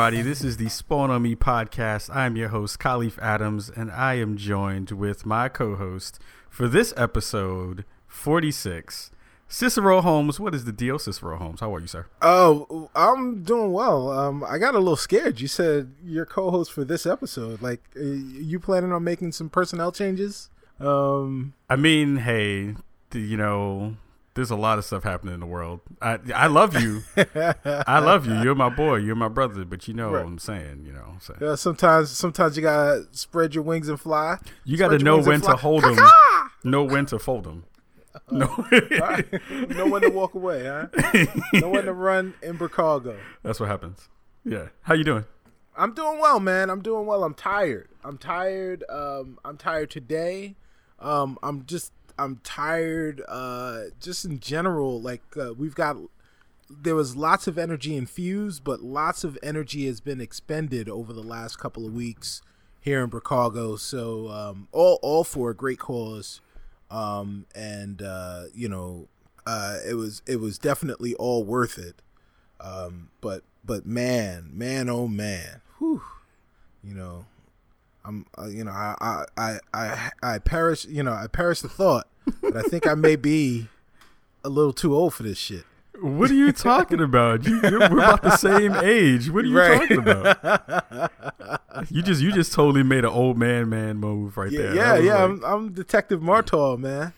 Welcome, everybody. This is the Spawn on Me podcast. I'm your host, Kahlief Adams, and I am joined with my co host for this episode 46, Cicero Holmes. What is the deal, Cicero Holmes? How are you, sir? Oh, I'm doing well. Um, I got a little scared. You said your co-host for this episode. Like, uh, you planning on making some personnel changes? Um, I mean, hey, you know, there's a lot of stuff happening in the world. I I love you. I love you. You're my boy. You're my brother. But you know right. what I'm saying. You know what I'm saying. Yeah, sometimes sometimes you gotta spread your wings and fly. You gotta know when to hold them. Know when to fold them. No, know when to walk away, huh? know when to run in Chicago. That's what happens. Yeah. How you doing? I'm doing well, man. I'm doing well. I'm tired. I'm tired. Um, I'm tired today. Um, I'm just I'm tired. Uh, just in general, like uh, we've got there was lots of energy infused, but lots of energy has been expended over the last couple of weeks here in Chicago. So um, all all for a great cause, um, and uh, you know, uh, it was it was definitely all worth it. Um, but but man, man, oh man, whew, you know, I'm, uh, you know, I, I, I, I perish, you know, I perish the thought, but I think I may be a little too old for this shit. What are you talking about? You, we're about the same age. What are you right. talking about? You just, you just totally made an old man, man move right yeah, there. Yeah, yeah. Like, I'm, I'm Detective Martell, man.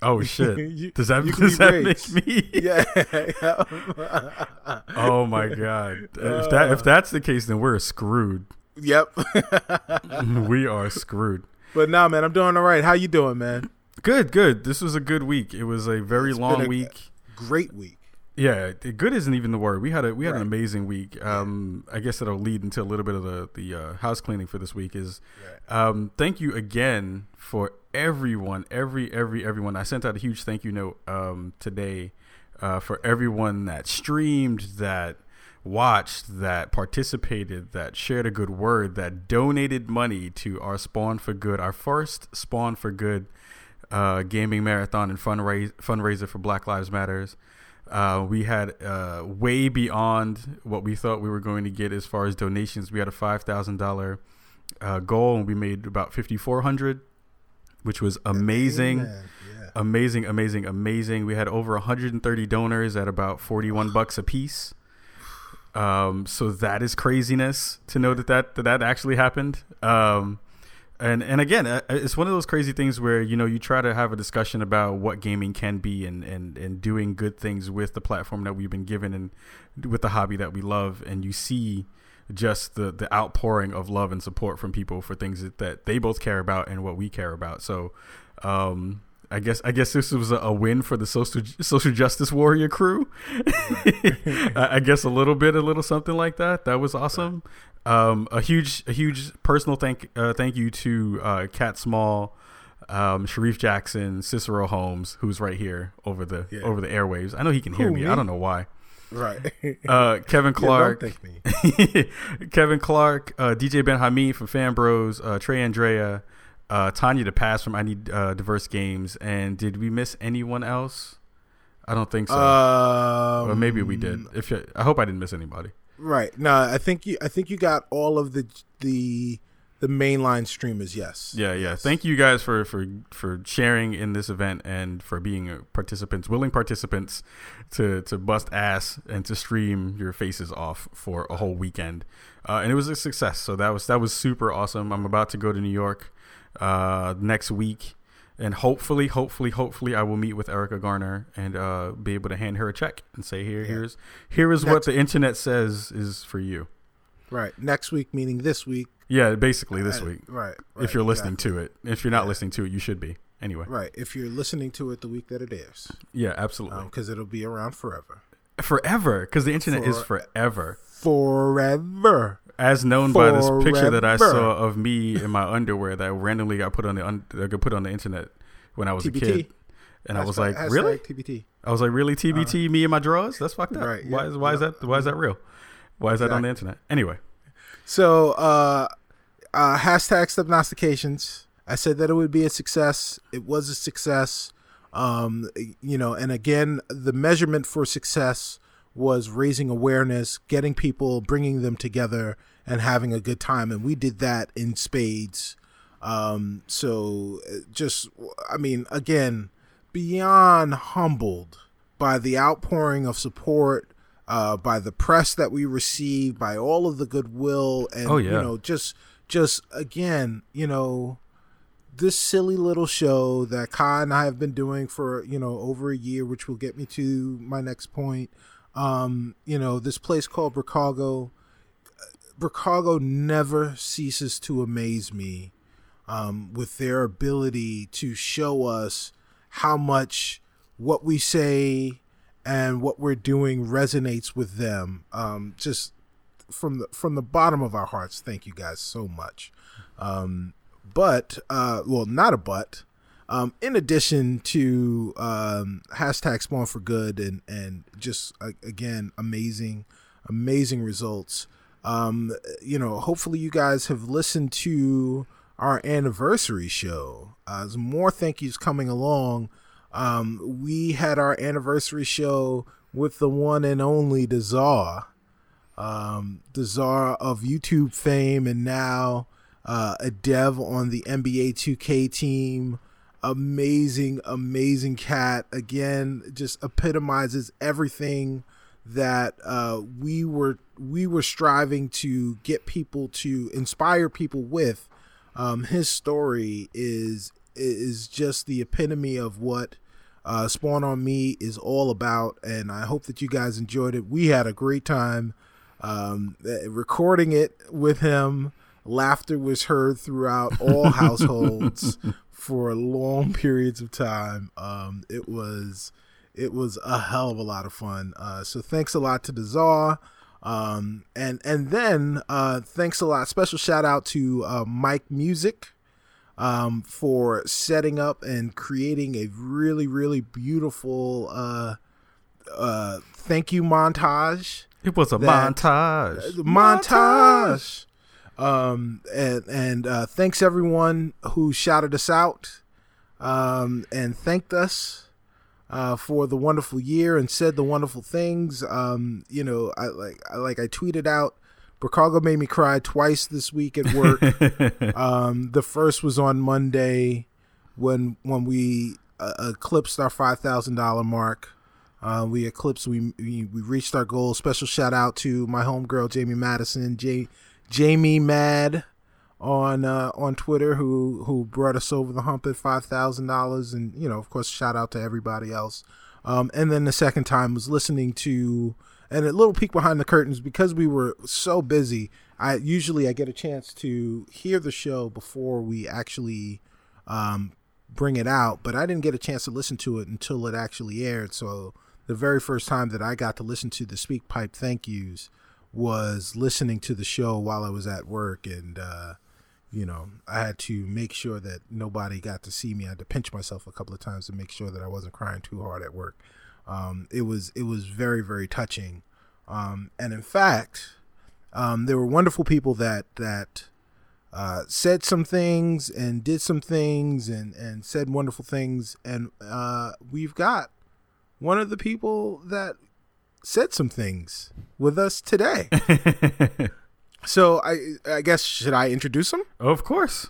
Oh shit! you, does that does that make me? yeah. oh my god! If that if that's the case, then we're screwed. Yep. we are screwed. But nah, man, I'm doing all right. How you doing, man? Good, good. This was a good week. It was a very it's long a week. Great week. Yeah, good isn't even the word. We had a we had right. an amazing week. Um, I guess that'll lead into a little bit of the the uh, house cleaning for this week. Is um, thank you again for everyone, every every everyone. I sent out a huge thank you note um, today uh, for everyone that streamed, that watched, that participated, that shared a good word, that donated money to our Spawn for Good, our first Spawn for Good uh, gaming marathon and fundraise, fundraiser for Black Lives Matters. Uh, we had uh, way beyond what we thought we were going to get as far as donations. We had a five thousand uh, goal, and we made about fifty four hundred, which was amazing. Yeah. Amazing, amazing, amazing. We had over 130 donors at about 41 bucks a piece. Um, so that is craziness to know that that that, that actually happened. Um, and and again, uh, it's one of those crazy things where you know you try to have a discussion about what gaming can be and and and doing good things with the platform that we've been given and with the hobby that we love, and you see just the the outpouring of love and support from people for things that, that they both care about and what we care about. So. Um, I guess I guess this was a, a win for the social social justice warrior crew. I guess a little bit, a little something like that. That was awesome. Um, a huge a huge personal thank uh, thank you to uh, Catt Small, um, Shareef Jackson, Cicero Holmes, who's right here over the yeah. over the airwaves. I know he can hear me. me. I don't know why. Right. uh, Kevin Clark. Yeah, Kevin Clark, uh, DJ Ben Hamid from Fan Bros, uh, Trey Andrea uh, Tanya DePass from I Need uh, Diverse Games. And did we miss anyone else? I don't think so. Um, or maybe we did. If you, I hope I didn't miss anybody. Right. No, I think you. I think you got all of the the the mainline streamers. Yes. Yeah. Yeah. Yes. Thank you guys for for for sharing in this event and for being participants, willing participants, to to bust ass and to stream your faces off for a whole weekend. Uh, and it was a success. So that was that was super awesome. I'm about to go to New York uh, next week, and hopefully, hopefully, hopefully, I will meet with Erica Garner and uh, be able to hand her a check and say, "Here, yeah. here's here is next what the internet says is for you." Right. Next week, meaning this week. Yeah, basically this right, week. Right, right. If you're listening exactly. to it, if you're not yeah. listening to it, you should be. Anyway. Right. If you're listening to it the week that it airs. Yeah, absolutely. Because um, it'll be around forever. Forever, because the internet For, is forever. Forever as known by this picture that I saw of me in my underwear that randomly got put on the un- got put on the internet when I was TBT. a kid, and I was like, really? TBT. I was like, really? TBT? Uh, me and my drawers? That's fucked up. Right, yeah, why is why yeah. is that why is that real? Why is exactly. that on the internet? Anyway, so uh, uh, hashtag Stepnostications. I said that it would be a success. It was a success. Um, you know, and again, the measurement for success was raising awareness, getting people, bringing them together, and having a good time. And we did that in spades. Um, so uh, just, I mean, again, beyond humbled by the outpouring of support, uh, by the press that we received, by all of the goodwill, and Oh, yeah. you know, just, just again, you know, this silly little show that Kai and I have been doing for you know over a year, which will get me to my next point. Um, you know, this place called Bricago. Bricago never ceases to amaze me um, with their ability to show us how much what we say and what we're doing resonates with them. Um, just from the from the bottom of our hearts, thank you guys so much. Um, but uh, well, not a but. Um, in addition to um, hashtag Spawn for Good and and just uh, again amazing, amazing results. Um, you know, hopefully you guys have listened to our anniversary show. Uh, more thank yous coming along. Um, we had our anniversary show with the one and only Dazar, um, Dazar of YouTube fame, and now uh, a dev on the NBA 2K team. Amazing, amazing cat. Again, just epitomizes everything that uh, we were we were striving to get people to inspire people with. Um, his story is is just the epitome of what uh, Spawn on Me is all about, and I hope that you guys enjoyed it. We had a great time um, uh, recording it with him. Laughter was heard throughout all households for long periods of time. Um, it was it was a hell of a lot of fun. Uh, so thanks a lot to the Czar. Um, and and then uh, thanks a lot. Special shout out to uh, Mike Music um, for setting up and creating a really really beautiful uh, uh, thank you montage. It was a That- montage. Montage. Um, and and uh, thanks everyone who shouted us out um, and thanked us uh, for the wonderful year and said the wonderful things. Um, you know, I like I like I tweeted out. Bricago made me cry twice this week at work. um, the first was on Monday when when we uh, eclipsed our five thousand dollar mark. Uh, we eclipsed. We, we we reached our goal. Special shout out to my homegirl Jamie Madison, J, Jamie Mad, on uh, on Twitter, who who brought us over the hump at five thousand dollars, and you know, of course, shout out to everybody else. Um, and then the second time was listening to and a little peek behind the curtains because we were so busy. I usually I get a chance to hear the show before we actually um, bring it out, but I didn't get a chance to listen to it until it actually aired. So the very first time that I got to listen to the SpeakPipe thank yous was listening to the show while I was at work, and uh, you know I had to make sure that nobody got to see me. I had to pinch myself a couple of times to make sure that I wasn't crying too hard at work. Um, it was it was very very touching, um, and in fact, um, there were wonderful people that that uh, said some things and did some things and and said wonderful things, and uh, we've got one of the people that said some things with us today. so I I guess should I introduce him? of course.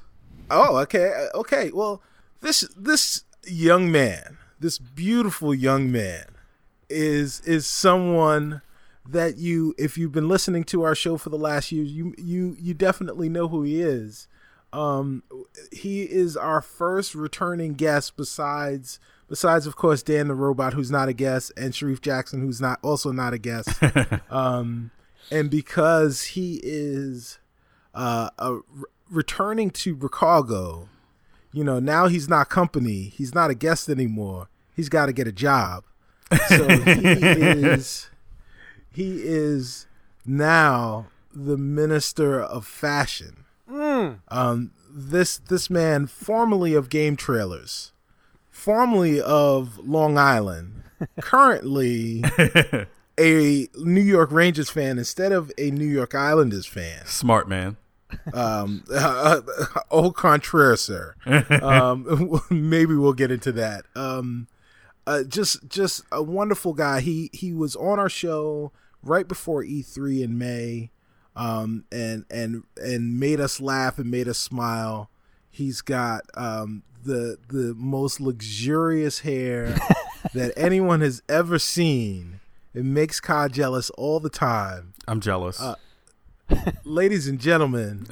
Oh, okay, uh, okay. Well, this this young man, this beautiful young man, is is someone that you, if you've been listening to our show for the last year, you you you definitely know who he is. Um, he is our first returning guest, besides besides of course Dan the robot, who's not a guest, and Shareef Jackson, who's not also not a guest. um, and because he is uh, a, re- returning to Chicago, you know, now he's not company. He's not a guest anymore. He's got to get a job. So he is he is now the minister of fashion. Um, this this man, formerly of game trailers, formerly of Long Island, currently a New York Rangers fan instead of a New York Islanders fan Smart man. um au contraire sir um maybe we'll get into that um uh, just just a wonderful guy. He he was on our show right before E3 in May, um, and and and made us laugh and made us smile. He's got um, the the most luxurious hair that anyone has ever seen. It makes Kai jealous all the time. I'm jealous. Uh, ladies and gentlemen,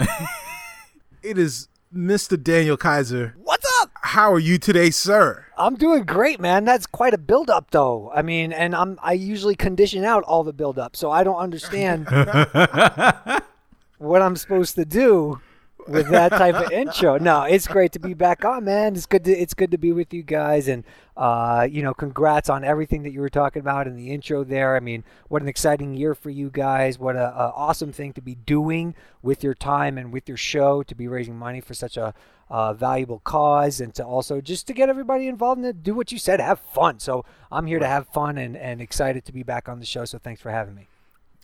it is Mr. Daniel Kayser. What's up? How are you today, sir? I'm doing great, man. That's quite a build up though. I mean, and I'm I usually condition out all the build up, so I don't understand what I'm supposed to do with that type of intro. No, it's great to be back on, man. It's good to it's good to be with you guys, and uh, you know, congrats on everything that you were talking about in the intro there. I mean, what an exciting year for you guys! What a, a awesome thing to be doing with your time and with your show to be raising money for such a uh, valuable cause, and to also just to get everybody involved and do what you said, have fun. So I'm here to have fun and and excited to be back on the show. So thanks for having me.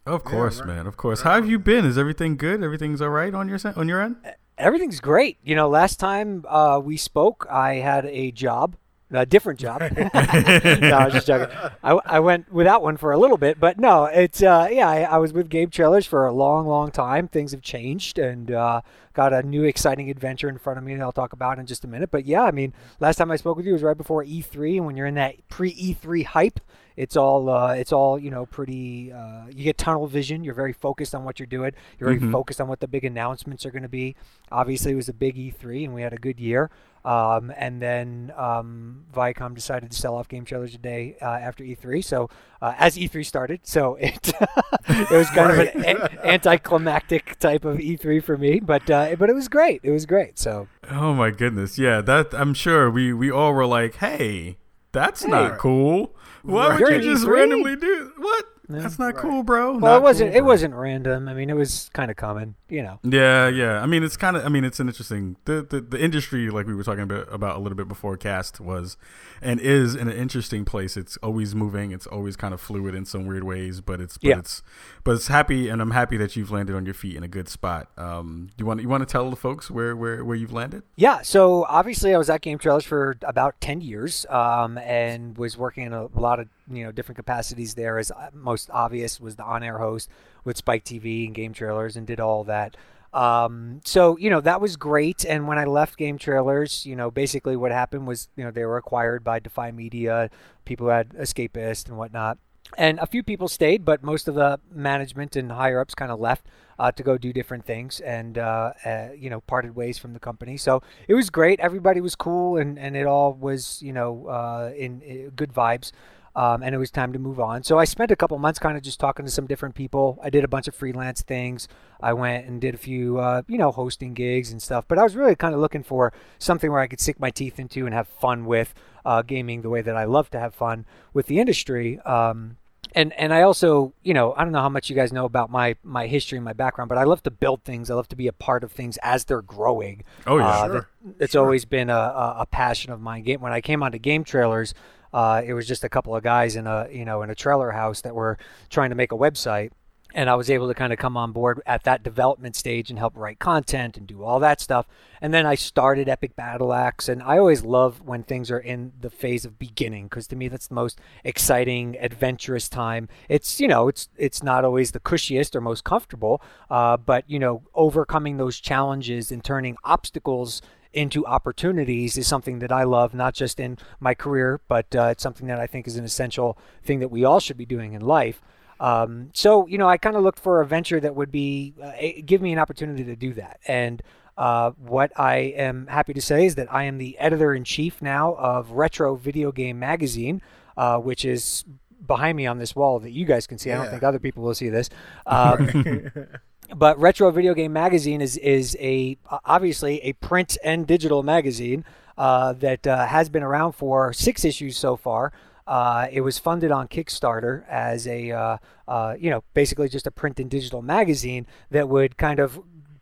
Of course, yeah, right. man. Of course. How have you been? Is everything good? Everything's all right on your on your end? Everything's great. You know, last time uh, we spoke, I had a job, a different job. no, I was just joking. I, I went without one for a little bit, but no, it's uh, yeah. I, I, was with Game Trailers for a long, long time. Things have changed, and uh, got a new exciting adventure in front of me that I'll talk about in just a minute. But yeah, I mean, last time I spoke with you was right before E3, and when you're in that pre E3 hype, it's all uh, it's all you know pretty. Uh, you get tunnel vision. You're very focused on what you're doing. You're very mm-hmm. focused on what the big announcements are going to be. Obviously, it was a big E3, and we had a good year. Um, and then um, Viacom decided to sell off Game Trailers today uh, after E3. So uh, as E3 started, so it it was kind right. of an a- anticlimactic type of E3 for me, but uh, but it was great. It was great. So oh my goodness, yeah, that I'm sure we we all were like, hey, that's hey. not cool. Why would you just randomly do what? That's not right. cool, bro. Well, not it wasn't. Cool, it wasn't random. I mean, it was kind of common, you know. Yeah, yeah. I mean, it's kind of. I mean, it's an interesting. The, the the industry, like we were talking about about a little bit before cast, was and is in an interesting place. It's always moving. It's always kind of fluid in some weird ways, but it's but yeah. it's but it's happy, and I'm happy that you've landed on your feet in a good spot. Um, you want you want to tell the folks where where where you've landed? Yeah. So obviously, I was at Game Trailers for about ten years, um, and was working in a lot of you know different capacities there. As uh, most obvious was the on-air host with Spike TV and Game Trailers, and did all that. Um, so you know that was great. And when I left Game Trailers, you know basically what happened was you know they were acquired by Defy Media, people who had Escapist and whatnot. And a few people stayed, but most of the management and higher ups kind of left uh, to go do different things and, uh, uh, you know, parted ways from the company. So it was great. Everybody was cool and, and it all was, you know, uh, in, in good vibes um, and it was time to move on. So I spent a couple months kind of just talking to some different people. I did a bunch of freelance things. I went and did a few, uh, you know, hosting gigs and stuff. But I was really kind of looking for something where I could sink my teeth into and have fun with uh, gaming the way that I love to have fun with the industry. Um, and and I also, you know, I don't know how much you guys know about my my history and my background, but I love to build things. I love to be a part of things as they're growing. Oh yeah, uh, sure. it's sure. always been a, a, a passion of mine. Game when I came onto game trailers, uh, it was just a couple of guys in a you know in a trailer house that were trying to make a website and I was able to kind of come on board at that development stage and help write content and do all that stuff. And then I started Epic Battle Axe, and I always love when things are in the phase of beginning because to me that's the most exciting, adventurous time. It's you know it's it's not always the cushiest or most comfortable, uh, but you know overcoming those challenges and turning obstacles into opportunities is something that I love, not just in my career, but uh, it's something that I think is an essential thing that we all should be doing in life. Um, so, you know, I kind of looked for a venture that would be uh, give me an opportunity to do that. And uh, what I am happy to say is that I am the editor in chief now of Retro Video Game Magazine, uh, which is behind me on this wall that you guys can see. Yeah. I don't think other people will see this. Um, but Retro Video Game Magazine is is a obviously a print and digital magazine uh, that uh, has been around for six issues so far. Uh, it was funded on Kickstarter as a uh, uh, you know basically just a print and digital magazine that would kind of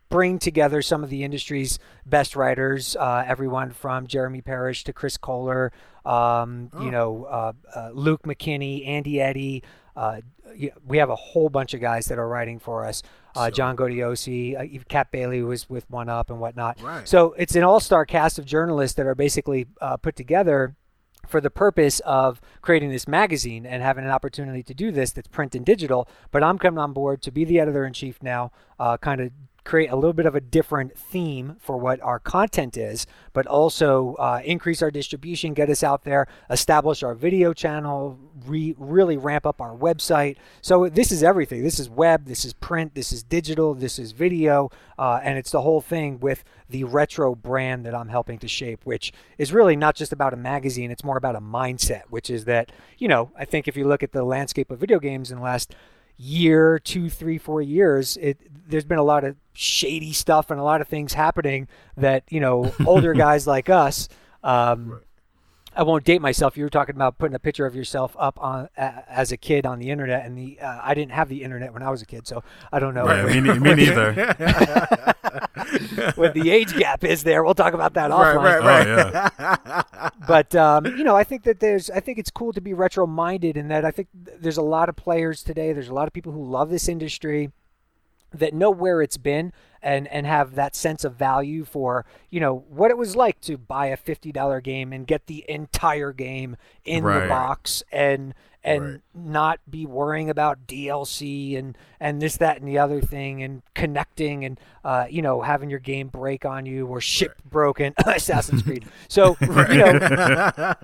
bring together some of the industry's best writers, uh, everyone from Jeremy Parish to Chris Kohler, um, oh. you know, Luke McKinney, Andy Eddy. we have a whole bunch of guys that are writing for us uh, so. John Gaudiosi, uh, Kat Bailey was with One Up and whatnot. Right. So it's an all-star cast of journalists that are basically uh, put together for the purpose of creating this magazine and having an opportunity to do this that's print and digital. But I'm coming on board to be the editor in chief now, uh, kind of create a little bit of a different theme for what our content is, but also uh, increase our distribution, get us out there, establish our video channel, re- really ramp up our website. So this is everything. This is web, this is print, this is digital, this is video, uh, and it's the whole thing with the retro brand that I'm helping to shape, which is really not just about a magazine, it's more about a mindset, which is that, you know, I think if you look at the landscape of video games in the last year, two, three, four years, it there's been a lot of shady stuff and a lot of things happening that you know older guys like us. Um, right. I won't date myself. You were talking about putting a picture of yourself up on uh, as a kid on the internet, and the uh, I didn't have the internet when I was a kid, so I don't know. Right, me, me neither. what the age gap is there? We'll talk about that offline. Right, right, right. Oh, yeah. but um, you know, I think that there's, I think it's cool to be retro minded, in that I think there's a lot of players today. There's a lot of people who love this industry that know where it's been and and have that sense of value for you know what it was like to buy a fifty dollar game and get the entire game in right. the box and and right. not be worrying about DLC and and this that and the other thing and connecting and uh, you know having your game break on you or ship right. broken Assassin's Creed. So you know.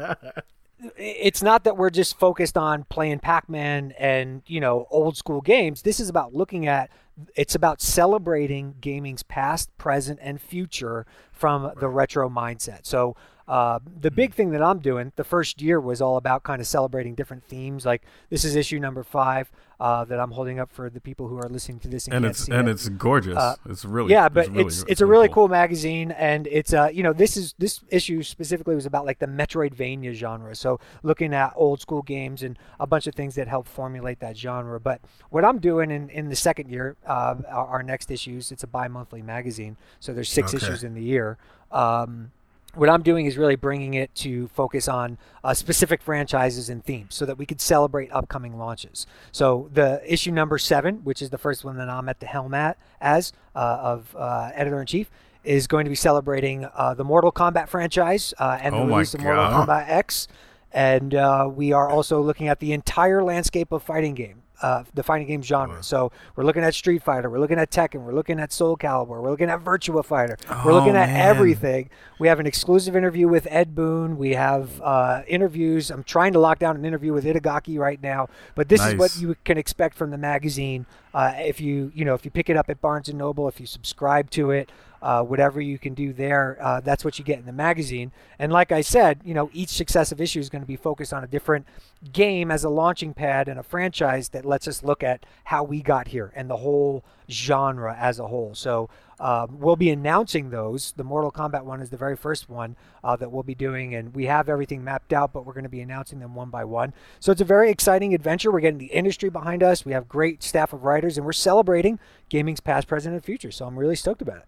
it's not that we're just focused on playing Pac-Man and you know old school games. This is about looking at it's about celebrating gaming's past, present, and future from the retro mindset. So uh, the big thing that I'm doing, the first year was all about kind of celebrating different themes. Like this is issue number five uh, that I'm holding up for the people who are listening to this. And, and it's and it. it's gorgeous. Uh, it's really yeah, but it's really, it's, it's, a really cool. cool. magazine, and it's uh you know this is this issue specifically was about like the Metroidvania genre. So looking at old school games and a bunch of things that help formulate that genre. But what I'm doing in in the second year, uh, our, our next issues, it's a bi-monthly magazine, so there's six okay. issues in the year. Um, what I'm doing is really bringing it to focus on uh, specific franchises and themes so that we could celebrate upcoming launches. So the issue number seven, which is the first one that I'm at the helm at as uh, of uh, editor in chief, is going to be celebrating uh, the Mortal Kombat franchise uh, and the oh release of Mortal Kombat X. And uh, we are also looking at the entire landscape of fighting game uh, the fighting game genre. So we're looking at Street Fighter, we're looking at Tekken, we're looking at Soul Calibur, we're looking at Virtua Fighter, oh, we're looking at man. everything. We have an exclusive interview with Ed Boon. We have uh, interviews. I'm trying to lock down an interview with Itagaki right now, but this nice. is what you can expect from the magazine. Uh, if you you know if you pick it up at Barnes and Noble, if you subscribe to it, uh, whatever you can do there, uh, that's what you get in the magazine. And like I said, you know, each successive issue is going to be focused on a different game as a launching pad and a franchise that lets us look at how we got here and the whole genre as a whole. So um, we'll be announcing those. The Mortal Kombat one is the very first one uh, that we'll be doing, and we have everything mapped out, but we're going to be announcing them one by one. So it's a very exciting adventure. We're getting the industry behind us. We have great staff of writers, and we're celebrating gaming's past, present, and future. So I'm really stoked about it.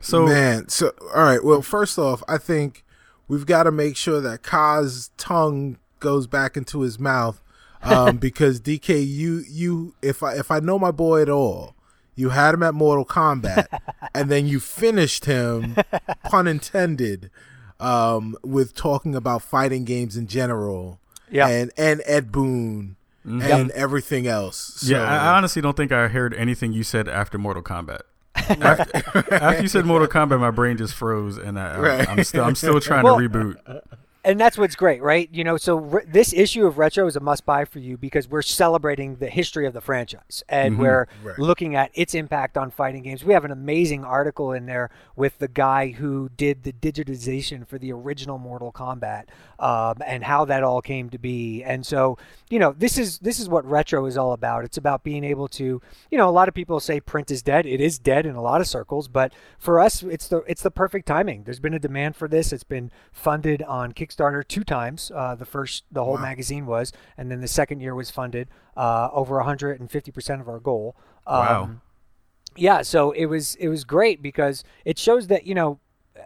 So man, so all right. Well, first off, I think we've got to make sure that Kaz's tongue goes back into his mouth, um, because DK, you you if I if I know my boy at all, you had him at Mortal Kombat, and then you finished him, pun intended, um, with talking about fighting games in general, yeah, and and Ed Boon. Mm-hmm. And yep. everything else. So. Yeah, I honestly don't think I heard anything you said after Mortal Kombat after, after, you said Mortal Kombat, my brain just froze, and I, right. I'm still I'm still trying well, to reboot and that's what's great, right? You know, so re- this issue of Retro is a must buy for you because we're celebrating the history of the franchise and mm-hmm. we're right. looking at its impact on fighting games. We have an amazing article in there with the guy who did the digitization for the original Mortal Kombat um, and how that all came to be. And so, you know, this is this is what Retro is all about. It's about being able to, you know, a lot of people say print is dead. It is dead in a lot of circles, but for us, it's the it's the perfect timing. There's been a demand for this. It's been funded on Kickstarter Kickstarter two times. Uh, the first, the whole wow. magazine was, and then the second year was funded uh, over 150 percent of our goal. Um, wow. Yeah, so it was it was great because it shows that you know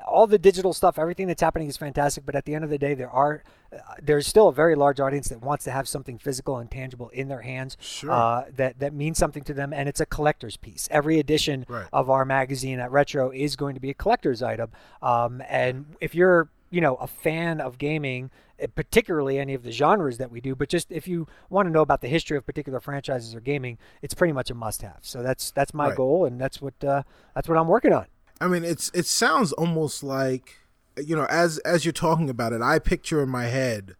all the digital stuff, everything that's happening is fantastic. But at the end of the day, there are uh, there's still a very large audience that wants to have something physical and tangible in their hands sure. uh, that that means something to them, and it's a collector's piece. Every edition right. of our magazine at Retro is going to be a collector's item. Um, and if you're you know a fan of gaming, eh, particularly any of the genres that we do, but just if you want to know about the history of particular franchises or gaming, it's pretty much a must-have. So that's that's my Right. goal, and that's what uh, that's what I'm working on. I mean, it's it sounds almost like you know, as as you're talking about it, I picture in my head,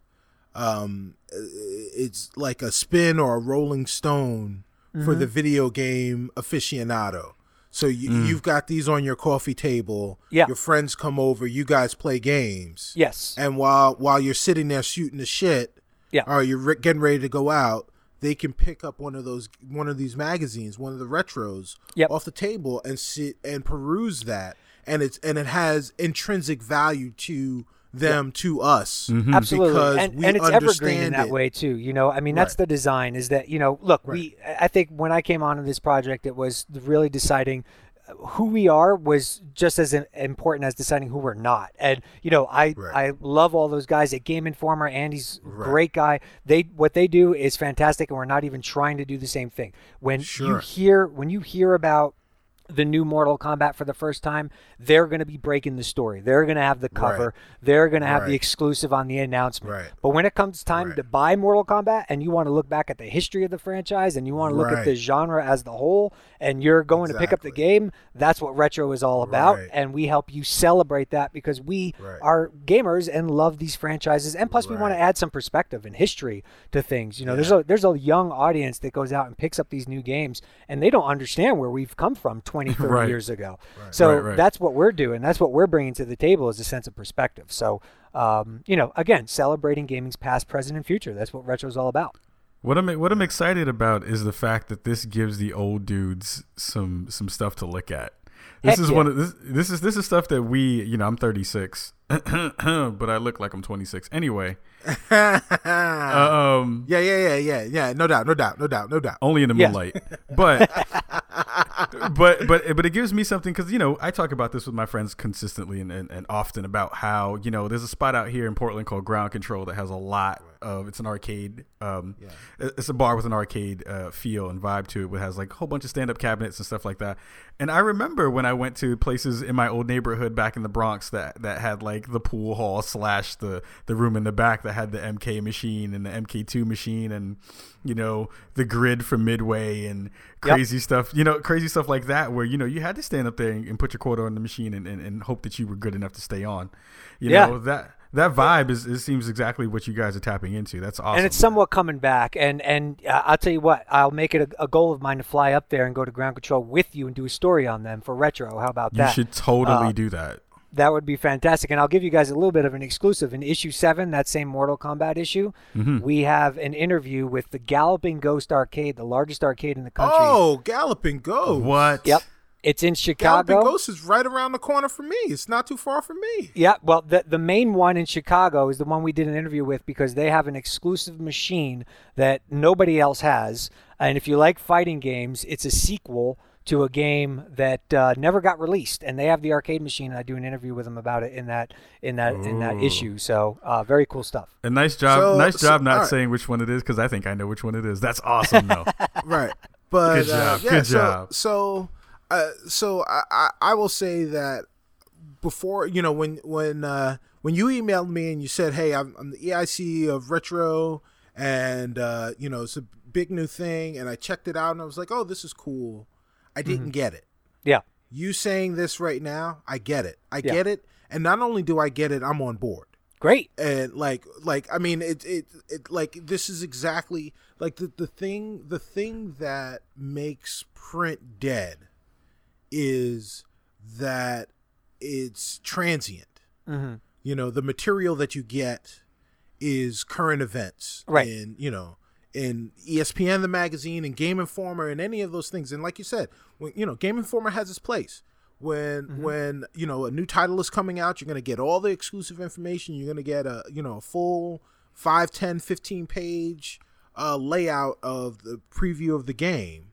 um, it's like a spin or a Rolling Stone for the video game aficionado. So you, mm. you've got these on your coffee table. Yeah. Your friends come over. You guys play games. Yes. And while while you're sitting there shooting the shit, Yeah. or you're re- getting ready to go out, they can pick up one of those one of these magazines, one of the retros, Yep. off the table and sit and peruse that, and it's and it has intrinsic value to them to us. Absolutely, because and, we and it's evergreen in that it. way too. You know, I mean, that's Right. the design. Is that you know, look, we. I think when I came onto this project, it was really deciding uh, who we are was just as important as deciding who we're not. And you know, I Right. I love all those guys at Game Informer. Andy's a great guy. They what they do is fantastic, and we're not even trying to do the same thing. When you hear when you hear about the new Mortal Kombat for the first time, they're going to be breaking the story. They're going to have the cover. They're going to have the exclusive on the announcement. Right. But when it comes time Right. to buy Mortal Kombat and you want to look back at the history of the franchise and you want to look at the genre as the whole and you're going to pick up the game, that's what retro is all about. Right. And we help you celebrate that because we Right. are gamers and love these franchises. And plus we want to add some perspective and history to things. You know, there's a there's a young audience that goes out and picks up these new games and they don't understand where we've come from 20, 30 Right. years ago. So Right, right. that's what we're doing. That's what we're bringing to the table is a sense of perspective. So, um, you know, again, celebrating gaming's past, present, and future. That's what retro's all about. What I'm what I'm excited about is the fact that this gives the old dudes some some stuff to look at. This Heck is yeah. one of this this is this is stuff that we you know I'm 36, but I look like I'm 26 anyway. Um, yeah, yeah, yeah, yeah, yeah. No doubt, no doubt, no doubt, no doubt. only in the Yeah. moonlight, but but but but it gives me something because you know I talk about this with my friends consistently and, and, and often about how you know there's a spot out here in Portland called Ground Control that has a lot of it's an arcade um it's a bar with an arcade uh, feel and vibe to it it has like a whole bunch of stand up cabinets and stuff like that and I remember when I went to places in my old neighborhood back in the Bronx that that had like the pool hall slash the the room in the back that had the MK machine and the MK2 machine and you know the grid from Midway and Yep. crazy stuff you know crazy stuff like that where you know you had to stand up there and, and put your quarter on the machine and, and, and hope that you were good enough to stay on you Yeah. know that that vibe is it seems exactly what you guys are tapping into that's awesome And it's somewhat coming back. And and uh, I'll tell you what, I'll make it a, a goal of mine to fly up there and go to ground control with you and do a story on them for retro. How about that? you should totally Uh, do that That would be fantastic. And I'll give you guys a little bit of an exclusive. In issue seven, that same Mortal Kombat issue, Mm-hmm. we have an interview with the Galloping Ghost Arcade, the largest arcade in the country. Oh, Galloping Ghost. what Yep. It's in Chicago. Galloping Ghost is right around the corner from me. It's not too far from me. Yeah, well, the the main one in Chicago is the one we did an interview with because they have an exclusive machine that nobody else has. And if you like fighting games, it's a sequel to a game that uh, never got released, and they have the arcade machine. And I do an interview with them about it in that in that in that issue. So uh, very cool stuff. a nice job So- nice so- job not alright. saying which one it is because I think I know which one it is that's awesome though right but Good uh, job, yeah, good so, job. so uh, so I, I i will say that before you know when when uh when you emailed me and you said hey i'm, I'm the eic of retro and uh you know it's a big new thing and i checked it out and i was like oh this is cool i didn't Mm-hmm. get it Yeah, you saying this right now i get it i Yeah. get it and not only do i get it i'm on board great. and like like i mean it it, it like this is exactly like the, the thing the thing that makes print dead is that it's transient hmm you know the material that you get is current events Right. And, you know in espn the magazine and game informer and any of those things. And like you said when you know game informer has its place. When Mm-hmm. when you know a new title is coming out you're going to get all the exclusive information. You're going to get a you know a full 5 10 15 page uh, layout of the preview of the game.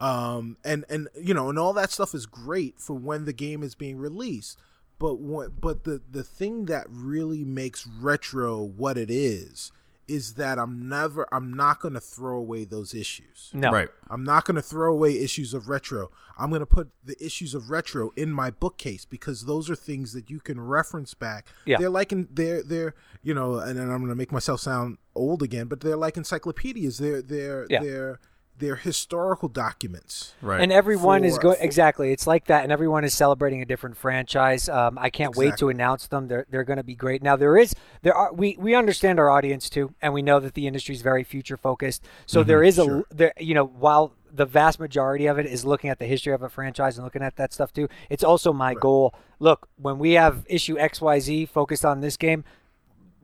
Um and and you know and all that stuff is great for when the game is being released. But what but the the thing that really makes retro what it is is that I'm never I'm not going to throw away those issues. No. Right. I'm not going to throw away issues of retro. I'm going to put the issues of retro in my bookcase because those are things that you can reference back. Yeah. They're like in they're they're you know, and then I'm going to make myself sound old again, but they're like encyclopedias. They're they're Yeah. they're they're historical documents. Right. And everyone is going exactly. It's like that, and everyone is celebrating a different franchise. Um, I can't wait to announce them. They're they're going to be great. Now there is there are we we understand our audience too, and we know that the industry is very future focused. So there is a sure. there you know while the vast majority of it is looking at the history of a franchise and looking at that stuff too. It's also my goal. Look, when we have issue X Y Z focused on this game,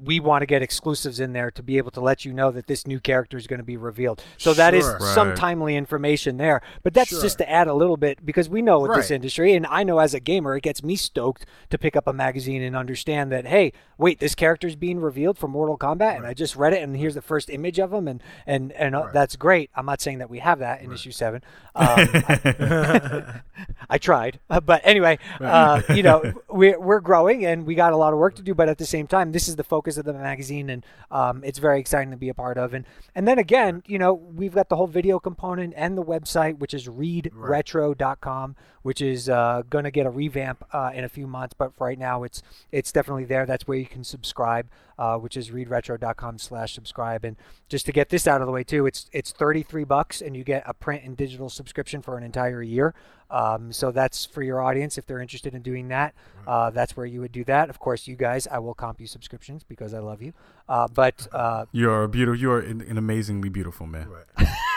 we want to get exclusives in there to be able to let you know that this new character is going to be revealed. So that is Sure. some Right. timely information there. But that's Sure. just to add a little bit because we know with this industry, and I know as a gamer, it gets me stoked to pick up a magazine and understand that hey, wait, this character is being revealed for Mortal Kombat, and I just read it, and here's the first image of him, and and and uh, that's great. I'm not saying that we have that in issue seven. Um, I, I tried, uh, but anyway, uh, you know, we're we're growing and we got a lot of work to do. But at the same time, this is the focus of the magazine, and um, it's very exciting to be a part of. And and then again, you know, we've got the whole video component and the website, which is readretro.com, which is uh, going to get a revamp uh, in a few months. But for right now, it's it's definitely there. That's where you can subscribe, uh, which is readretro.com/slash subscribe. And just to get this out of the way too, it's it's 33 bucks, and you get a print and digital subscription for an entire year. Um, so that's for your audience if they're interested in doing that. Uh, that's where you would do that. Of course, you guys, I will comp you subscriptions because I love you. Uh, but uh, You're beautiful. You're an, an amazingly beautiful man. Right.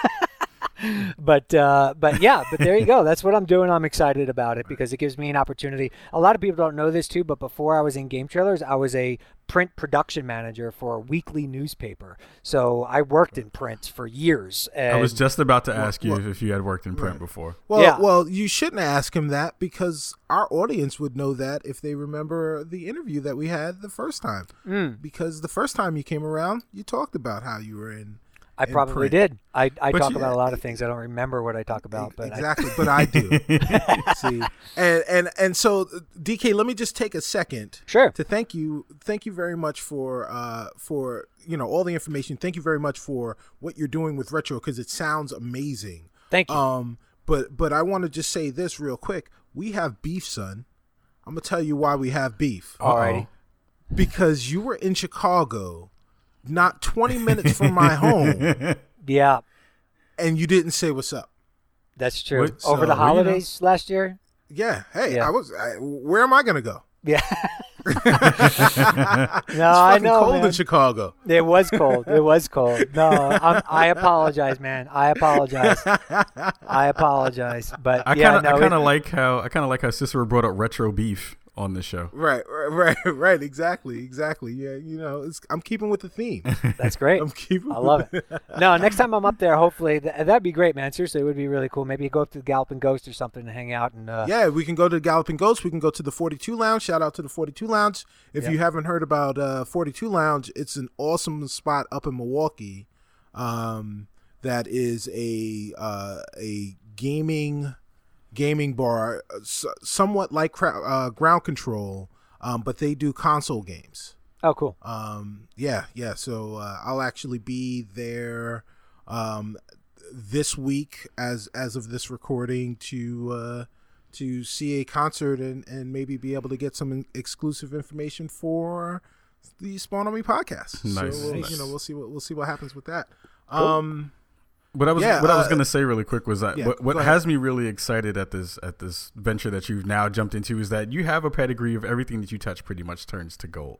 but uh, but yeah, but there you go. That's what I'm doing. I'm excited about it because it gives me an opportunity. A lot of people don't know this too, but before I was in game trailers, I was a print production manager for a weekly newspaper. So I worked in print for years. And I was just about to ask you well- if you had worked in print before. Well, Yeah. well, you shouldn't ask him that because our audience would know that if they remember the interview that we had the first time. Mm. Because the first time you came around, you talked about how you were in. I probably print. did. I, I But talk you- about a lot of things. I don't remember what I talk about, but I, exactly, but I do. See, and and and so DK, let me just take a second Sure. to thank you. Thank you very much for uh for you know all the information. Thank you very much for what you're doing with retro because it sounds amazing. thank you. Um, but but I want to just say this real quick. We have beef, son. I'm gonna tell you why we have beef. Alrighty. Because you were in Chicago, not 20 minutes from my home, Yeah, and you didn't say what's up. that's true. Wait, Over so, the you know- holidays last year. Yeah. Hey, Yeah. I was. I, where am I gonna go? Yeah. it's no, I fucking know. cold man. in Chicago. It was cold. It was cold. No, I'm, I apologize, man. I apologize. I apologize. But I yeah, kind of, no, I kind it- of like how, I kind of like how Cicero brought up retro beef on the show. Right, right, right, right. Exactly, exactly. Yeah, you know, it's, I'm keeping with the theme. that's great. I'm keeping. I love the- it. No, next time I'm up there, hopefully th- that'd be great, man. Seriously, it would be really cool. Maybe go up to the Galloping Ghost or something and hang out and uh, Yeah, we can go to the Galloping Ghost. We can go to the 42 Lounge. Shout out to the 42 Lounge. If Yeah. you haven't heard about uh, 42 Lounge, it's an awesome spot up in Milwaukee. Um, that is a uh, a gaming gaming bar, uh, somewhat like cra- uh, Ground Control, um, but they do console games. Oh, cool. Um, yeah, yeah. So uh, I'll actually be there um, this week, as as of this recording, to uh, to see a concert and and maybe be able to get some exclusive information for the Spawn on Me podcast. Nice, So we'll, nice. you know, we'll see what we'll see what happens with that. Um, What I was Yeah, what I was uh, gonna say really quick was that yeah, what, what has me really excited at this at this venture that you've now jumped into is that you have a pedigree of everything that you touch pretty much turns to gold.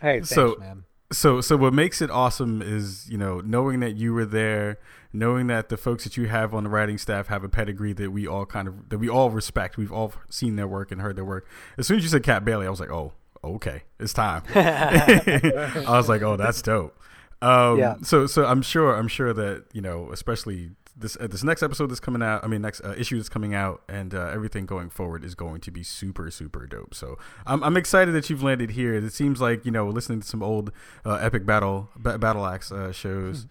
Hey, thanks, So- man. So so what makes it awesome is you know knowing that you were there, knowing that the folks that you have on the writing staff have a pedigree that we all kind of that we all respect. We've all seen their work and heard their work. As soon as you said Kat Bailey, I was like, oh, okay, it's time. I was like, oh, that's dope. Um, Yeah. So so I'm sure I'm sure that you know especially this uh, this next episode that's coming out. I mean next uh, issue that's coming out and uh, everything going forward is going to be super super dope. So I'm I'm excited that you've landed here. It seems like you know listening to some old uh, epic battle ba- battle axe uh, shows.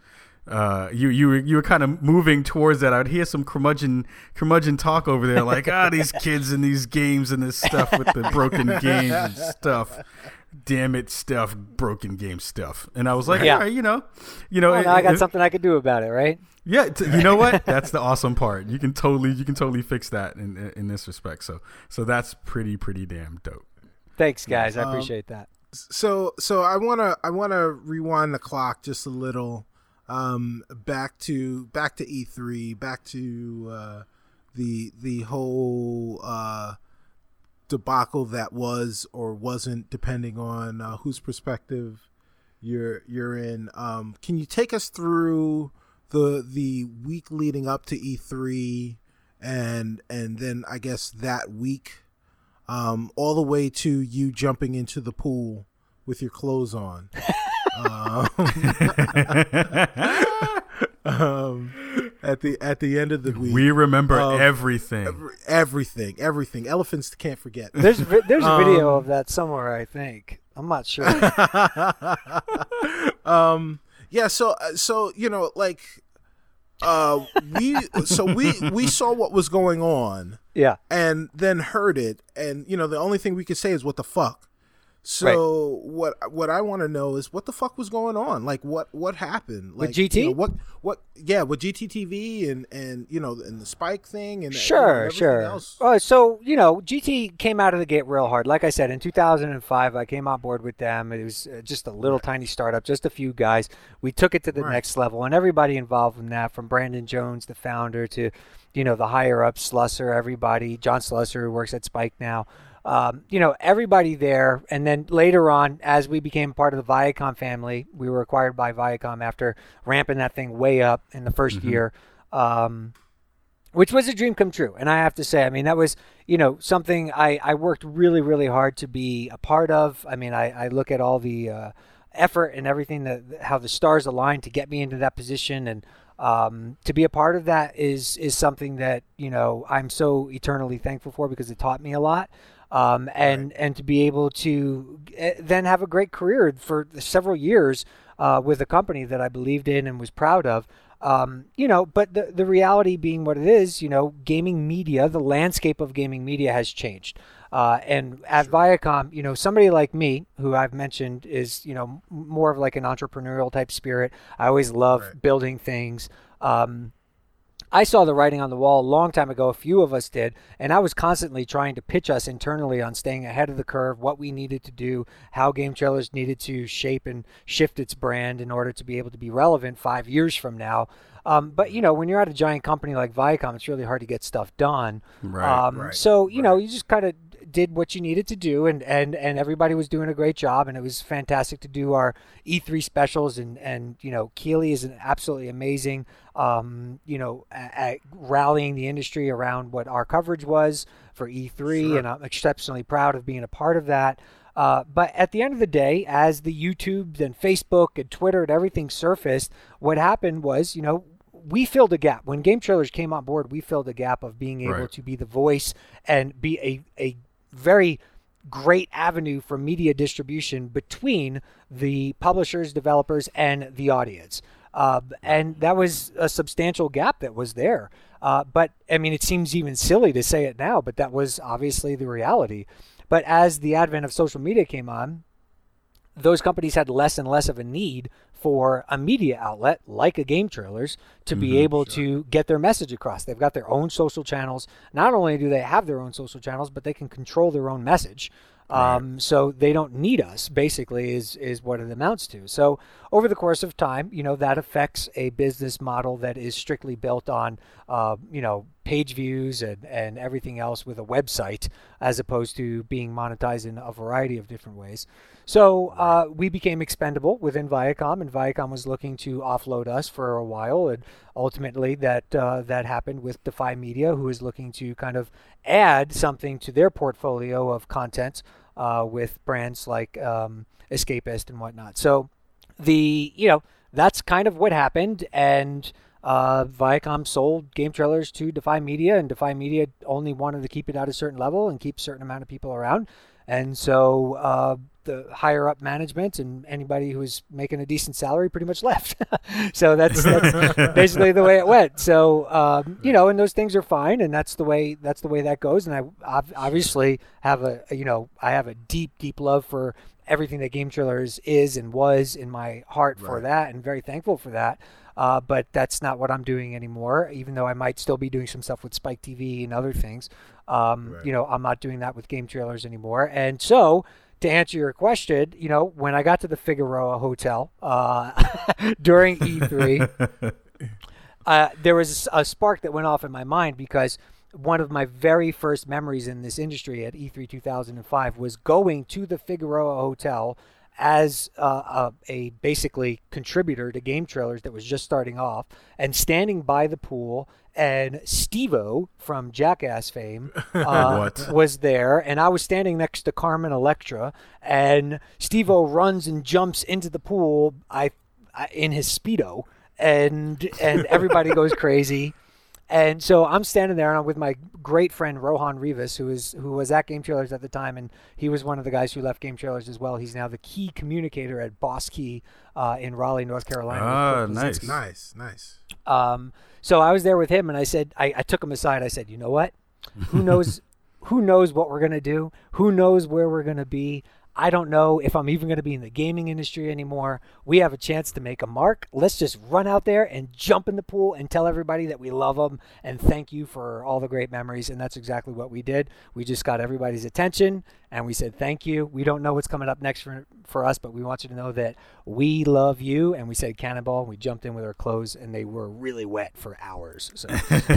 Uh, you you were you were kind of moving towards that. I'd hear some curmudgeon curmudgeon talk over there, like ah these kids and these games and this stuff with the broken games and stuff. Damn it stuff, broken game stuff. And I was like, yeah, you know, you know, well, it, I got it, something I could do about it, right? Yeah, t- you know what? That's the awesome part. You can totally, you can totally fix that in in this respect. So, so that's pretty, pretty damn dope. Thanks, guys. I um, appreciate um, that. So, so I wanna, I wanna rewind the clock just a little, um, back to back to E3, back to uh, the the whole uh debacle that was or wasn't, depending on uh, whose perspective you're you're in. Um, can you take us through the the week leading up to E3, and and then I guess that week, um, all the way to you jumping into the pool with your clothes on. um, um, at the at the end of the week. We remember um, everything. Every, everything, everything. Elephants can't forget. There's there's a video um, of that somewhere. I think I'm not sure. um. Yeah. So uh, so you know like, uh, we so we we saw what was going on. Yeah. And then heard it, and you know the only thing we could say is what the fuck. So right. what what I want to know is what the fuck was going on? Like what what happened? Like with GT? You know, what what yeah, with GTTV and and you know and the Spike thing and sure know, sure. Else. Uh, so you know GT came out of the gate real hard. Like I said, in 2005, I came on board with them. It was uh, just a little right. tiny startup, just a few guys. We took it to the right. next level, and everybody involved in that, from Brandon Jones, the founder, to you know the higher up Slusser, everybody, John Slusser, who works at Spike now um, you know, everybody there. And then later on, as we became part of the Viacom family, we were acquired by Viacom after ramping that thing way up in the 1st mm-hmm. year. Um, which was a dream come true. And I have to say, I mean, that was, you know, something I, I worked really, really hard to be a part of. I mean, I, I look at all the uh, effort and everything that how the stars aligned to get me into that position. And um, to be a part of that is, is something that, you know, I'm so eternally thankful for because it taught me a lot um, and right. and to be able to eh, then have a great career for several years uh, with a company that I believed in and was proud of. Um, you know, but the the reality being what it is, you know, gaming media, the landscape of gaming media has changed. Uh, and at sure. Viacom, you know, somebody like me, who I've mentioned is, you know, more of like an entrepreneurial type spirit. I always love right. building things. Um, I saw the writing on the wall a long time ago. A few of us did, and I was constantly trying to pitch us internally on staying ahead of the curve, what we needed to do, how Game Trailers needed to shape and shift its brand in order to be able to be relevant five years from now. Um, but you know, when you're at a giant company like Viacom, it's really hard to get stuff done. Right. Um, right so you right. know, you just kind of did what you needed to do, and, and, and everybody was doing a great job, and it was fantastic to do our E3 specials, and, and you know Keighley is an absolutely amazing, um, you know, at, at rallying the industry around what our coverage was for E3, sure. and I'm exceptionally proud of being a part of that. Uh, but at the end of the day, as the YouTube and Facebook and Twitter and everything surfaced, what happened was, you know, we filled a gap when game trailers came on board. We filled a gap of being able right. to be the voice and be a, a very great avenue for media distribution between the publishers, developers, and the audience. Uh, and that was a substantial gap that was there. Uh, but I mean, it seems even silly to say it now, but that was obviously the reality. But as the advent of social media came on, those companies had less and less of a need for a media outlet like a game trailers to be mm-hmm, able sure. to get their message across. They've got their own social channels. Not only do they have their own social channels, but they can control their own message. Um, So they don't need us. Basically, is is what it amounts to. So over the course of time, you know that affects a business model that is strictly built on, uh, you know, page views and and everything else with a website, as opposed to being monetized in a variety of different ways. So uh, we became expendable within Viacom, and Viacom was looking to offload us for a while, and ultimately that uh, that happened with Defy Media, who is looking to kind of add something to their portfolio of content uh, with brands like um, Escapist and whatnot. So the you know that's kind of what happened, and uh, Viacom sold game trailers to Defy Media, and Defy Media only wanted to keep it at a certain level and keep a certain amount of people around. And so uh, the higher up management and anybody who was making a decent salary pretty much left. so that's, that's basically the way it went. So um, you know, and those things are fine, and that's the way that's the way that goes. And I obviously have a you know I have a deep deep love for everything that Game Trailers is and was in my heart right. for that, and very thankful for that. Uh, but that's not what I'm doing anymore. Even though I might still be doing some stuff with Spike TV and other things, um, right. you know, I'm not doing that with Game Trailers anymore. And so, to answer your question, you know, when I got to the Figueroa Hotel uh, during E3, uh, there was a spark that went off in my mind because one of my very first memories in this industry at E3 2005 was going to the Figueroa Hotel as uh, a, a, basically contributor to game trailers that was just starting off and standing by the pool and Stevo from Jackass fame uh, was there and I was standing next to Carmen Electra and Stevo runs and jumps into the pool I, I in his speedo and and everybody goes crazy and so I'm standing there and I'm with my great friend Rohan Rivas, who is who was at Game Trailers at the time, and he was one of the guys who left Game Trailers as well. He's now the key communicator at Boss Key uh, in Raleigh, North Carolina. Ah, nice, nice, nice. Um, so I was there with him, and I said, I, I took him aside. I said, you know what? Who knows? who knows what we're gonna do? Who knows where we're gonna be? I don't know if I'm even going to be in the gaming industry anymore. We have a chance to make a mark. Let's just run out there and jump in the pool and tell everybody that we love them and thank you for all the great memories. And that's exactly what we did. We just got everybody's attention and we said thank you. We don't know what's coming up next for, for us, but we want you to know that we love you. And we said cannonball. And we jumped in with our clothes and they were really wet for hours. So that's,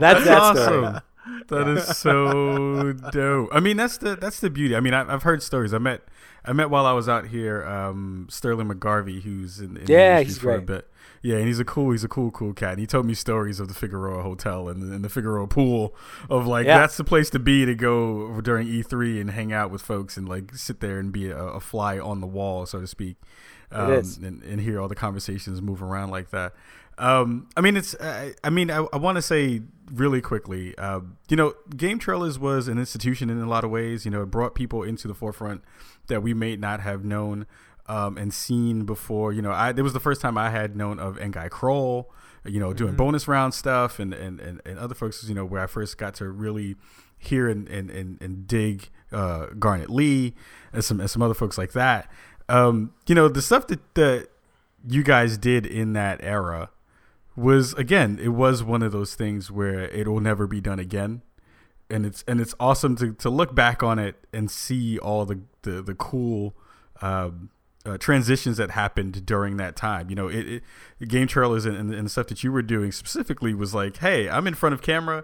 that's awesome. That yeah. is so dope. I mean, that's the that's the beauty. I mean, I, have heard stories. I met I met while I was out here um, Sterling McGarvey, who's in, in yeah, he's for great. a bit. Yeah, and he's a cool he's a cool cool cat. And he told me stories of the Figueroa Hotel and, and the Figueroa pool of like yeah. that's the place to be to go during E3 and hang out with folks and like sit there and be a, a fly on the wall, so to speak. Um, and, and hear all the conversations move around like that. Um, I mean, it's. Uh, I mean, I, I want to say really quickly. Uh, you know, Game Trailers was an institution in a lot of ways. You know, it brought people into the forefront that we may not have known um, and seen before. You know, I it was the first time I had known of N'Gai Croal. You know, doing mm-hmm. bonus round stuff and, and, and, and other folks. You know, where I first got to really hear and and, and, and dig uh, Garnett Lee and some and some other folks like that. Um, you know, the stuff that that you guys did in that era was again it was one of those things where it will never be done again and it's and it's awesome to, to look back on it and see all the the, the cool um, uh, transitions that happened during that time. You know, it, it game trailers and, and, and, stuff that you were doing specifically was like, hey, I'm in front of camera.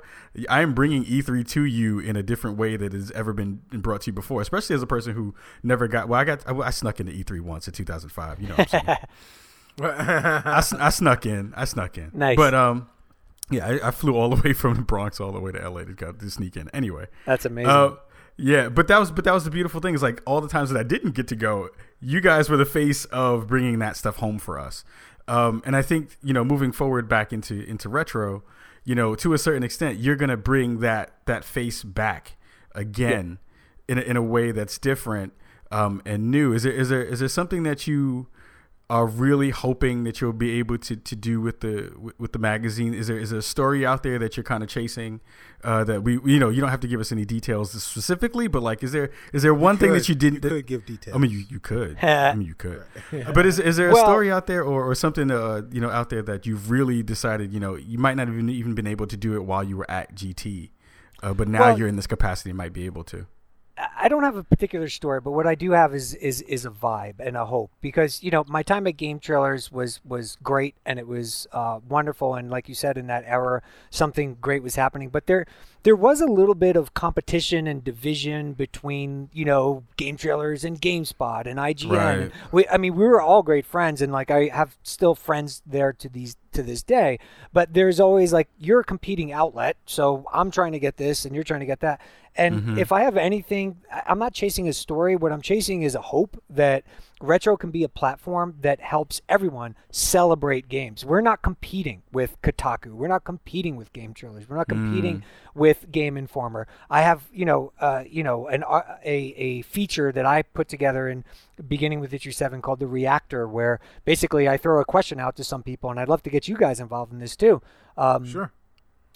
I'm bringing E3 to you in a different way that has ever been brought to you before. Especially as a person who never got. Well, I got I, I snuck into E3 once in 2005. You know. I, I snuck in. I snuck in. Nice. But um, yeah, I, I, flew all the way from the Bronx all the way to LA to go to sneak in. Anyway, that's amazing. Uh, yeah, but that was but that was the beautiful thing is like all the times that I didn't get to go, you guys were the face of bringing that stuff home for us. Um, and I think you know moving forward back into into retro, you know to a certain extent, you're gonna bring that that face back again yeah. in a, in a way that's different um, and new. Is there is there is there something that you are really hoping that you'll be able to, to do with the with the magazine? Is there is there a story out there that you're kind of chasing uh, that we you know you don't have to give us any details specifically, but like is there is there one thing that you didn't you could give details? I mean you, you could I mean you could, but is is there a well, story out there or, or something uh, you know out there that you've really decided you know you might not have even even been able to do it while you were at GT, uh, but now well, you're in this capacity might be able to. I don't have a particular story, but what I do have is is is a vibe and a hope because you know my time at Game Trailers was was great and it was uh, wonderful and like you said in that era something great was happening, but there there was a little bit of competition and division between you know Game Trailers and GameSpot and IGN. Right. We I mean we were all great friends and like I have still friends there to these to this day, but there's always like you're a competing outlet, so I'm trying to get this and you're trying to get that and mm-hmm. if I have anything, I'm not chasing a story. What I'm chasing is a hope that retro can be a platform that helps everyone celebrate games. We're not competing with Kotaku. We're not competing with Game Trailers. We're not competing mm. with Game Informer. I have, you know, uh, you know, an uh, a a feature that I put together in beginning with Issue Seven called the Reactor, where basically I throw a question out to some people, and I'd love to get you guys involved in this too. Um, sure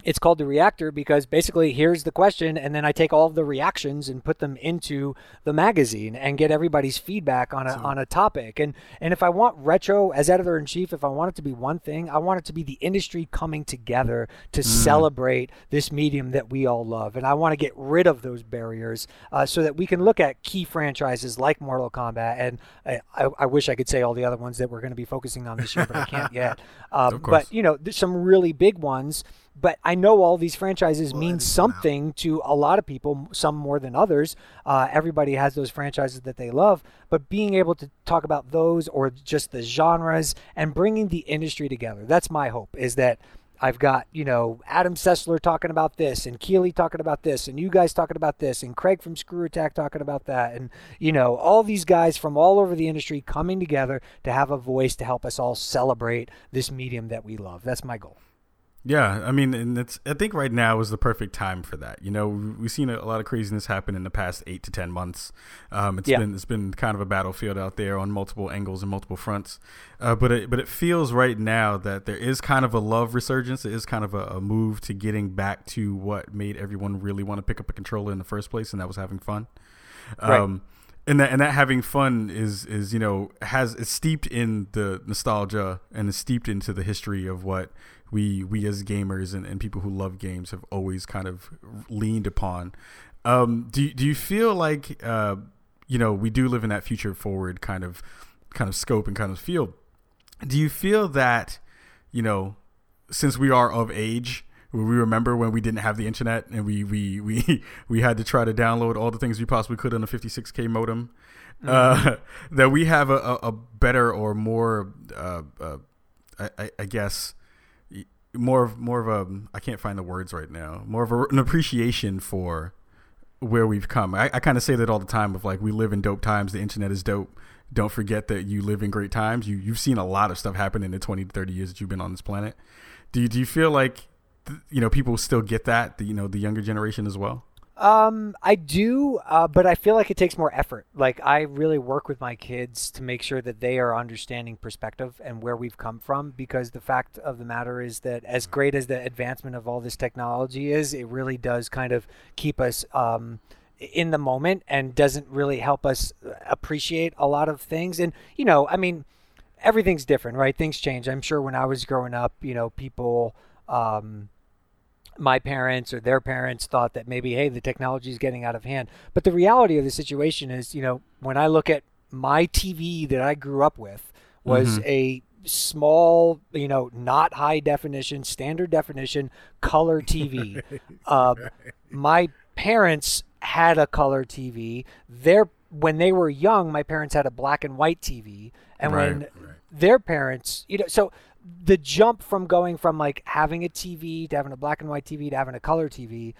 it's called the reactor because basically here's the question and then I take all of the reactions and put them into the magazine and get everybody's feedback on a so, on a topic. And and if I want retro as editor in chief if I want it to be one thing I want it to be the industry coming together to mm. celebrate this medium that we all love. And I want to get rid of those barriers uh, so that we can look at key franchises like Mortal Kombat and I, I, I wish I could say all the other ones that we're going to be focusing on this year but I can't yet. Uh, but you know there's some really big ones but I know all these franchises well, mean something to a lot of people, some more than others. Uh, everybody has those franchises that they love, but being able to talk about those or just the genres and bringing the industry together. That's my hope is that I've got, you know, Adam Sessler talking about this and Keighley talking about this and you guys talking about this and Craig from ScrewAttack talking about that and, you know, all these guys from all over the industry coming together to have a voice to help us all celebrate this medium that we love. That's my goal. Yeah, I mean, and it's. I think right now is the perfect time for that. You know, we've seen a lot of craziness happen in the past eight to ten months. Um, it's yeah. been it's been kind of a battlefield out there on multiple angles and multiple fronts. Uh, but it, but it feels right now that there is kind of a love resurgence. It is kind of a, a move to getting back to what made everyone really want to pick up a controller in the first place, and that was having fun. Right. Um, and that and that having fun is is you know has is steeped in the nostalgia and is steeped into the history of what we we as gamers and, and people who love games have always kind of leaned upon. Um, do do you feel like uh, you know we do live in that future forward kind of kind of scope and kind of field? Do you feel that you know since we are of age? We remember when we didn't have the internet and we we we we had to try to download all the things we possibly could on a 56k modem. Mm-hmm. Uh, that we have a, a, a better or more, uh, uh, I, I, guess, more of more of a I can't find the words right now. More of a, an appreciation for where we've come. I, I kind of say that all the time. Of like, we live in dope times. The internet is dope. Don't forget that you live in great times. You you've seen a lot of stuff happen in the twenty to thirty years that you've been on this planet. Do you, do you feel like you know people still get that? The, you know the younger generation as well. Um, I do, uh, but I feel like it takes more effort. Like I really work with my kids to make sure that they are understanding perspective and where we've come from. Because the fact of the matter is that as great as the advancement of all this technology is, it really does kind of keep us um, in the moment and doesn't really help us appreciate a lot of things. And you know, I mean, everything's different, right? Things change. I'm sure when I was growing up, you know, people. Um, my parents or their parents thought that maybe hey the technology is getting out of hand. But the reality of the situation is you know when i look at my tv that i grew up with was mm-hmm. a small you know not high definition standard definition color tv uh, my parents had a color tv their when they were young my parents had a black and white tv and right, when right. their parents you know so the jump from going from like having a TV to having a black and white TV to having a color TV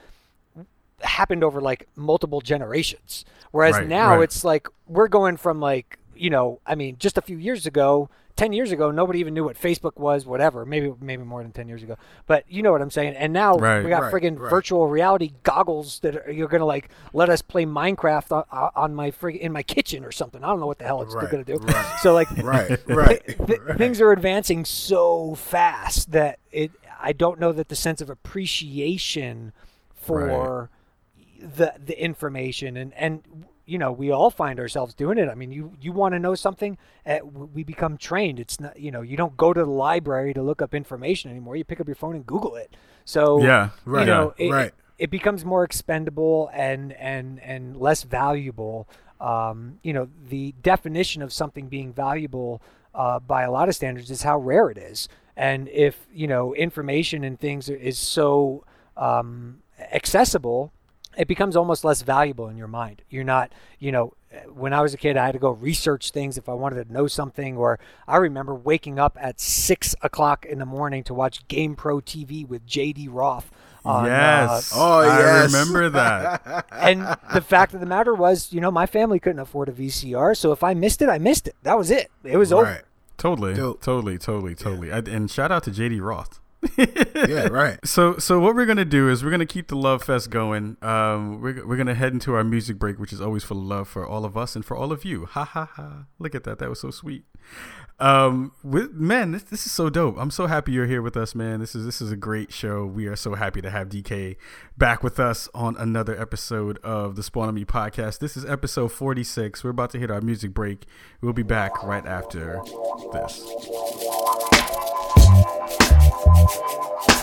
happened over like multiple generations. Whereas right, now right. it's like we're going from like, you know, I mean, just a few years ago, 10 years ago nobody even knew what facebook was whatever maybe maybe more than 10 years ago. But you know what i'm saying? And now right, we got right, friggin' right. virtual reality goggles that are, you're gonna like let us play minecraft on, on my frig in my kitchen or something. I don't know what the hell it's gonna do. so like right right, th- th- things are advancing so fast that it i don't know that the sense of appreciation for the the information and and you know we all find ourselves doing it. I mean you you want to know something uh, we become trained. It's not you know you don't go to the library to look up information anymore. You pick up your phone and google it. So yeah right. you know, yeah, it, right. it becomes more expendable and and and less valuable. Um, you know the definition of something being valuable uh, by a lot of standards is how rare it is. And if you know information and things is so um, accessible it becomes almost less valuable in your mind. You're not, you know, when I was a kid, I had to go research things if I wanted to know something. Or I remember waking up at six o'clock in the morning to watch Game Pro TV with JD Roth. On, uh, yes. Uh, oh, I yes. remember that. and the fact of the matter was, you know, my family couldn't afford a VCR, so if I missed it, I missed it. That was it. It was right. over. Totally, Dope. totally, totally, totally. Yeah. and shout out to JD Roth yeah, right. So, so what we're gonna do is we're gonna keep the love fest going. Um, we're we're gonna head into our music break, which is always of love for all of us and for all of you. Ha ha ha! Look at that. That was so sweet. Um, with man, this, this is so dope. I'm so happy you're here with us, man. This is this is a great show. We are so happy to have DK back with us on another episode of the Spawn on Me podcast. This is episode 46. We're about to hit our music break. We'll be back right after this. Yeah.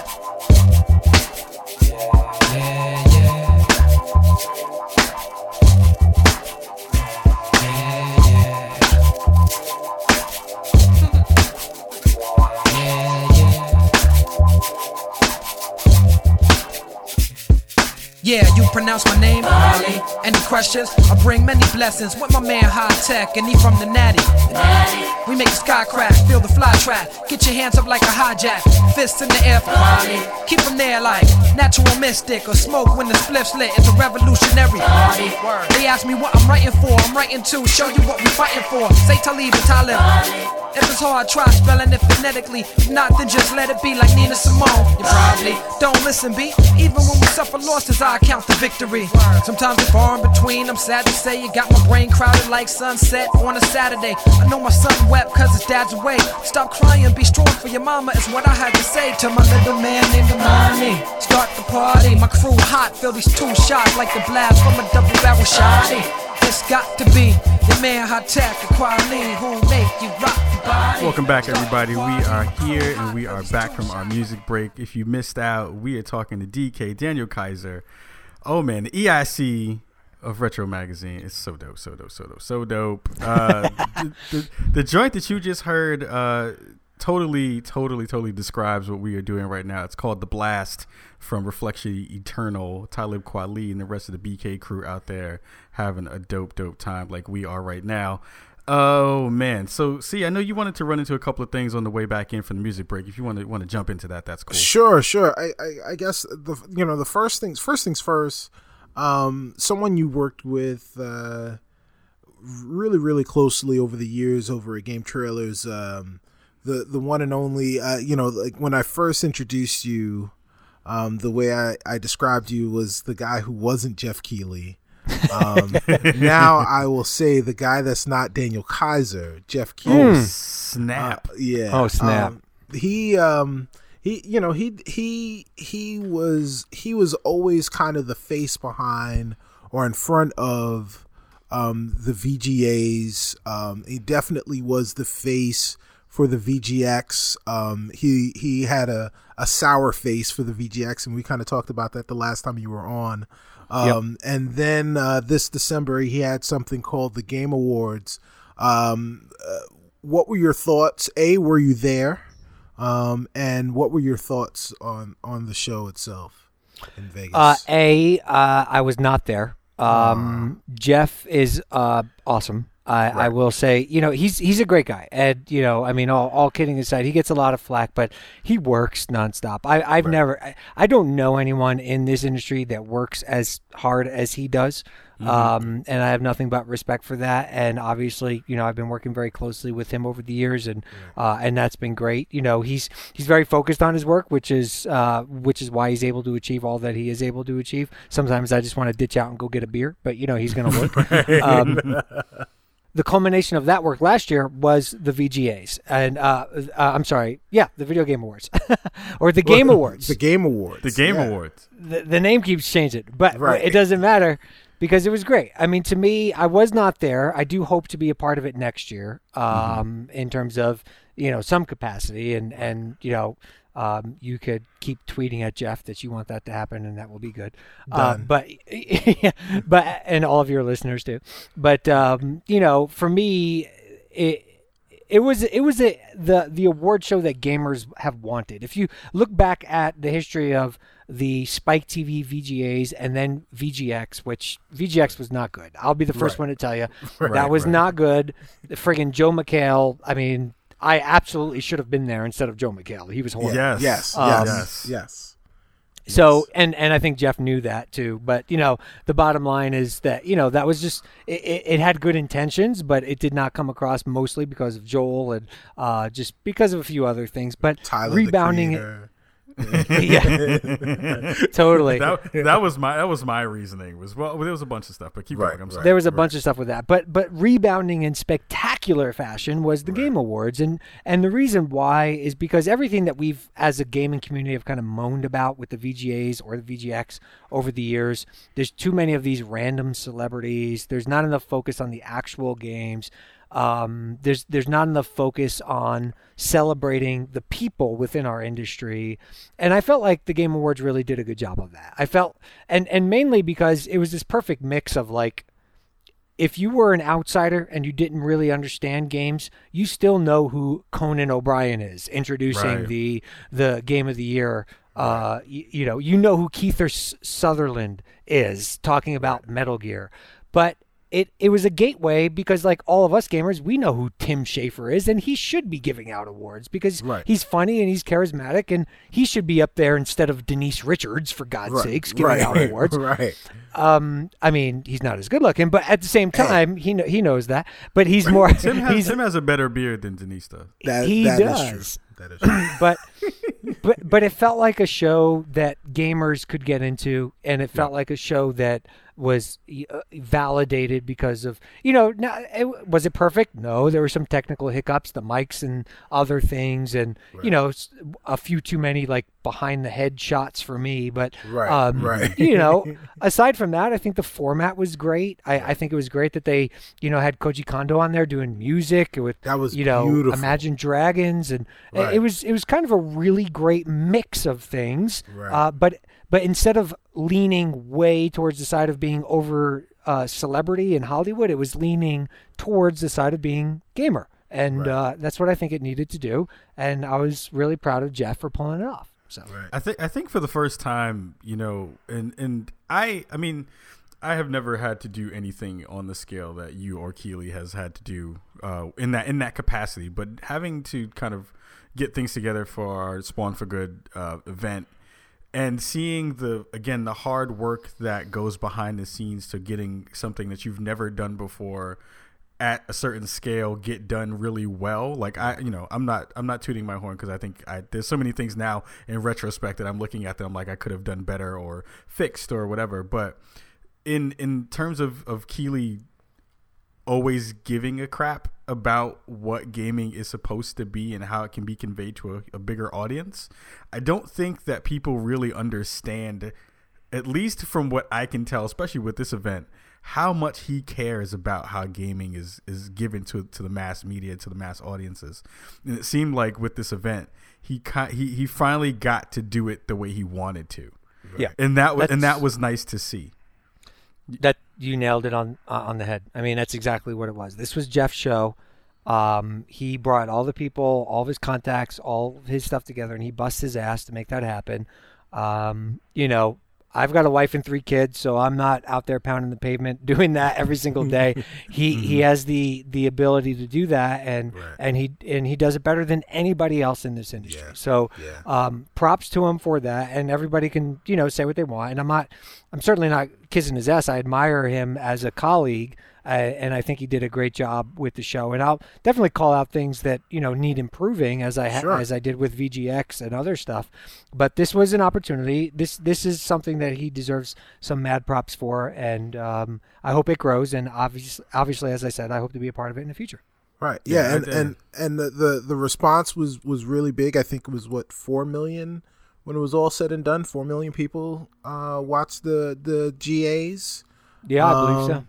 Yeah, you pronounce my name? Marley. Any questions? I bring many blessings with my man Hi-Tek, and he from the Natty. Natty. We make the sky crack, feel the fly trap. Get your hands up like a hijack, fists in the air for Marley. Keep them there like natural mystic or smoke when the spliff's lit. It's a revolutionary. Marley. They ask me what I'm writing for. I'm writing to show you what we fighting for. Say Talib and Talib. If it's hard, try spelling it phonetically. If not, then just let it be like Nina Simone. You probably don't listen, B. Even when we suffer losses, I count the victory. Sometimes it's far in between. I'm sad to say you got my brain crowded like sunset on a Saturday. I know my son wept cause his dad's away. Stop crying, be strong for your mama, is what I had to say to my little man named Amani. Start the party, my crew hot, feel these two shots like the blast from a double barrel shotty. It's got to be the man high tech, quality who make you rock. Welcome back, everybody. We are here and we are back from our music break. If you missed out, we are talking to DK Daniel Kayser. Oh man, the EIC of Retro Magazine. It's so dope, so dope, so dope, so dope. Uh, the, the, the, joint that you just heard uh, totally, totally, totally describes what we are doing right now. It's called The Blast from Reflection Eternal, Talib Kweli, and the rest of the BK crew out there having a dope, dope time like we are right now. Oh man! So, see, I know you wanted to run into a couple of things on the way back in from the music break. If you want to want to jump into that, that's cool. Sure, sure. I, I, I guess the you know the first things first things first. Um, someone you worked with uh, really really closely over the years over at Game Trailers. Um, the the one and only. Uh, you know, like when I first introduced you, um, the way I, I described you was the guy who wasn't Jeff Keighley. Um, now I will say the guy that's not Daniel Kayser, Jeff Keighley. Mm. Snap. Uh, yeah. Oh snap. Um, he um he you know he he he was he was always kind of the face behind or in front of um the VGAs. Um he definitely was the face for the VGX. Um he he had a a sour face for the VGX and we kind of talked about that the last time you were on. Um, yep. And then uh, this December, he had something called the Game Awards. Um, uh, what were your thoughts? A, were you there? Um, and what were your thoughts on on the show itself in Vegas? Uh, a, uh, I was not there. Um, Jeff is uh, awesome. I, right. I will say, you know, he's he's a great guy, and you know, I mean, all, all kidding aside, he gets a lot of flack, but he works nonstop. I, I've right. never, I, I, don't know anyone in this industry that works as hard as he does, mm-hmm. um, and I have nothing but respect for that. And obviously, you know, I've been working very closely with him over the years, and uh, and that's been great. You know, he's he's very focused on his work, which is uh, which is why he's able to achieve all that he is able to achieve. Sometimes I just want to ditch out and go get a beer, but you know, he's going to work. um, the culmination of that work last year was the VGAs, and uh, uh, I'm sorry, yeah, the Video Game Awards, or the Game Awards. The Game Awards. The Game yeah. Awards. The, the, name keeps changing, but right. it doesn't matter because it was great. I mean, to me, I was not there. I do hope to be a part of it next year, mm-hmm. um, mm-hmm. in terms of you know some capacity and and you know um, you could keep tweeting at Jeff that you want that to happen, and that will be good. Uh, but, but and all of your listeners too. But um, you know, for me, it it was it was a, the the award show that gamers have wanted. If you look back at the history of the Spike TV VGAs and then VGX, which VGX was not good. I'll be the first right. one to tell you right, that was right. not good. The friggin' Joel McHale. I mean, I absolutely should have been there instead of Joel McHale. He was horrible. Yes, yes, um, yes, yes. So and and I think Jeff knew that too. But you know, the bottom line is that you know that was just it, it had good intentions, but it did not come across mostly because of Joel and uh, just because of a few other things. But Tyler, rebounding it, yeah, totally. That, that was my that was my reasoning. Was well, there was a bunch of stuff, but keep Right, going. I'm sorry. there was a Right. bunch of stuff with that, but but rebounding in spectacular fashion was the Game Awards, and and the reason why is because everything that we've as a gaming community have kind of moaned about with the VGAs or the VGX over the years. There's too many of these random celebrities. There's not enough focus on the actual games. Um, there's there's not enough focus on celebrating the people within our industry, and I felt like the Game Awards really did a good job of that. I felt, and and mainly because it was this perfect mix of like if you were an outsider and you didn't really understand games, you still know who Conan O'Brien is, introducing Right. the the game of the year. Uh, y- you know, you know who Kiefer Sutherland is, talking about Metal Gear, but it it was a gateway because like all of us gamers, we know who Tim Schafer is, and he should be giving out awards because Right. he's funny and he's charismatic, and he should be up there instead of Denise Richards for God's Right, sakes, giving right, out awards. Right. Um, I mean, he's not as good looking, but at the same time, he he knows that. But he's more. Tim has, he's Tim has a better beard than Denise does. That, He that is does. true. That is true. but but but it felt like a show that gamers could get into, and it felt like a show that was uh, validated because of you know now it, was it perfect no there were some technical hiccups the mics and other things and you know a few too many like behind the head shots for me but Right, um, right. you know aside from that i think the format was great I, I think it was great that they you know had koji kondo on there doing music with That was you know beautiful. imagine dragons and Right. it was it was kind of a really great mix of things Right. uh, but but instead of leaning way towards the side of being over uh, celebrity in hollywood it was leaning towards the side of being gamer and Right. uh, that's what i think it needed to do and i was really proud of jeff for pulling it off so Right. I think I think for the first time, you know, and and I I mean, I have never had to do anything on the scale that you or Keighley has had to do uh, in that in that capacity, but having to kind of get things together for our Spawn for Good uh, event. And seeing the again the hard work that goes behind the scenes to getting something that you've never done before at a certain scale get done really well like i you know i'm not i'm not tooting my horn because i think i there's so many things now in retrospect that i'm looking at them like i could have done better or fixed or whatever. But in in terms of of keighley always giving a crap about what gaming is supposed to be and how it can be conveyed to a, a bigger audience. I don't think that people really understand, at least from what I can tell, especially with this event, how much he cares about how gaming is is given to to the mass media, to the mass audiences. And it seemed like with this event, he he he finally got to do it the way he wanted to, yeah and that was and that was nice to see. that you nailed it on uh, on the head. I mean, that's exactly what it was. This was Jeff's show. Um, he brought all the people, all of his contacts, all of his stuff together, and he busts his ass to make that happen. Um, you know, I've got a wife and three kids, so I'm not out there pounding the pavement doing that every single day. he he has the the ability to do that, and Right. and he and he does it better than anybody else in this industry. Yeah. So Yeah. um, props to him for that, and everybody can you know say what they want. And I'm not, I'm certainly not kissing his ass. I admire him as a colleague, uh, and I think he did a great job with the show. And I'll definitely call out things that you know need improving, as I ha- Sure. as I did with VGX and other stuff. But this was an opportunity. This this is something that he deserves some mad props for, and um, I hope it grows. And obviously, obviously, as I said, I hope to be a part of it in the future. Right. Yeah, Yeah, and, and and the, the the response was was really big. I think it was what four million when it was all said and done. Four million people uh, watched the the GAs. Yeah, I believe so.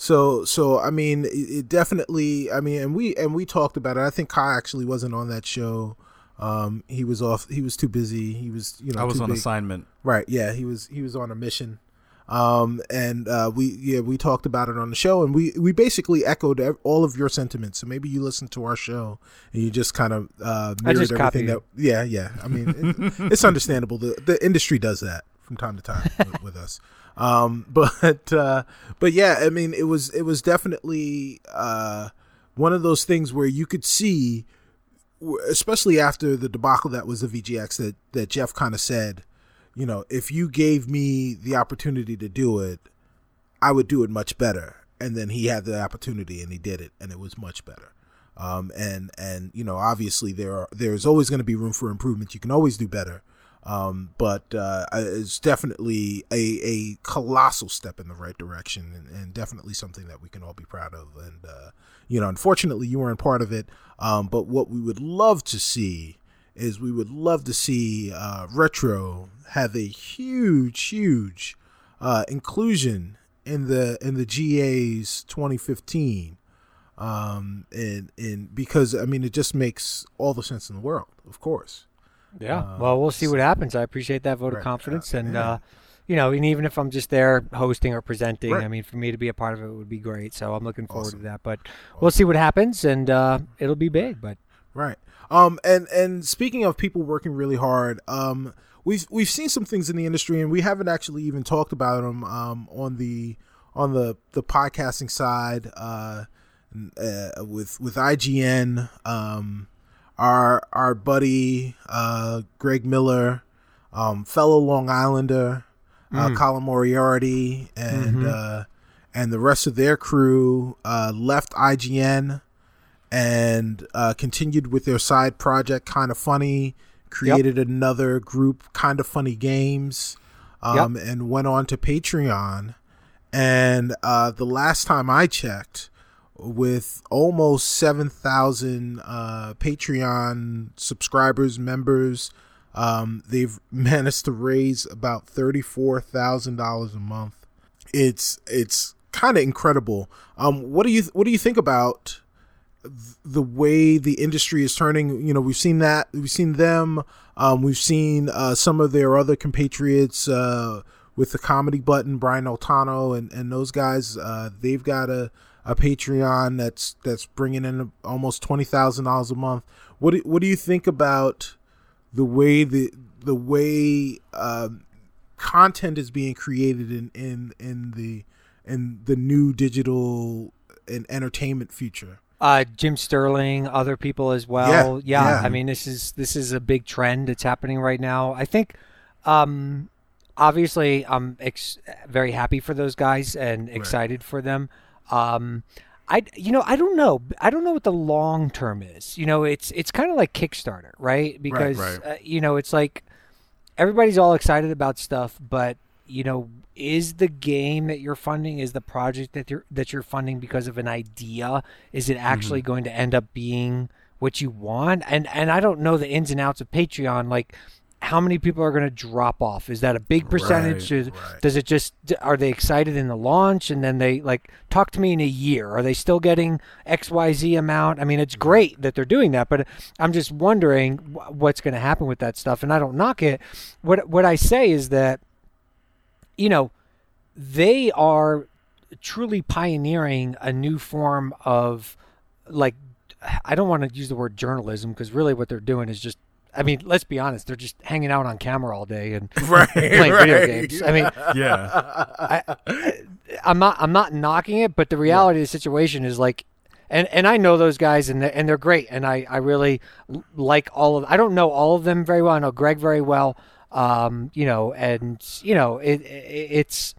So so I mean it, it definitely I mean and we and we talked about it. I think Kai actually wasn't on that show. Um, he was off. He was too busy. He was you know I was too on big. assignment. Right. Yeah. He was he was on a mission. Um, and uh, we yeah we talked about it on the show, and we we basically echoed all of your sentiments. So maybe you listened to our show and you just kind of uh, I mirrored just everything copied that. Yeah, yeah. I mean, it, it's understandable. The the industry does that from time to time with, with us. Um, but uh, but yeah, I mean, it was it was definitely uh, one of those things where you could see especially after the debacle that was the VGX that that Jeff kind of said, you know, if you gave me the opportunity to do it, I would do it much better. And then he had the opportunity and he did it and it was much better. Um, and and you know, obviously there are there's always going to be room for improvement. You can always do better. Um, but uh, it's definitely a, a colossal step in the right direction and, and definitely something that we can all be proud of. And, uh, you know, unfortunately, you weren't part of it. Um, but what we would love to see is we would love to see uh, Retro have a huge, huge uh, inclusion in the in the GA's 2015 um and and because i mean it just makes all the sense in the world of course yeah. Uh, well, we'll see what happens. I appreciate that vote right, of confidence, and yeah. uh, you know, and even if I'm just there hosting or presenting, right. I mean, for me to be a part of it would be great. So I'm looking forward awesome. to that. But awesome. we'll see what happens, and uh, it'll be big. But right. Um. And and speaking of people working really hard, um, we've we've seen some things in the industry, and we haven't actually even talked about them. Um, on the on the the podcasting side, uh, uh with with IGN, um our our buddy uh, Greg Miller, um, fellow Long Islander, uh, mm. Colin Moriarty, and mm-hmm. uh, and the rest of their crew uh, left IGN and uh, continued with their side project, kind of funny. Created yep. another group, kind of funny games, um, yep. and went on to Patreon. And uh, the last time I checked, with almost 7,000 uh, Patreon subscribers, members. Um, they've managed to raise about $34,000 a month. It's it's kind of incredible. Um, what do you what do you think about the way the industry is turning? You know, we've seen that we've seen them. Um, we've seen uh, some of their other compatriots uh, with the comedy button, Brian Altano and and those guys. Uh, they've got a a Patreon that's that's bringing in almost twenty thousand dollars a month. What do, what do you think about the way the the way um, content is being created in in in the in the new digital and entertainment future? Uh, Jim Sterling, other people as well. Yeah, yeah, yeah, I mean this is this is a big trend that's happening right now. I think, um, obviously, I'm ex- very happy for those guys and excited right. for them. Um, I you know I don't know I don't know what the long term is. You know, it's it's kind of like Kickstarter, right? Because right, right. Uh, you know it's like everybody's all excited about stuff, but you know, is the game that you're funding is the project that you're that you're funding because of an idea? Is it actually mm-hmm. going to end up being what you want? And and I don't know the ins and outs of Patreon, like how many people are going to drop off? Is that a big percentage? Right, right. Does it just are they excited in the launch and then they like talk to me in a year? Are they still getting X Y Z amount? I mean, it's mm-hmm. great that they're doing that, but I'm just wondering what's going to happen with that stuff. And I don't knock it. What what I say is that you know they are truly pioneering a new form of like I don't want to use the word journalism because really what they're doing is just I mean, let's be honest; they're just hanging out on camera all day and right, playing right. video games. I mean, yeah, I, am not I'm not knocking it, but the reality yeah. of the situation is like, and and I know those guys and they're, and they're great, and I I really like all of. I don't know all of them very well. I know Greg very well. Um, you know, and you know, it, it it's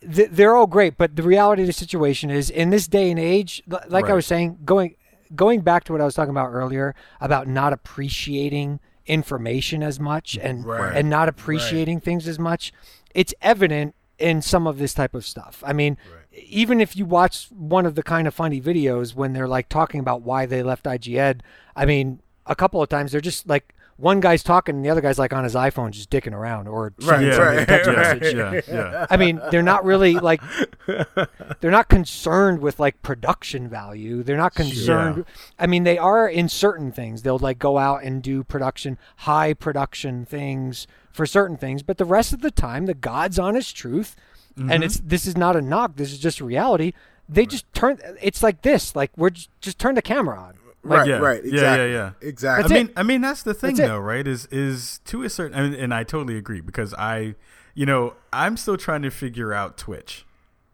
they're all great, but the reality of the situation is in this day and age, like right. I was saying, going going back to what I was talking about earlier about not appreciating information as much and right. and not appreciating right. things as much, it's evident in some of this type of stuff. I mean, right. even if you watch one of the kind of funny videos when they're like talking about why they left IGN, I mean, a couple of times they're just like one guy's talking and the other guy's like on his iPhone just dicking around or right, yeah, right, right, yeah, yeah. I mean, they're not really like they're not concerned with like production value. They're not concerned. I mean, they are in certain things. They'll like go out and do production, high production things for certain things, but the rest of the time, the God's honest truth, mm-hmm. and it's this is not a knock. This is just reality. They just turn. It's like this. Like we're just, just turn the camera on like, right, yeah, right, exactly. yeah, yeah, yeah, exactly. That's I mean, it. I mean that's the thing that's though, right? Is is to a certain, I mean, and I totally agree because I, you know, I'm still trying to figure out Twitch,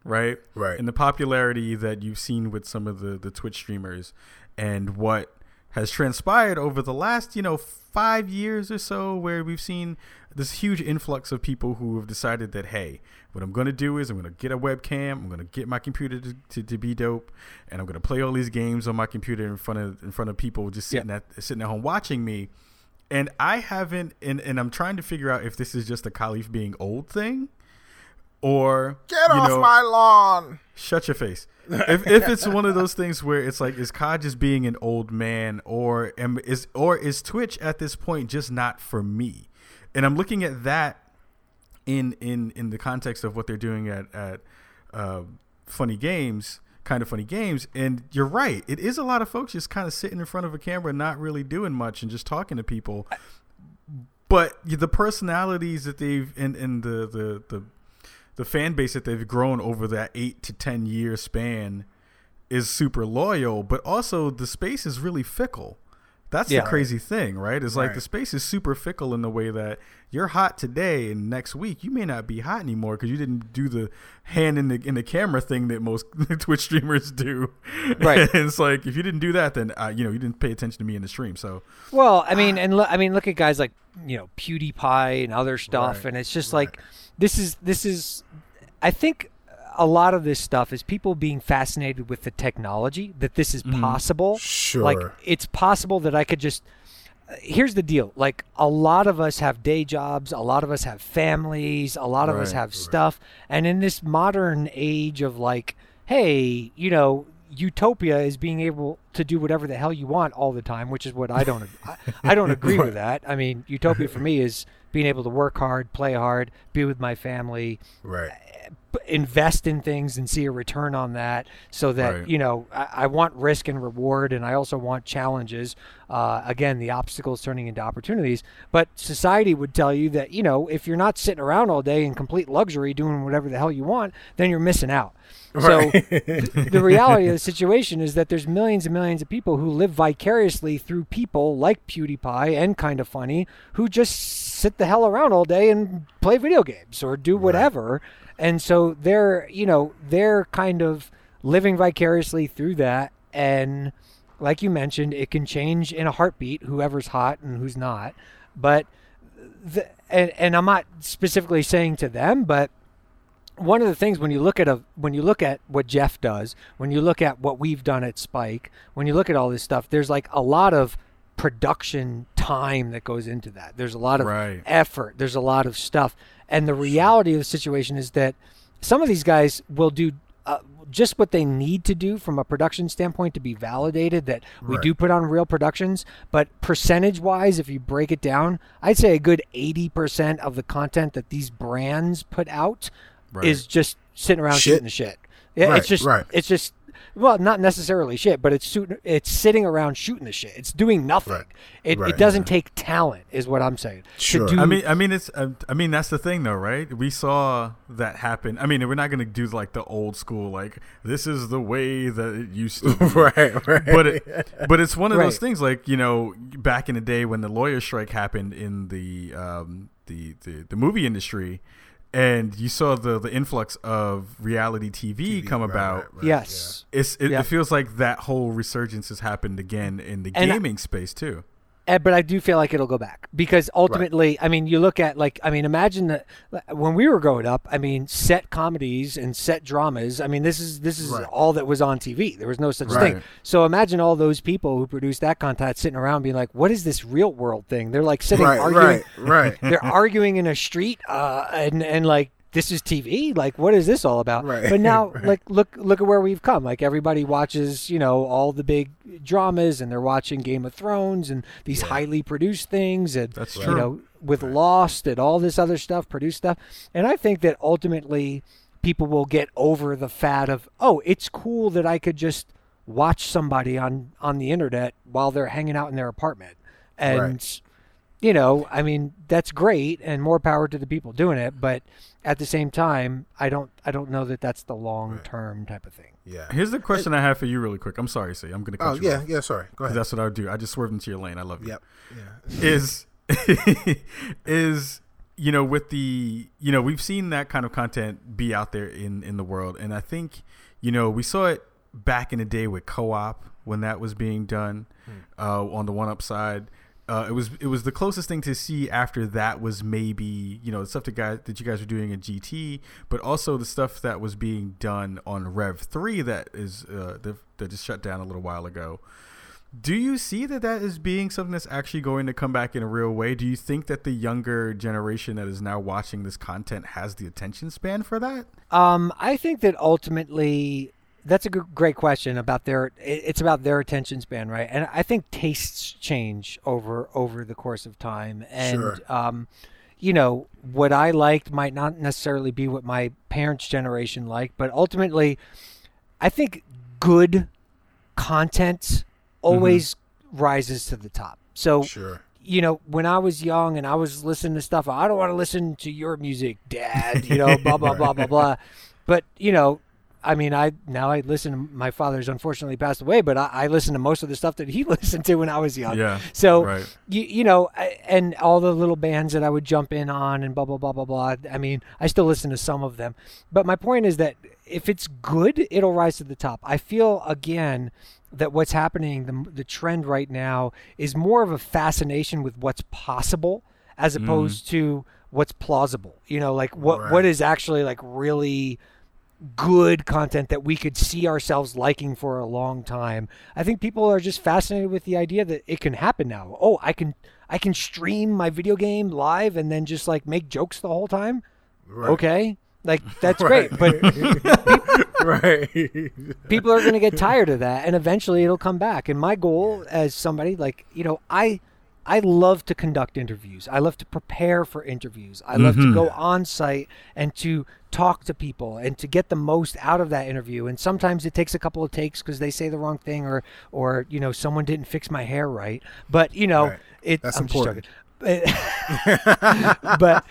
right? Right. And the popularity that you've seen with some of the the Twitch streamers, and what has transpired over the last, you know, five years or so, where we've seen this huge influx of people who have decided that hey what i'm going to do is i'm going to get a webcam i'm going to get my computer to, to, to, be dope and i'm going to play all these games on my computer in front of in front of people just sitting yeah. at sitting at home watching me and I haven't, and, and I'm trying to figure out if this is just a Kahlief being old thing, or get off know, my lawn. Shut your face. if if it's one of those things where it's like, is COD just being an old man, or am is or is Twitch at this point just not for me? And I'm looking at that in in in the context of what they're doing at at uh, funny games kind of funny games. And you're right. It is a lot of folks just kind of sitting in front of a camera, not really doing much and just talking to people. But the personalities that they've and, and the, the, the, the fan base that they've grown over that eight to 10 year span is super loyal, but also the space is really fickle. That's yeah. the crazy thing, right? Is like right. the space is super fickle in the way that you're hot today and next week you may not be hot anymore because you didn't do the hand in the in the camera thing that most Twitch streamers do. Right. and it's like if you didn't do that, then uh, you know you didn't pay attention to me in the stream. So well, I mean, and lo- I mean, look at guys like you know PewDiePie and other stuff, right. and it's just right. like this is this is. I think a lot of this stuff is people being fascinated with the technology that this is mm-hmm. possible. Sure. Like it's possible that I could just here's the deal like a lot of us have day jobs a lot of us have families a lot of right, us have right. stuff and in this modern age of like hey you know utopia is being able to do whatever the hell you want all the time which is what i don't I, I don't agree with that i mean utopia for me is being able to work hard play hard be with my family right invest in things and see a return on that so that right. you know I, I, want risk and reward and i also want challenges. Uh, again the obstacles turning into opportunities. But society would tell you that you know if you're not sitting around all day in complete luxury doing whatever the hell you want then you're missing out. Right. so th- the reality of the situation is that there's millions and millions of people who live vicariously through people like pewdiepie and Kinda Funny who just sit the hell around all day and play video games or do whatever. right and so they're you know they're kind of living vicariously through that. And like you mentioned it can change in a heartbeat whoever's hot and who's not. But the, and, and i'm not specifically saying to them but one of the things when you look at a when you look at what Jeff does, when you look at what we've done at Spike, when you look at all this stuff, there's like a lot of production time that goes into that. There's a lot of right. effort. There's a lot of stuff. And the reality of the situation is that some of these guys will do uh, just what they need to do from a production standpoint to be validated that we right. do put on real productions. But percentage wise, if you break it down, I'd say a good 80% of the content that these brands put out right. is just sitting around shit. shooting the shit. Yeah, right, it's just right. it's just well, not necessarily shit, but it's it's sitting around shooting the shit. It's doing nothing. Right. It, right, it doesn't yeah. take talent, is what I'm saying. Sure. Do, I mean, I mean, it's. Uh, I mean, that's the thing, though, right? We saw that happen. I mean, we're not going to do like the old school, like this is the way that it used to, be. right? Right. But it, but it's one of right. those things, like you know, back in the day when the lawyer strike happened in the um, the, the the movie industry and you saw the the influx of reality TV, TV come right, about. Right, right, yes, yeah. it's it, it, feels like that whole resurgence has happened again in the and gaming I, space too. And, but I do feel like it'll go back because ultimately, right. I mean, you look at like, I mean, imagine that when we were growing up, I mean, set comedies and set dramas. I mean, this is this is right. all that was on TV. There was no such right. thing. So imagine all those people who produced that content sitting around being like, "What is this real world thing?" They're like sitting arguing, right? they're arguing in a street, uh, and and like this is TV. Like, what is this all about? Right. But now, right. like, look, look at where we've come. Like, everybody watches, you know, all the big dramas, and they're watching Game of Thrones and these yeah. highly produced things, and that's true. You know, with right. Lost and all this other stuff, produced stuff. And I think that ultimately, people will get over the fad of, oh, it's cool that I could just watch somebody on on the internet while they're hanging out in their apartment, and you know, I mean, that's great and more power to the people doing it, but at the same time, I don't I don't know that that's the long term right. type of thing. Yeah. Here's the question it, I have for you really quick. I'm sorry, see. I'm going to cut oh, you yeah, off. yeah, sorry. Go ahead. That's what I would do. I just swerved into your lane. I love you. Yep. Yeah. is is you know with the you know we've seen that kind of content be out there in in the world and I think you know we saw it back in the day with co-op when that was being done hmm. uh, on the one up side uh, it was it was the closest thing to see after that was maybe you know the stuff that guys that you guys were doing in GT, but also the stuff that was being done on Rev three that is uh, that, just shut down a little while ago. Do you see that that is being something that's actually going to come back in a real way? Do you think that the younger generation that is now watching this content has the attention span for that? Um, I think that ultimately that's a great question about their it's about their attention span right and i think tastes change over over the course of time and sure. um, you know what i liked might not necessarily be what my parents generation liked but ultimately i think good content always mm-hmm. rises to the top so sure you know, when I was young and I was listening to stuff, I don't want to listen to your music, Dad. You know, blah blah blah blah blah. But you know, I mean, I now I listen. To, my father's unfortunately passed away, but I, I listen to most of the stuff that he listened to when I was young. Yeah. So right. you you know, and all the little bands that I would jump in on and blah blah blah blah blah. I mean, I still listen to some of them, but my point is that if it's good, it'll rise to the top. I feel again that what's happening, the the trend right now is more of a fascination with what's possible as mm. opposed mm. to what's plausible. You know, like what right. what is actually like really good content that we could see ourselves liking for a long time. I think people are just fascinated with the idea that it can happen now. Oh, I can I can stream my video game live and then just like make jokes the whole time. Right. Okay. Like that's right. great, but people, right. people are going to get tired of that and eventually it'll come back. And my goal as somebody like, you know, I I love to conduct interviews. I love to prepare for interviews. I love mm-hmm. to go on site and to talk to people and to get the most out of that interview. And sometimes it takes a couple of takes because they say the wrong thing or or you know someone didn't fix my hair right. But you know, right. it, that's I'm important. but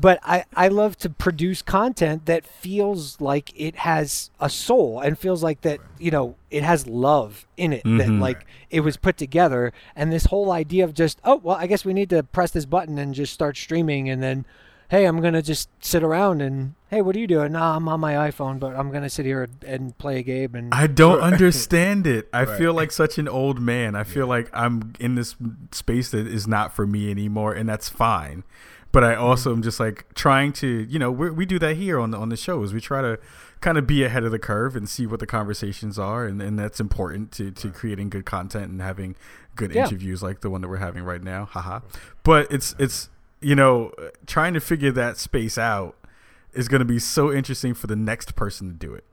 but I, I love to produce content that feels like it has a soul and feels like that you know it has love in it mm-hmm. that like it was put together and this whole idea of just oh well I guess we need to press this button and just start streaming and then hey, I'm gonna just sit around and hey, what are you doing? Nah, I'm on my iPhone, but I'm gonna sit here and play a game. And I don't understand it. I right. feel like such an old man. I feel like I'm in this space that is not for me anymore, and that's fine. But I also mm-hmm. am just like trying to, you know, we do that here on the on the shows. We try to kind of be ahead of the curve and see what the conversations are, and, and that's important to to creating good content and having good yeah. interviews like the one that we're having right now. Haha. But it's it's you know, trying to figure that space out is going to be so interesting for the next person to do it.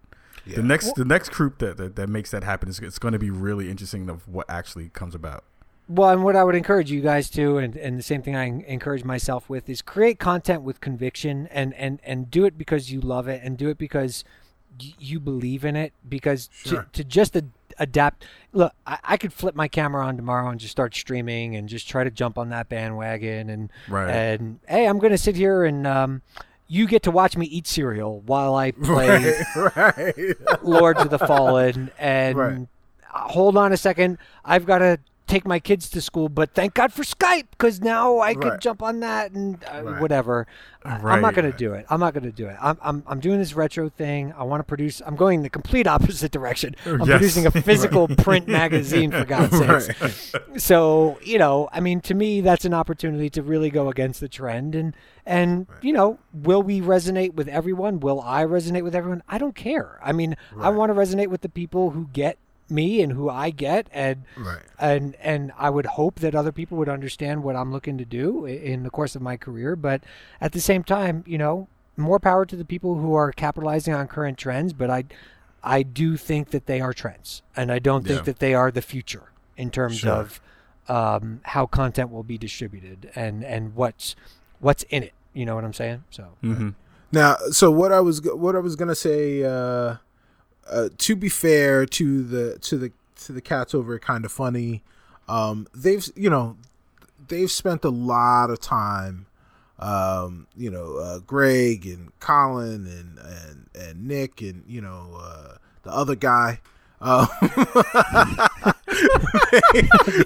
Yeah. The next, well, the next group that, that, that makes that happen is it's going to be really interesting of what actually comes about. Well, and what I would encourage you guys to, and, and the same thing I encourage myself with, is create content with conviction and, and, and do it because you love it and do it because y- you believe in it. Because sure. to, to just ad- adapt. Look, I, I, could flip my camera on tomorrow and just start streaming and just try to jump on that bandwagon and right. and hey, I'm going to sit here and um, you get to watch me eat cereal while I play right, right. Lords of the Fallen and. Right. Hold on a second. I've got to take my kids to school, but thank God for Skype because now I right. can jump on that and uh, right. whatever. Right. I'm not going to do it. I'm not going to do it. I'm, I'm, I'm doing this retro thing. I want to produce. I'm going the complete opposite direction. I'm yes. producing a physical print magazine for God's sakes. So you know, I mean, to me, that's an opportunity to really go against the trend and and you know, will we resonate with everyone? Will I resonate with everyone? I don't care. I mean, I want to resonate with the people who get me and who I get, and right. and and I would hope that other people would understand what I'm looking to do in the course of my career. But at the same time, you know, more power to the people who are capitalizing on current trends. But I, I do think that they are trends, and I don't think yeah. that they are the future in terms sure. of um, how content will be distributed and and what's what's in it. You know what I'm saying? So. Mm-hmm. Now, so what I was what I was gonna say. Uh, uh, to be fair to the to the to the cats over at Kinda Funny, um, they've you know they've spent a lot of time. Um, you know, uh, Greg and Colin and, and and Nick and you know uh, the other guy. Uh, the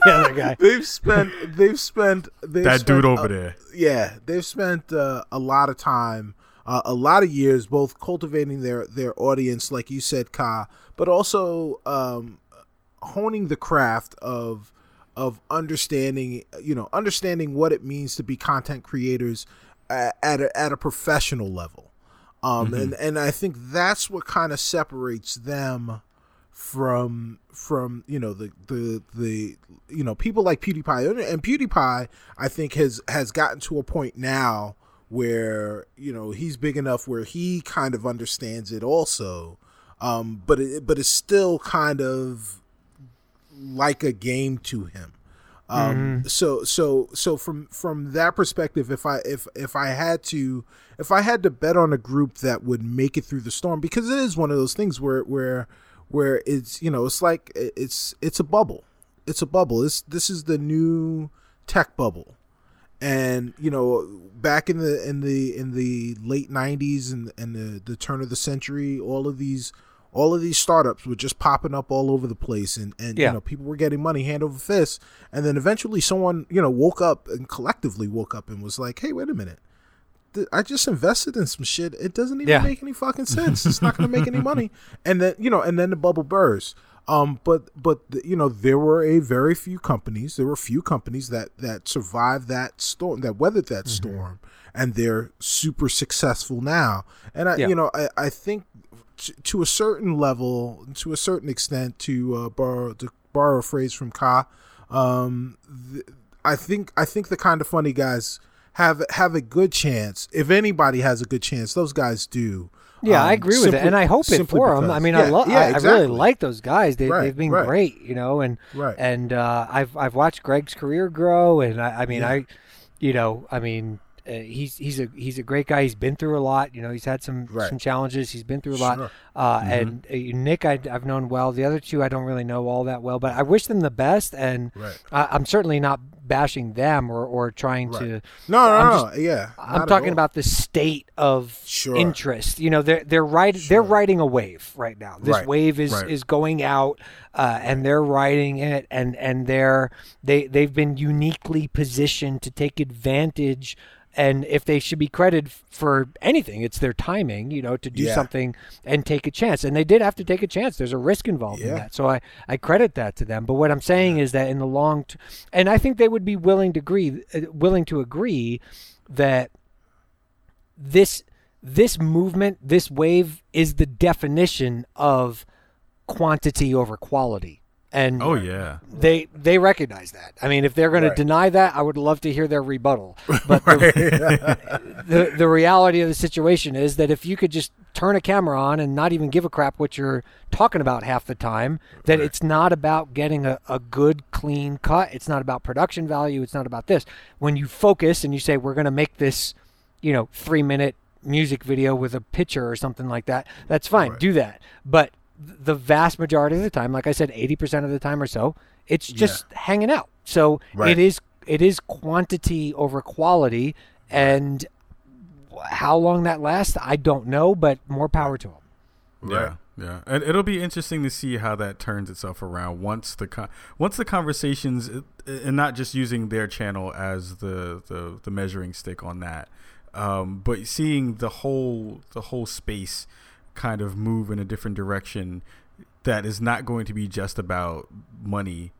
other guy. They've spent. They've spent. They've that spent, dude over there. Yeah, they've spent uh, a lot of time uh, a lot of years, both cultivating their their audience, like you said, Ka, but also um, honing the craft of of understanding, you know, understanding what it means to be content creators at, at a, at a professional level. Um, mm-hmm. and and I think that's what kind of separates them from from you know the the the you know people like PewDiePie and PewDiePie I think has has gotten to a point now where you know he's big enough where he kind of understands it also. Um but it, but it's still kind of like a game to him. Um mm-hmm. so so so from from that perspective if i if if i had to if i had to bet on a group that would make it through the storm because it is one of those things where where where it's you know it's like it's it's a bubble. It's a bubble. This this is the new tech bubble and you know back in the in the in the late 90s and and the, the turn of the century all of these all of these startups were just popping up all over the place and and yeah. you know people were getting money hand over fist and then eventually someone you know woke up and collectively woke up and was like hey wait a minute I just invested in some shit. It doesn't even yeah. make any fucking sense. It's not going to make any money. And then you know, and then the bubble burst. Um, but but you know, there were a very few companies. There were a few companies that that survived that storm, that weathered that mm-hmm. storm, and they're super successful now. And I, yeah. you know, I, I think to a certain level, to a certain extent, to uh, borrow to borrow a phrase from Ka, um, th- I think I think the Kinda Funny guys have have a good chance. If anybody has a good chance, those guys do. Yeah, um, I agree with simply, it, and I hope it for them. I mean, yeah, I love. Yeah, exactly. I, really like those guys. They, have been right. great, you know, and right. and uh, I've I've watched Greg's career grow, and I, I mean, yeah. I, you know, I mean, uh, he's he's a he's a great guy. He's been through a lot. You know, he's had some right. some challenges. He's been through a lot. Sure. Uh, mm-hmm. And uh, Nick, I, have known well. The other two, I don't really know all that well, but I wish them the best. And right. I, am certainly not bashing them or, or trying right. to. No, no, I'm just, no. Yeah, I'm talking about the state of sure. interest. You know, they're they're right. Sure. They're riding a wave right now. This wave is is going out, uh, and they're riding it, and and they're they they've been uniquely positioned to take advantage and if they should be credited for anything it's their timing you know to do yeah. something and take a chance and they did have to take a chance there's a risk involved yeah. in that so i i credit that to them but what i'm saying yeah. is that in the long t- and i think they would be willing to agree uh, willing to agree that this this movement this wave is the definition of quantity over quality and oh yeah, they they recognize that. I mean, if they're going right. to deny that, I would love to hear their rebuttal. But the, the, the reality of the situation is that if you could just turn a camera on and not even give a crap what you're talking about half the time, that right. it's not about getting a, a good clean cut. It's not about production value. It's not about this. When you focus and you say we're going to make this, you know, three minute music video with a picture or something like that, that's fine. Do that. But the vast majority of the time, like I said, 80% of the time or so, it's just yeah. hanging out. So right. it is it is quantity over quality and how long that lasts, I don't know, but more power to them. Yeah. Yeah, and it'll be interesting to see how that turns itself around once the con- once the conversations and not just using their channel as the the, the measuring stick on that, um, but seeing the whole the whole space kind of move in a different direction that is not going to be just about money.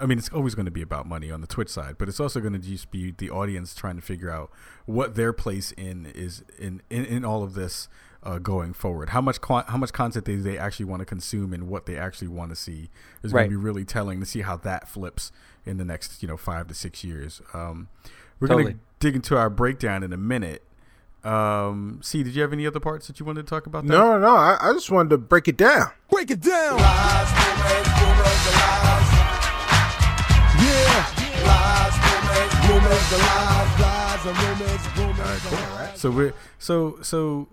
I mean, it's always going to be about money on the Twitch side, but it's also going to just be the audience trying to figure out what their place in is in in, in all of this uh, going forward. How much how much content they, they actually want to consume and what they actually want to see is right. going to be really telling to see how that flips in the next you know five to six years. Um, we're totally. going to dig into our breakdown in a minute. Um, see, did you have any other parts that you wanted to talk about? That? No, no, I, I just wanted to break it down. Break it down. Yeah. So we're so so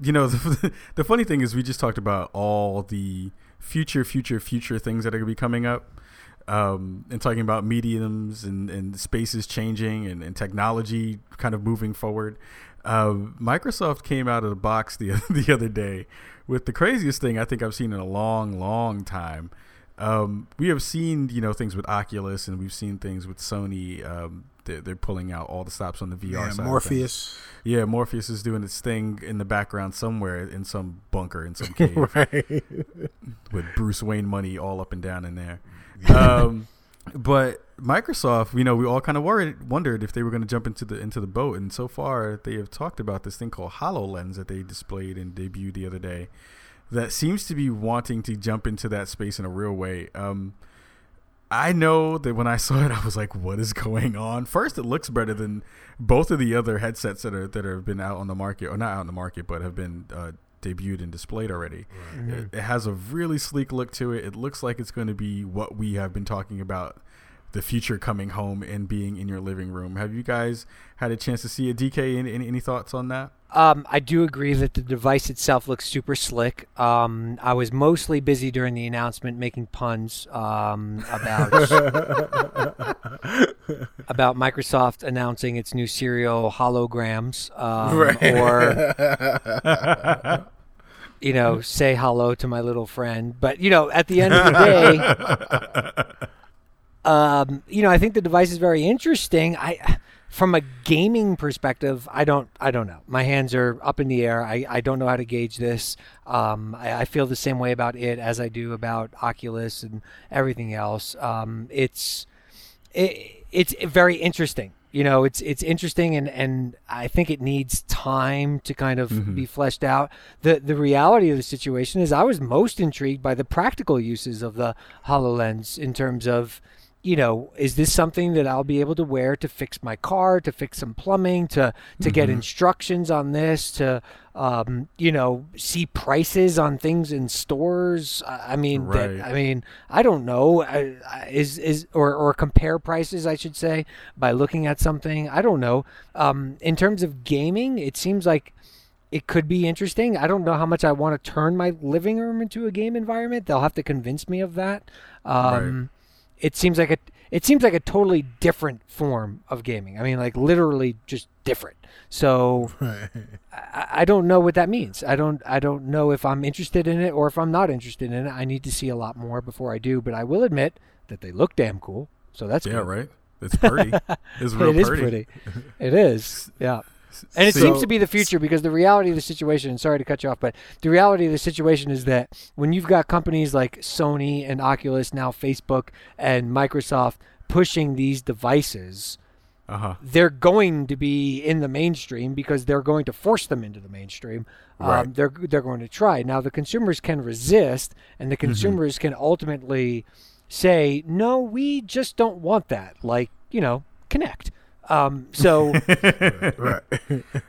you know the, the funny thing is we just talked about all the future future future things that are going to be coming up um, and talking about mediums and, and spaces changing and, and technology kind of moving forward uh, Microsoft came out of the box the the other day with the craziest thing I think I've seen in a long, long time. Um, we have seen you know things with Oculus and we've seen things with Sony. Um, they're, they're, pulling out all the stops on the VR yeah, side. Morpheus. Yeah, Morpheus is doing its thing in the background somewhere in some bunker in some cave with Bruce Wayne money all up and down in there. Um, but Microsoft, you know, we all kind of worried, wondered if they were going to jump into the into the boat, and so far they have talked about this thing called Hololens that they displayed and debuted the other day. that seems to be wanting to jump into that space in a real way. Um, I know that when I saw it, I was like, "What is going on?" First, it looks better than both of the other headsets that are that have been out on the market, or not out on the market, but have been uh, debuted and displayed already. Right. Mm-hmm. It, it, has a really sleek look to it. It looks like it's going to be what we have been talking about the future coming home and being in your living room. Have you guys had a chance to see a DK, any, any, any thoughts on that? Um, I do agree that the device itself looks super slick. Um, I was mostly busy during the announcement making puns um, about about Microsoft announcing its new cereal holograms, um, right. or you know, say hello to my little friend. But you know, at the end of the day. Um, you know, I think the device is very interesting. I, from a gaming perspective, I don't, I don't know. My hands are up in the air. I, I don't know how to gauge this. Um, I, I, feel the same way about it as I do about Oculus and everything else. Um, it's, it, it's very interesting. You know, it's it's interesting, and, and I think it needs time to kind of mm-hmm. be fleshed out. the The reality of the situation is, I was most intrigued by the practical uses of the Hololens in terms of you know, is this something that I'll be able to wear to fix my car, to fix some plumbing, to to mm-hmm. get instructions on this, to um, you know, see prices on things in stores? I mean, right. that, I mean, I don't know. Is is or or compare prices, I should say, by looking at something. I don't know. Um, in terms of gaming, it seems like it could be interesting. I don't know how much I want to turn my living room into a game environment. They'll have to convince me of that. Um, right it seems like a it seems like a totally different form of gaming. I mean, like literally just different. So right. I, I, don't know what that means. I don't I don't know if I'm interested in it or if I'm not interested in it. I need to see a lot more before I do. But I will admit that they look damn cool. So that's yeah, good. right. It's pretty. It's real it is pretty. pretty. It is. Yeah. And it so, seems to be the future because the reality of the situation, sorry to cut you off, but the reality of the situation is that when you've got companies like Sony and Oculus, now Facebook and Microsoft pushing these devices, uh-huh. they're going to be in the mainstream because they're going to force them into the mainstream. Um, right. Um, they're they're going to try. Now the consumers can resist, and the mm-hmm. consumers mm-hmm. can ultimately say, "No, we just don't want that." Like you know, Kinect. Um, so, right.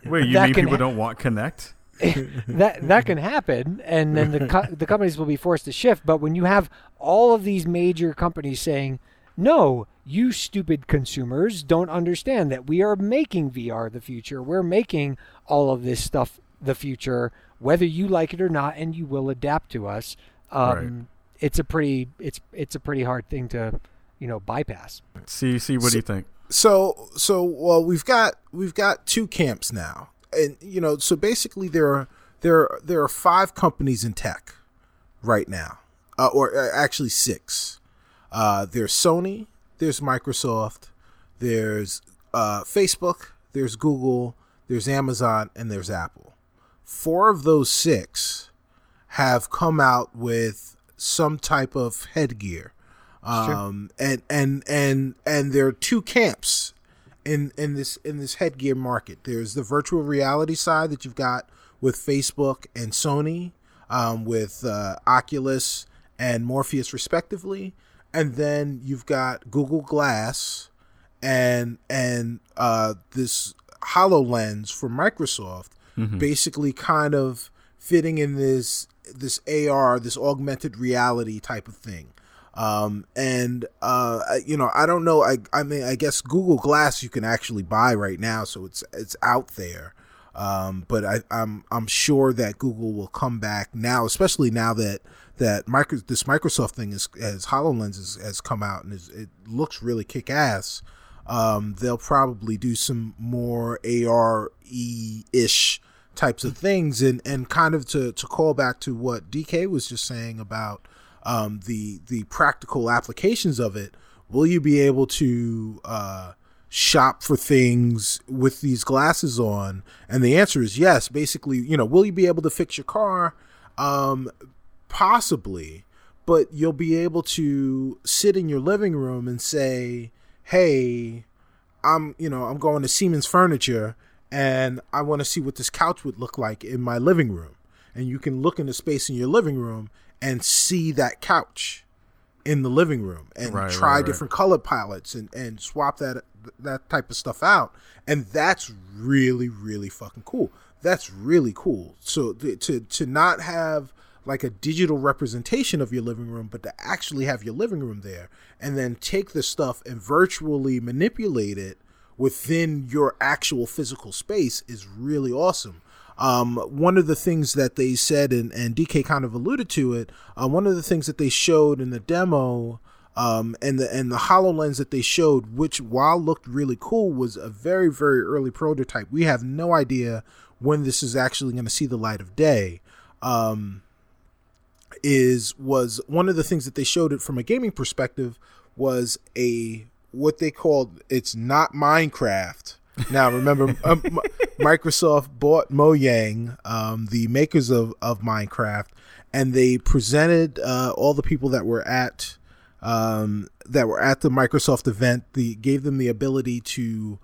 Wait, you mean people ha- don't want Kinect? that that can happen, and then the co- the companies will be forced to shift. But when you have all of these major companies saying, "No, you stupid consumers don't understand that we are making VR the future. We're making all of this stuff the future, whether you like it or not, and you will adapt to us." Um, right. It's a pretty it's it's a pretty hard thing to you know bypass. See see what so, do you think? So so well we've got we've got two camps now. And you know so basically there are there there are five companies in tech right now uh, or uh, actually six. Uh, there's sony there's microsoft there's uh, facebook there's google there's amazon and there's apple. Four of those six have come out with some type of headgear um, and and and and there are two camps in in this in this headgear market. There's the virtual reality side that you've got with Facebook and Sony, um, with uh, Oculus and Morpheus respectively, and then you've got Google Glass and and uh, this Hololens from Microsoft, mm-hmm. basically kind of fitting in this this AR, this augmented reality type of thing. Um, and uh, you know, I don't know. I I mean, I guess Google Glass you can actually buy right now, so it's it's out there. Um, but I, I'm I'm sure that Google will come back now, especially now that that micro this Microsoft thing is as Hololens has, has come out and is, it looks really kick ass. Um, they'll probably do some more AR ish types of things, and and kind of to to call back to what DK was just saying about um, the the practical applications of it, will you be able to uh, shop for things with these glasses on? And the answer is yes. Basically, you know, will you be able to fix your car? Um, possibly, but you'll be able to sit in your living room and say, "Hey, I'm you know I'm going to Seaman's Furniture." And I want to see what this couch would look like in my living room and you can look in the space in your living room and see that couch in the living room and Right, try right, right. different color palettes and, and swap that that type of stuff out. And that's really really fucking cool. That's really cool. So th- to to not have like a digital representation of your living room but to actually have your living room there and then take the stuff and virtually manipulate it within your actual physical space is really awesome um, one of the things that they said, and, and DK kind of alluded to it, uh, one of the things that they showed in the demo um, and the and the Hololens that they showed, which while looked really cool, was a very very early prototype. We have no idea when this is actually going to see the light of day. Um, is was one of the things that they showed it from a gaming perspective was a what they called it's not Minecraft. Now remember, um, Microsoft bought Mojang, um, the makers of of Minecraft, and they presented uh, all the people that were at um, that were at the Microsoft event. The gave them the ability to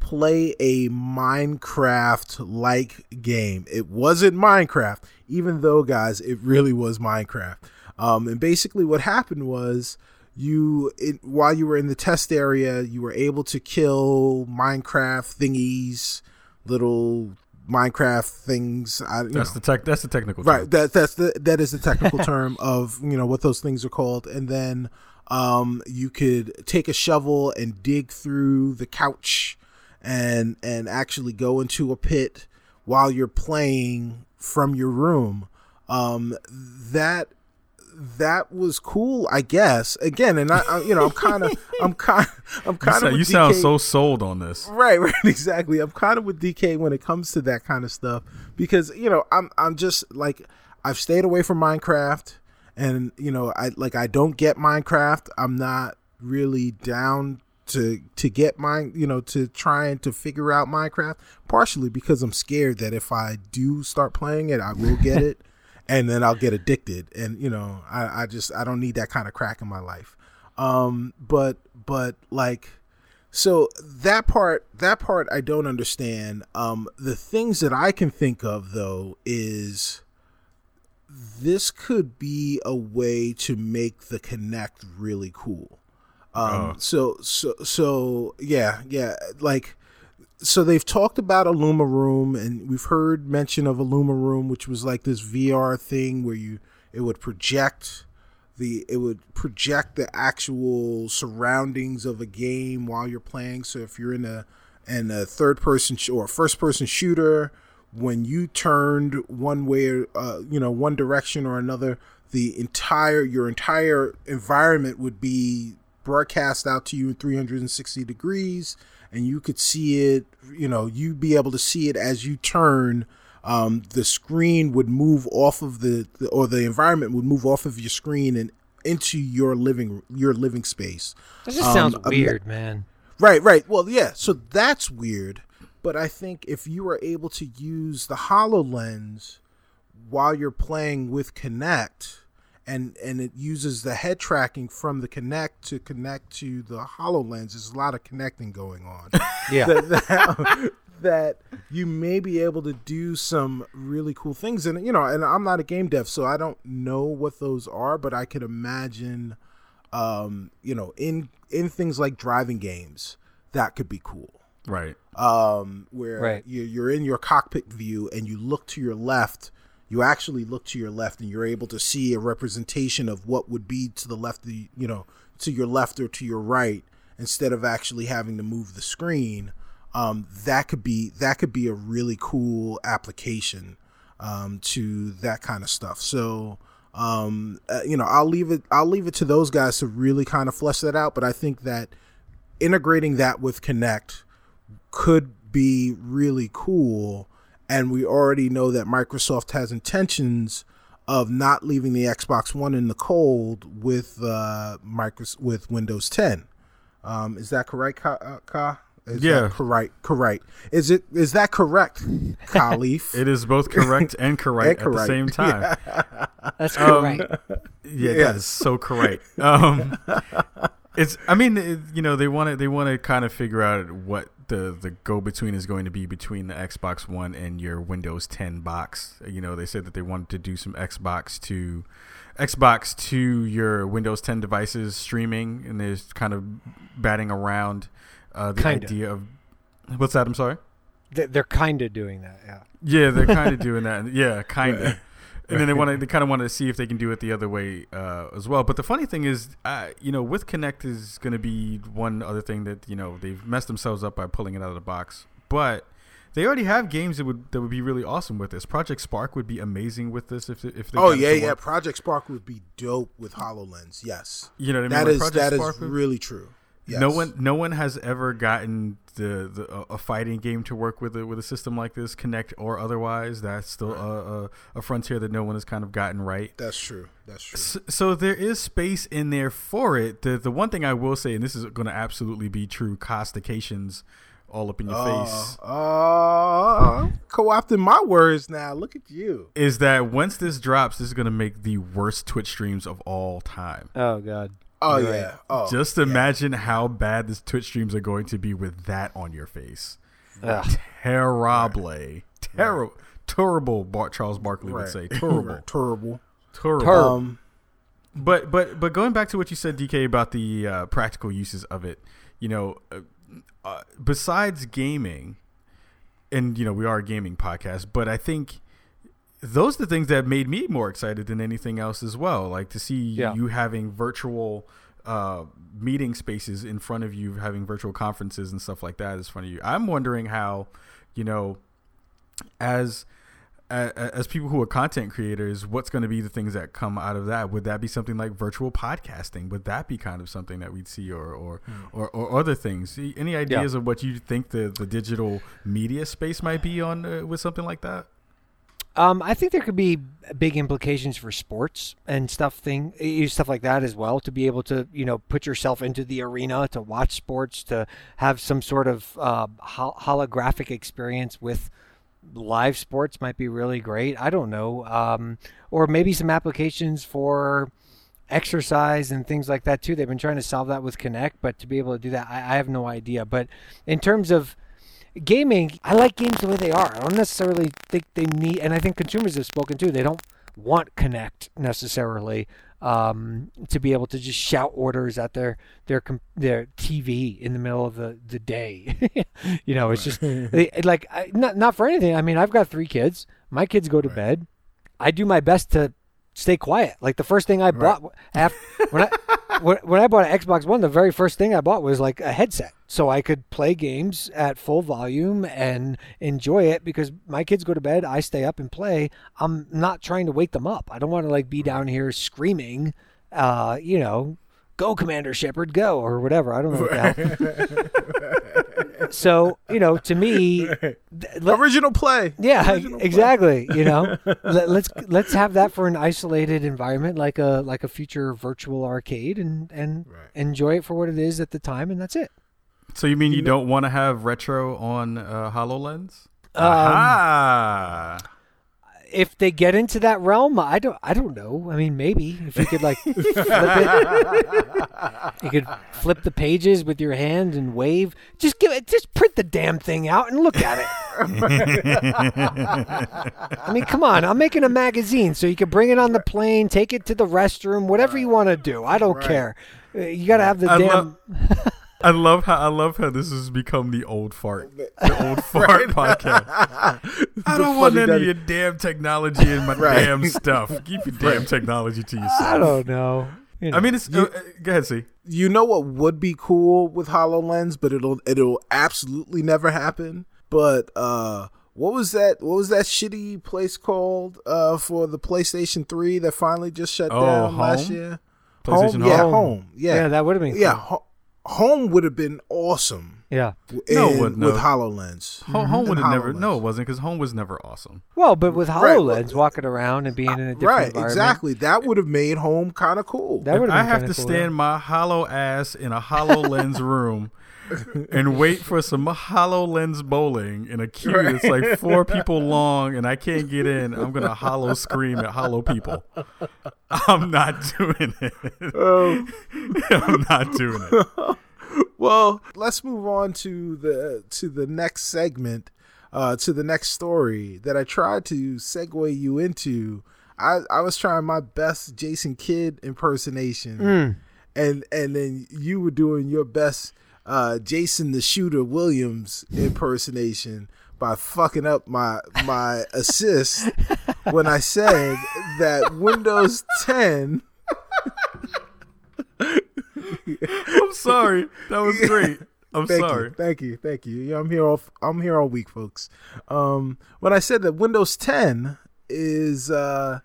play a Minecraft like game. It wasn't Minecraft, even though, guys, it really was Minecraft. Um, and basically, what happened was you, it, while you were in the test area, you were able to kill Minecraft thingies, little Minecraft things. I, That's know. the tech. That's the technical. Right. term. That that's the that is the technical term of you know what those things are called, and then um, you could take a shovel and dig through the couch, and and actually go into a pit while you're playing from your room. Um, that that was cool, I guess. Again, and I, I you know I'm kind of I'm kind I'm You, kind sound, of you sound so sold on this. Right, right, exactly. I'm kind of with DK when it comes to that kind of stuff because you know I'm I'm just like I've stayed away from Minecraft, and you know I like I don't get Minecraft. I'm not really down to to get mine, you know, to trying to figure out Minecraft. Partially because I'm scared that if I do start playing it, I will get it, and then I'll get addicted. And you know, I I just I don't need that kind of crack in my life. Um, but but like so that part that part i don't understand um the things that i can think of though is this could be a way to make the Kinect really cool um Oh. so so so yeah yeah like so they've talked about IllumiRoom and we've heard mention of IllumiRoom which was like this VR thing where you it would project the it would project the actual surroundings of a game while you're playing. So if you're in a in a third person sh- or first person shooter when you turned one way or uh, you know one direction or another the entire your entire environment would be broadcast out to you in 360 degrees and you could see it you know you'd be able to see it as you turn um, the screen would move off of the, the or the environment would move off of your screen and into your living your living space That just Um, sounds um, weird, man. Right, right. Well, yeah. So that's weird. But I think if you are able to use the HoloLens while you're playing with Kinect, and and it uses the head tracking from the Kinect to connect to the HoloLens, there's a lot of connecting going on. Yeah. that, that, that you may be able to do some really cool things. And you know, and I'm not a game dev, so I don't know what those are, but I could imagine um, you know, in in things like driving games, that could be cool. Right. Um, where Right. you, you're in your cockpit view and you look to your left, you actually look to your left and you're able to see a representation of what would be to the left, the, you know, to your left or to your right, instead of actually having to move the screen. Um, that could be that could be a really cool application um, to that kind of stuff. So um, uh, you know, I'll leave it I'll leave it to those guys to really kind of flesh that out. But I think that integrating that with Kinect could be really cool. And we already know that Microsoft has intentions of not leaving the Xbox One in the cold with uh, Microsoft with Windows 10. Um, is that correct, Ka? Uh, Ka? Is Yeah. that correct. Correct. Is it? Is that correct, Kahlief? It is both correct and correct And at the same time. That's Um, correct. Yeah, Yeah. that is so correct. Um, it's. I mean, it, you know, they want to they want to kind of figure out what the the go between is going to be between the Xbox One and your Windows 10 box. You know, they said that they wanted to do some Xbox to Xbox to your Windows 10 devices streaming, and there's kind of batting around uh, the Kinda. idea of what's that? I'm sorry. They- They're kind of doing that. Yeah. Yeah, they're kind of doing that. Yeah, kind of. And then they want to, they kind of want to see if they can do it the other way uh, as well. But the funny thing is, uh, you know, with Kinect is going to be one other thing that you know they've messed themselves up by pulling it out of the box. But they already have games that would that would be really awesome with this. Project Spark would be amazing with this if if they Oh yeah, yeah. Project Spark would be dope with Hololens. Yes, You know what I mean? that Like is that is really true. Yes. No one, no one has ever gotten the, the a- a fighting game to work with a, with a system like this, Kinect or otherwise. That's still a, a, a frontier that no one has kind of gotten right. That's true. That's true. So, so there is space in there for it. The the one thing I will say, and this is going to absolutely be true, costications all up in your face, Uh, co-opting my words now. Look at you. is that once this drops, this is going to make the worst Twitch streams of all time. Oh God. Oh You're yeah. right. Oh, Just imagine how bad this Twitch streams are going to be with that on your face. Ugh. Terrible, terrible, terrible. Bar- Charles Barkley would say terrible, terrible. terrible. Terrible. Um, But but but going back to what you said, DK, about the uh, practical uses of it, you know, uh, uh, besides gaming, and you know we are a gaming podcast, but I think those are the things that made me more excited than anything else as well. Like to see Yeah. you having virtual uh, meeting spaces in front of you, having virtual conferences and stuff like that is front of you. I'm wondering how, you know, as as people who are content creators, what's going to be the things that come out of that? Would that be something like virtual podcasting? Would that be kind of something that we'd see, or or, or, or other things? Any ideas of what you think the, the digital media space might be on uh, with something like that? Um, I think there could be big implications for sports and stuff thing, stuff like that as well. To be able to, you know, put yourself into the arena to watch sports, to have some sort of uh, holographic experience with live sports might be really great. I don't know, um, or maybe some applications for exercise and things like that too. They've been trying to solve that with Kinect, but to be able to do that, I, I have no idea. But in terms of gaming, I like games the way they are. I don't necessarily think they need, and I think consumers have spoken too. They don't want Kinect necessarily um, to be able to just shout orders at their their com- their TV in the middle of the the day. you know, it's just they, like I, not not for anything. I mean, I've got three kids. My kids go to bed. I do my best to stay quiet. Like the first thing I bought after when I when I bought an Xbox One, the very first thing I bought was like a headset, so I could play games at full volume and enjoy it. Because my kids go to bed, I stay up and play. I'm not trying to wake them up. I don't want to like be down here screaming, uh, you know, "Go, Commander Shepard, go!" or whatever. I don't know. What the so you know, to me, th- let- original play. yeah, Original play. exactly. You know, Let, let's let's have that for an isolated environment, like a like a future virtual arcade, and and Right. enjoy it for what it is at the time, and that's it. So you mean you don't want to have retro on uh, Hololens? Um, Aha! If they get into that realm, I don't I don't know. I mean, maybe if you could like flip it, you could flip the pages with your hand and wave. Just give it. Just print the damn thing out and look at it. I mean, come on. I'm making a magazine, so you can bring it on the plane, take it to the restroom, whatever you want to do. I don't care. Uh, You got to have the I damn. love- I love how I love how this has become the old fart, the old fart podcast. I don't want funny any of your damn technology in my Right. damn stuff. Keep your damn technology to yourself. I don't know. You know. I mean, it's. uh, uh, go ahead, see. You know what would be cool with Hololens, but it'll it'll absolutely never happen. But uh what was that what was that shitty place called uh for the PlayStation 3 that finally just shut Oh, down last year? PlayStation home? Yeah, Home? home. Yeah. yeah, that would have been. yeah, cool. ho- home would have been awesome. Yeah. w- No, it with have. HoloLens. Mm-hmm. Home, home would have never. No, it wasn't because home was never awesome. Well, but with Right, HoloLens, walking around and being in a different Right, environment. exactly. That would have made home kind of cool. That would I have to cool, stand my hollow ass in a Hololens room and wait for some HoloLens bowling in a queue that's like four people long and I can't get in, I'm gonna hollow scream at hollow people. I'm not doing it. Oh. I'm not doing it. well, let's move on to the to the next segment, uh, to the next story that I tried to segue you into. I, I was trying my best Jason Kidd impersonation, Mm. and and then you were doing your best uh, Jason the Shooter Williams impersonation by fucking up my my assist when I said that Windows 10 I'm sorry. That was great. I'm thank sorry. You, thank you, thank you. Yeah, I'm here all I'm here all week, folks. Um, when I said that Windows 10 is uh,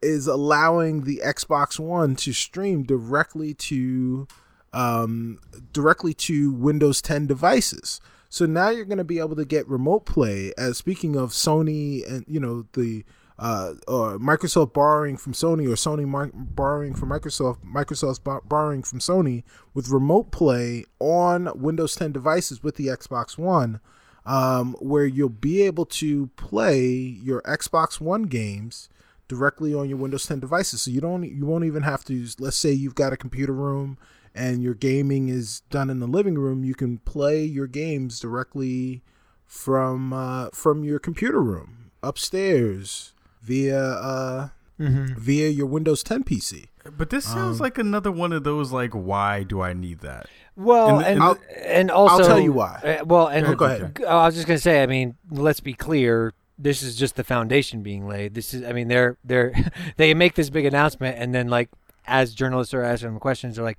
is allowing the Xbox One to stream directly to um, directly to Windows 10 devices. So now you're going to be able to get remote play. As speaking of Sony and you know the uh, or Microsoft borrowing from Sony or Sony mar- borrowing from Microsoft, Microsoft's bar- borrowing from Sony with remote play on Windows 10 devices with the Xbox One, um, where you'll be able to play your Xbox One games directly on your Windows 10 devices. So you don't you won't even have to. Let's say you've got a computer room and your gaming is done in the living room. You can play your games directly from uh, from your computer room upstairs via uh, Mm-hmm. via your Windows 10 PC. But this sounds Um, like another one of those like why do I need that? Well, And- and and I'll- tell you why. uh, well, and Oh, go ahead. I was just gonna say. I mean, let's be clear. This is just the foundation being laid. This is. I mean, they're they're they make this big announcement, and then like as journalists are asking them questions, they're like,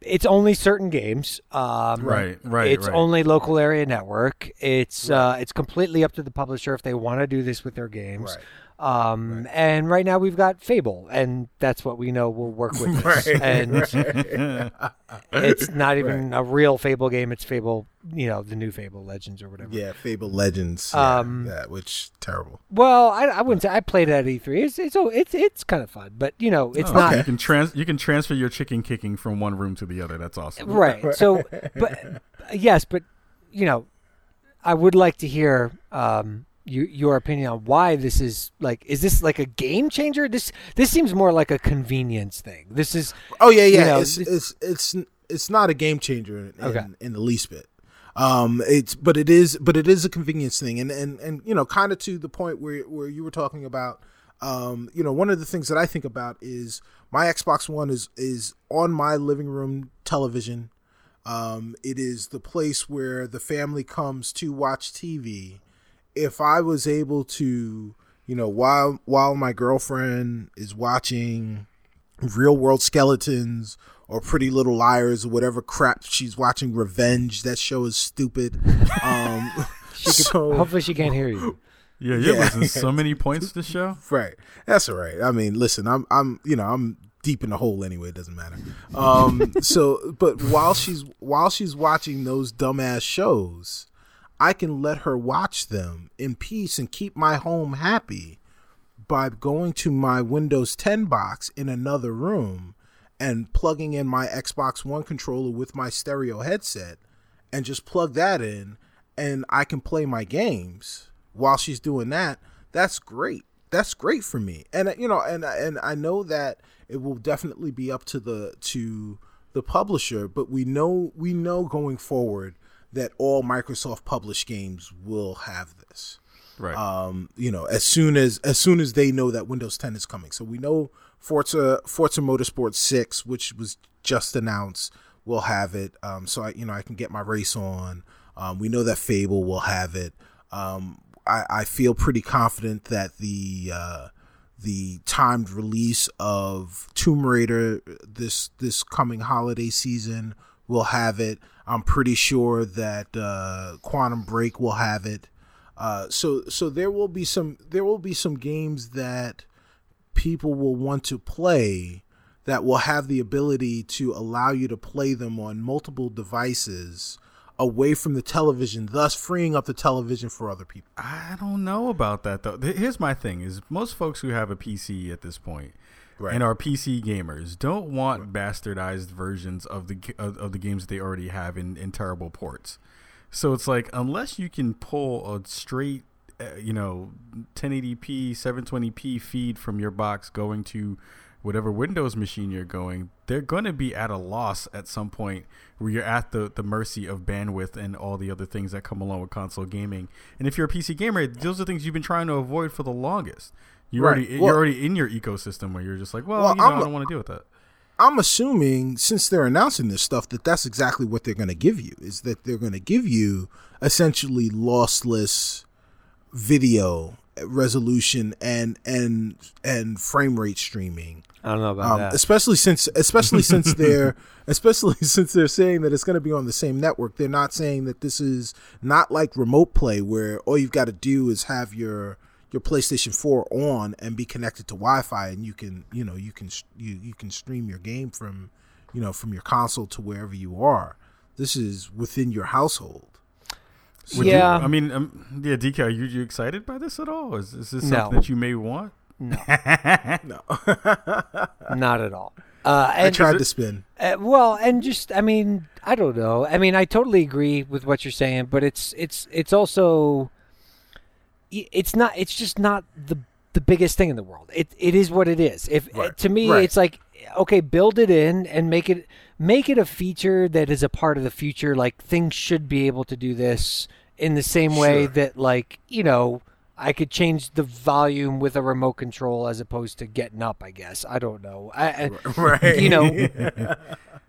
it's only certain games. Um, Right, right, It's right. only local area network. It's uh, it's completely up to the publisher if they want to do this with their games. Right. Um, and right now we've got Fable, and that's what we know will work with this. Right, And it's not even a real Fable game. It's Fable, you know, the new Fable Legends or whatever. Yeah, Fable Legends. Yeah, Um, that which terrible. Well, I, I wouldn't say I played it at E3. It's it's oh, it's it's kind of fun, but you know, it's Oh, not You can trans you can transfer your chicken kicking from one room to the other. That's awesome. right. So, but yes, but you know, I would like to hear um, you, your opinion on why this is like. Is this like a game changer? This this seems more like a convenience thing. This is Oh yeah, yeah. know, it's, it's it's it's not a game changer in, Okay. in, in the least bit. Um, it's but it is but it is a convenience thing, and and and you know, kind of to the point where where you were talking about. Um, you know, one of the things that I think about is my Xbox One is is on my living room television. Um, it is the place where the family comes to watch TV. If I was able to, you know, while while my girlfriend is watching Real World Skeletons or Pretty Little Liars or whatever crap she's watching, Revenge, that show is stupid. Um, she so hopefully she can't hear you. Yeah, you're Yeah. losing so many points this show. right, that's all right. I mean, listen, I'm I'm you know I'm deep in the hole anyway. It doesn't matter. Um, so, but while she's while she's watching those dumbass shows, I can let her watch them in peace and keep my home happy by going to my Windows 10 box in another room and plugging in my Xbox One controller with my stereo headset and just plug that in and I can play my games while she's doing that. That's great. That's great for me. And uh, you know, and and I know that it will definitely be up to the to the publisher, but we know we know going forward that all Microsoft published games will have this Right. um, you know, as soon as as soon as they know that Windows 10 is coming. So we know Forza Forza Motorsport 6, which was just announced, will have it. Um, so I you know I can get my race on. Um, we know that Fable will have it. Um, I, I feel pretty confident that the uh, the timed release of Tomb Raider this this coming holiday season will have it. I'm pretty sure that uh, Quantum Break will have it. Uh, so so there will be some there will be some games that people will want to play that will have the ability to allow you to play them on multiple devices away from the television, thus freeing up the television for other people. I don't know about that though. Here's my thing: is most folks who have a PC at this point right. and our PC gamers don't want bastardized versions of the of, of, the games that they already have in, in terrible ports. So it's like unless you can pull a straight, uh, you know, 1080p 720p feed from your box going to whatever Windows machine you're going, they're going to be at a loss at some point where you're at the, the mercy of bandwidth and all the other things that come along with console gaming. And if you're a PC gamer, those are things you've been trying to avoid for the longest. You're right. already well, you're already in your ecosystem where you're just like, well, well you know, I don't want to deal with that. I'm assuming since they're announcing this stuff that that's exactly what they're going to give you is that they're going to give you essentially lossless video resolution and and and frame rate streaming. I don't know about um, that. Especially since especially since they're especially since they're saying that it's going to be on the same network. They're not saying that this is not like remote play where all you've got to do is have your your PlayStation 4 on and be connected to Wi-Fi and you can, you know, you can you you can stream your game from, you know, from your console to wherever you are. This is within your household. Would yeah, you, I mean, um, yeah, DK, are you, you, excited by this at all? Is, is this something no. that you may want? No, no, not at all. Uh, I tried to spin. Uh, well, and just, I mean, I don't know. I mean, I totally agree with what you're saying, but it's it's it's also it's not it's just not the the biggest thing in the world. It it is what it is. If right. to me right. it's like okay, build it in and make it make it a feature that is a part of the future like things should be able to do this in the same sure. way that like, you know, I could change the volume with a remote control as opposed to getting up, I guess. I don't know. I, right. You know,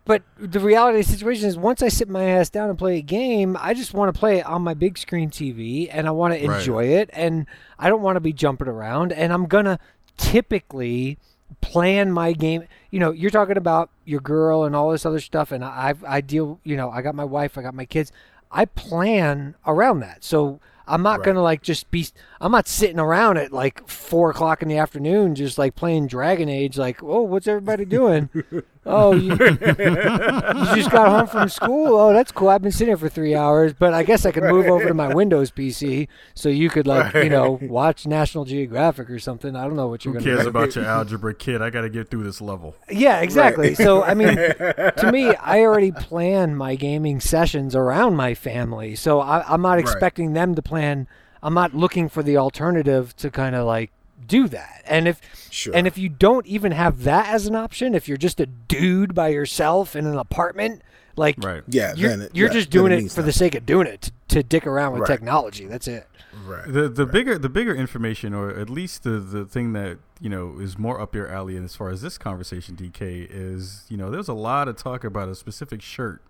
But the reality of the situation is, once I sit my ass down and play a game, I just want to play it on my big screen TV, and I want to enjoy right. it, and I don't want to be jumping around. And I'm gonna typically plan my game. You know, you're talking about your girl and all this other stuff, and I I deal. You know, I got my wife, I got my kids. I plan around that. So I'm not right. gonna like just be. I'm not sitting around at like four o'clock in the afternoon just like playing Dragon Age. Like, oh, what's everybody doing? oh, you, you, just got home from school. Oh, that's cool. I've been sitting here for three hours, but I guess I could move over to my Windows PC so you could like right. you know watch National Geographic or something. I don't know what you're Who gonna. Do. Who cares do. about your algebra, kid? I got to get through this level. Yeah, exactly. Right. So I mean, to me, I already plan my gaming sessions around my family, so I, am not expecting them to plan. I'm not looking for the alternative to kind of like do that. And if sure. and if you don't even have that as an option, if you're just a dude by yourself in an apartment, like right. yeah, you're, it, you're yeah, just doing it for the sake of doing it to, to dick around with right. technology. That's it. Right. The the right. bigger the bigger information, or at least the the thing that you know is more up your alley, and as far as this conversation, DK is you know there's a lot of talk about a specific shirt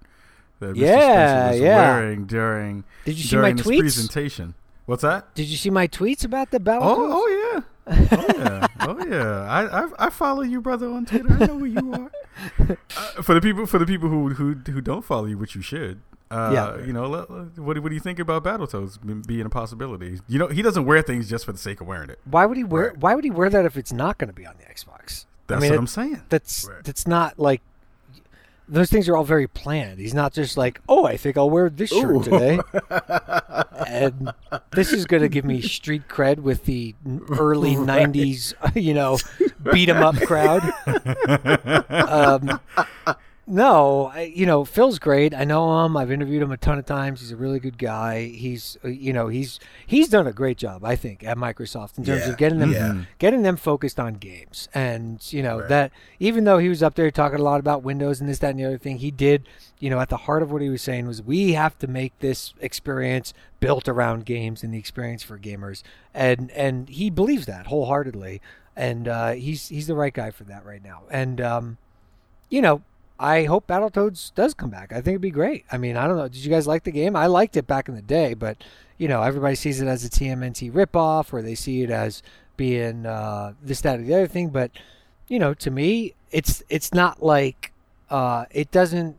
that Mr. yeah, was yeah. wearing during Did you see during my this tweets? presentation. What's that? Did you see my tweets about the battle? Oh, oh yeah oh yeah, oh yeah. I, I, I follow you, brother, on Twitter. I know who you are. Uh, for the people for the people who who who don't follow you, which you should. Uh, yeah. You know, what what do you think about Battletoads being a possibility? You know, he doesn't wear things just for the sake of wearing it. Why would he wear? Right. Why would he wear that if it's not going to be on the Xbox? That's I mean, what it, I'm saying. That's right. that's not like those things are all very planned. He's not just like, oh, I think I'll wear this shirt Ooh. today. and this is going to give me street cred with the early right. 90s, you know, beat 'em up crowd. Um, no, I, you know Phil's great. I know him. I've interviewed him a ton of times. He's a really good guy. He's uh, you know he's he's done a great job, I think, at Microsoft in terms yeah, of getting them yeah. getting them focused on games. And you know right. that even though he was up there talking a lot about Windows and this, that, and the other thing, he did. You know, at the heart of what he was saying was we have to make this experience built around games and the experience for gamers. And and he believes that wholeheartedly. And uh, he's he's the right guy for that right now. And um, you know, I hope Battletoads does come back. I think it'd be great. I mean, I don't know. Did you guys like the game? I liked it back in the day, but you know, everybody sees it as a TMNT ripoff, or they see it as being uh, this, that, or the other thing. But you know, to me, it's it's not like uh, it doesn't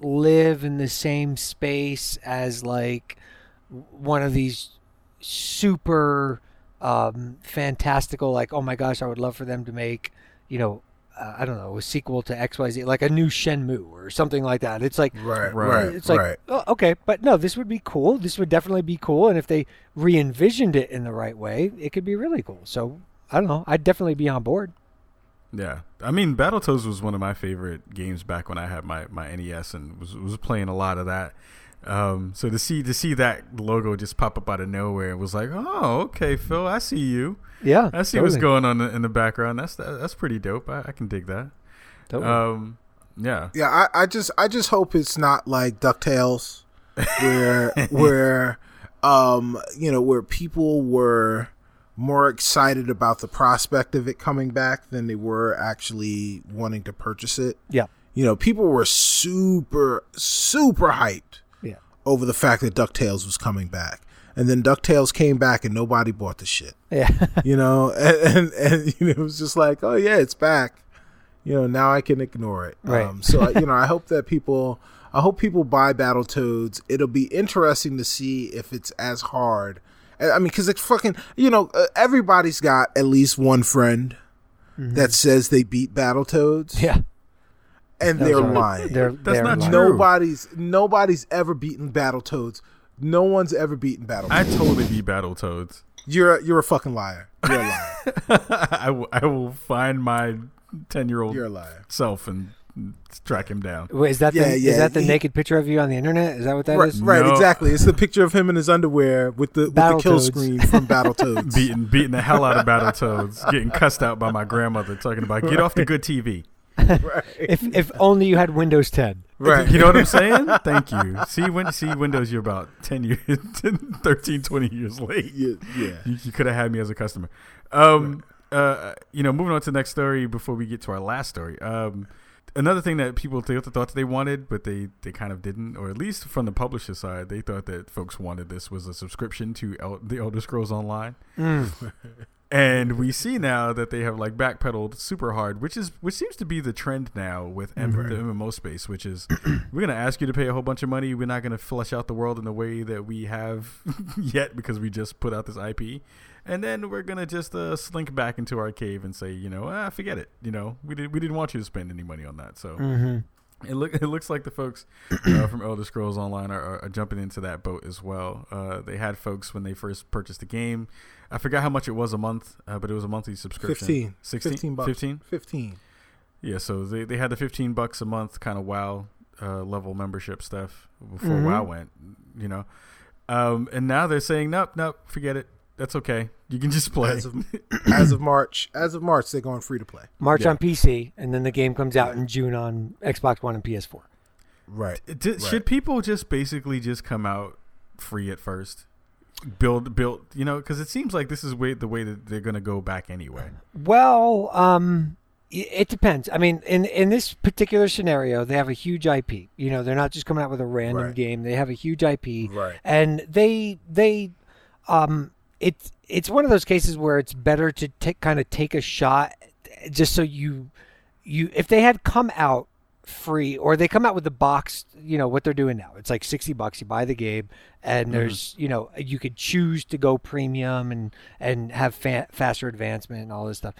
live in the same space as like one of these super um, fantastical, like oh my gosh, I would love for them to make you know uh, I don't know, a sequel to XYZ, like a new Shenmue or something like that. It's like, Right, Right. right, it's like, right. oh, okay, but no, this would be cool. This would definitely be cool. And if they re envisioned it in the right way, it could be really cool. So I don't know. I'd definitely be on board. Yeah, I mean, Battletoads was one of my favorite games back when I had my, my NES and was was playing a lot of that. Um, so to see to see that logo just pop up out of nowhere, it was like, oh, okay, Phil, I see you. Yeah. I see what's going on in the background. That's that's pretty dope. I, I can dig that. Totally. Um, yeah, Yeah, I, I just I just hope it's not like Ducktales, where where um you know where people were more excited about the prospect of it coming back than they were actually wanting to purchase it. yeah. You know, people were super super hyped Yeah. Over the fact that Ducktales was coming back, and then Ducktales came back and nobody bought the shit. Yeah. You know, and and, and you know, it was just like, oh yeah, it's back. You know, now I can ignore it. Right. Um, so I- you know, I hope that people, I hope people buy Battletoads. It'll be interesting to see if it's as hard. I mean, because it's fucking, you know, uh, everybody's got at least one friend that says they beat Battletoads, yeah. And Those they're are- lying. They're, That's they're not lying. true. nobody's nobody's ever beaten Battletoads. No one's ever beaten Battletoads. I totally beat Battletoads. you're a, you're a fucking liar. You're a liar. I will I will find my ten year old You're a liar. self and track him down. Wait, is that Yeah, the, yeah, is that the he- naked picture of you on the internet? Is that what that is? right, right, No. exactly. It's the picture of him in his underwear with the with the kill Battletoads. screen from Battletoads. Beating beating the hell out of Battletoads, getting cussed out by my grandmother, talking about get off the good TV. Right, If if only you had Windows 10. right. You know what I'm saying? Thank you. See, when see Windows, you're about 10 years, 13, 20 years late. yeah, yeah. You, you could have had me as a customer. Um, uh, you know, moving on to the next story before we get to our last story. Um, another thing that people th- thought they wanted, but they, they kind of didn't, or at least from the publisher side, they thought that folks wanted this was a subscription to El- the Elder Scrolls Online. And we see now that they have like backpedaled super hard, which is which seems to be the trend now with M- the MMO space, which is we're gonna ask you to pay a whole bunch of money. We're not gonna flesh out the world in the way that we have yet because we just put out this IP, and then we're gonna just uh, slink back into our cave and say, you know, ah, forget it. You know, we did we didn't want you to spend any money on that. So Mm-hmm. It look it looks like the folks uh, from Elder Scrolls Online are, are, are jumping into that boat as well. Uh, they had folks when they first purchased the game. I forgot how much it was a month, uh, but it was a monthly subscription. 15. 16? 15 bucks. 15? 15. Yeah, so they, they had the 15 bucks a month kind of WoW uh, level membership stuff before Mhm. WoW went, you know. Um, and now they're saying, nope, nope, forget it. That's okay. You can just play. As of, as of March, as of March, they're going free to play. March Yeah. on PC, and then the game comes out in June on Xbox One and PS4. Right. D- Right. Should people just basically just come out free at first? Build, build, you know, because it seems like this is way the way that they're going to go back anyway. Well, um, it depends. I mean, in in this particular scenario, they have a huge IP. You know, they're not just coming out with a random Right. game. They have a huge IP, Right. and they they um it's it's one of those cases where it's better to take kind of take a shot just so you you if they had come out free or they come out with the box you know what they're doing now it's like 60 bucks you buy the game and mm-hmm. there's you know you could choose to go premium and and have fa- faster advancement and all this stuff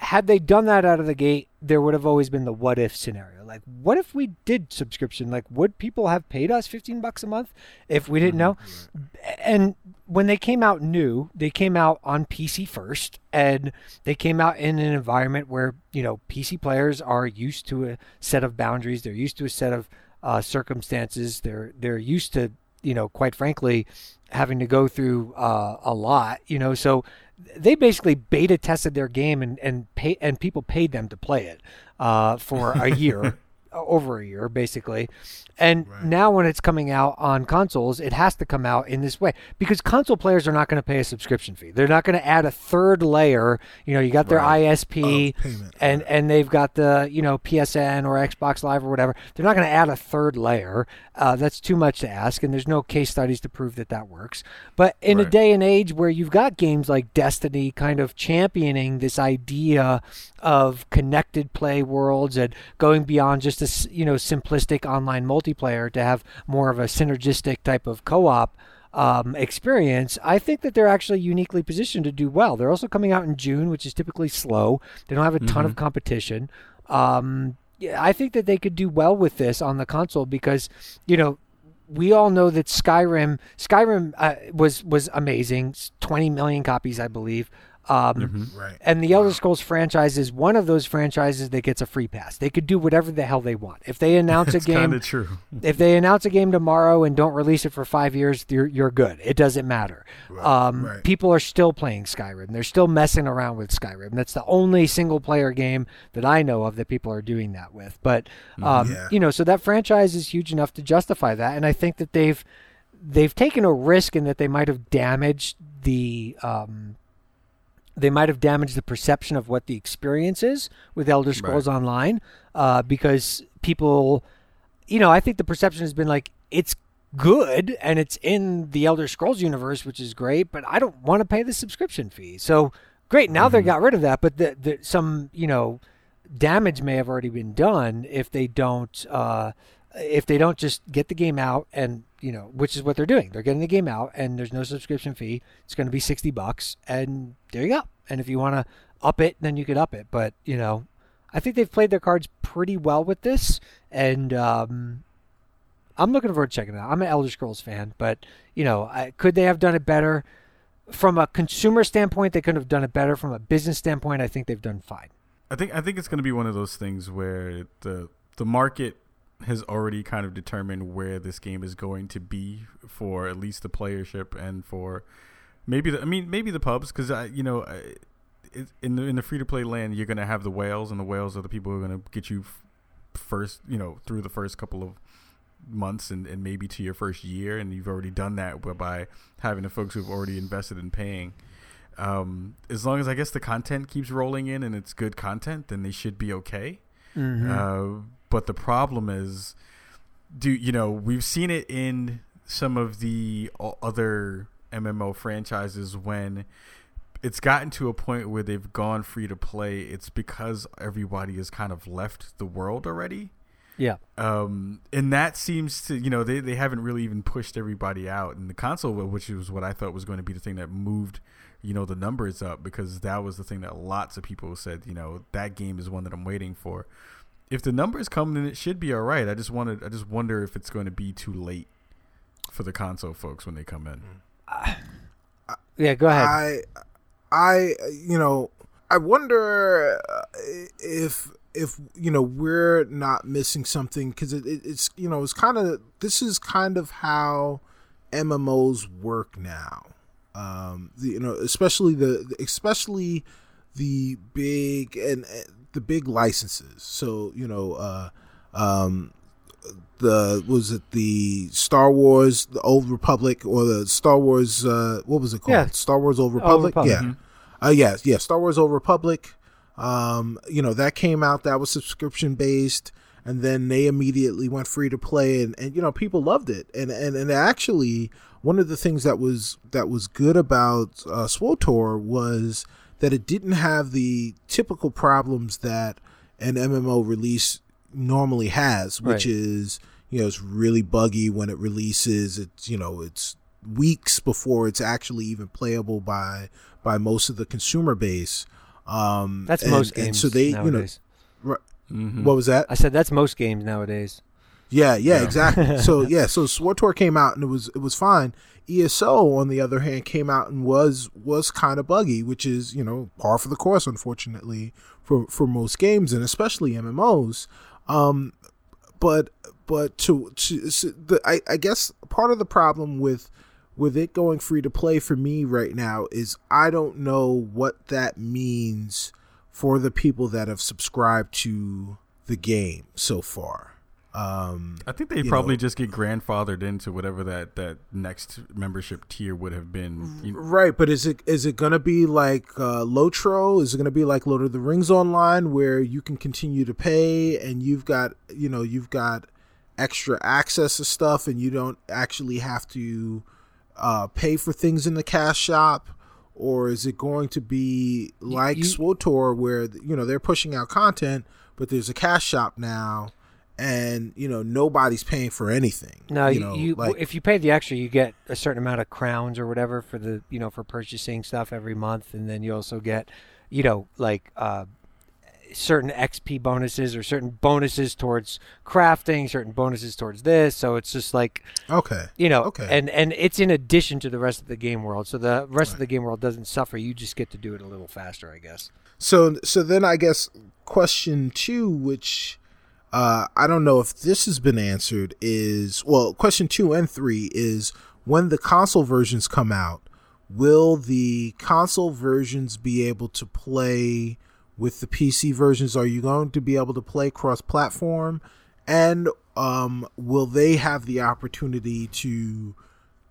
had they done that out of the gate, there would have always been the what if scenario. Like, what if we did subscription? Like, would people have paid us 15 bucks a month if we didn't mm-hmm. know? And when they came out new, they came out on PC first, and they came out in an environment where, you know, PC players are used to a set of boundaries, they're used to a set of uh, circumstances, they're, they're used to, you know, quite frankly, having to go through uh, a lot, you know, so they basically beta tested their game and and pay and people paid them to play it uh, for a year, over a year basically. And now when it's coming out on consoles, it has to come out in this way because console players are not going to pay a subscription fee. They're not going to add a third layer. You know, you got their Right. ISP payment, and and they've got the you know PSN or Xbox Live or whatever. They're not going to add a third layer. Uh, that's too much to ask, and there's no case studies to prove that that works. But in a day and age where you've got games like Destiny kind of championing this idea of connected play worlds and going beyond just a s- you know simplistic online multiplayer to have more of a synergistic type of co-op um, experience, I think that they're actually uniquely positioned to do well. They're also coming out in June, which is typically slow. They don't have a ton Mm-hmm. of competition. Um, yeah, I think that they could do well with this on the console because, you know, we all know that Skyrim Skyrim uh, was was amazing, 20 million copies, I believe. Um, Mm-hmm. Right. and the Elder Scrolls franchise is one of those franchises that gets a free pass. They could do whatever the hell they want. If they announce a game, true. if they announce a game tomorrow and don't release it for five years, you're, you're good. It doesn't matter. um, right. People are still playing Skyrim. They're still messing around with Skyrim. That's the only single player game that I know of that people are doing that with. But um, Yeah. you know, so that franchise is huge enough to justify that, and I think that they've they've taken a risk in that they might have damaged the um, they might have damaged the perception of what the experience is with Elder Scrolls Online uh, because people, you know, I think the perception has been like it's good and it's in the Elder Scrolls universe, which is great, but I don't want to pay the subscription fee. So great, now they got rid of that, but the, the, some, you know, damage may have already been done if they don't uh, if they don't just get the game out and you know which is what they're doing. They're getting the game out and there's no subscription fee. It's going to be 60 bucks and there you go. And if you want to up it then you could up it. But you know i think they've played their cards pretty well with this and um, i'm looking forward to checking it out. I'm an elder scrolls fan but you know I, could they have done it better? From a consumer standpoint they could have done it better. From a business standpoint i think they've done fine. I think I think it's going to be one of those things where the the market has already kind of determined where this game is going to be for at least the playership and for maybe the I mean maybe the pubs because I you know I, it, in the in the free to play land you're going to have the whales and the whales are the people who are going to get you f- first you know through the first couple of months and, and maybe to your first year and you've already done that by- by having the folks who've already invested in paying um, as long as I guess the content keeps rolling in and it's good content, then they should be okay. Uh, but the problem is, do you know we've seen it in some of the other MMO franchises when it's gotten to a point where they've gone free to play. It's because everybody has kind of left the world already. Yeah. Um, and that seems to you know they, they haven't really even pushed everybody out. And the console which was what i thought was going to be the thing that moved you know the numbers up because that was the thing that lots of people said you know that game is one that i'm waiting for if the numbers come then it should be all right. I just wanted i just wonder if it's going to be too late for the console folks when they come in. Yeah go ahead. I, I, you know, I wonder uh, if if you know we're not missing something because it, it, it's you know it's kind of this is kind of how MMOs work now. Um, the, you know, especially the especially the big and uh, the big licenses. So you know, uh, um, the was it the Star Wars the Old Republic or the Star Wars uh what was it called? Yeah. Star Wars Old Republic. Republic. Yeah. Uh yeah, yeah, Star Wars Old Republic. Um, you know, that came out, that was subscription based, and then they immediately went free to play and, and you know, people loved it. And and, and actually one of the things that was that was good about uh SWOTOR was that it didn't have the typical problems that an MMO release normally has, which Right. is you know it's really buggy when it releases. It's you know it's weeks before it's actually even playable by by most of the consumer base. Um, that's and- most and games so they nowadays. you know Mhm. what was that? i said that's most games nowadays Yeah, yeah, Yeah. exactly. so yeah, so SWOTOR came out and it was it was fine. ESO on the other hand came out and was was kind of buggy, which is you know par for the course, unfortunately for for most games and especially MMOs. Um, but but to, to so the I, I guess part of the problem with with it going free to play for me right now is I don't know what that means for the people that have subscribed to the game so far. Um, I think they probably know- just get grandfathered into whatever that, that next membership tier would have been. You- Right, but is it is it gonna be like uh, Lotro? Is it gonna be like Lord of the Rings Online, where you can continue to pay and you've got you know you've got extra access to stuff and you don't actually have to uh, pay for things in the cash shop, or is it going to be like you- SWOTOR, where you know they're pushing out content, but there's a cash shop now, and you know nobody's paying for anything. No, you, know, you like, if you pay the extra, you get a certain amount of crowns or whatever for the you know for purchasing stuff every month, and then you also get you know like uh, certain XP bonuses or certain bonuses towards crafting, certain bonuses towards this. So it's just like okay, you know, Okay. and and it's in addition to the rest of the game world. So the rest of the game world doesn't suffer. You just get to do it a little faster, I guess. So so then I guess question two, which uh, I don't know if this has been answered, is well, question two and three is when the console versions come out, will the console versions be able to play with the PC versions? Are you going to be able to play cross platform? And um, will they have the opportunity to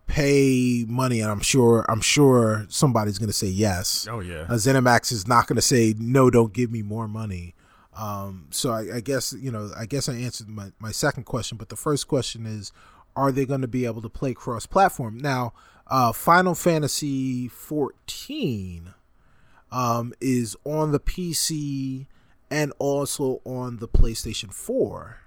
pay money? And I'm sure I'm sure somebody's going to say yes. Oh yeah. Uh, ZeniMax is not going to say no. Don't give me more money. Um, so I, I guess you know. I guess I answered my, my second question, but the first question is, are they going to be able to play cross platform? Now, uh, Final Fantasy 14 um, is on the PC and also on the PlayStation 4,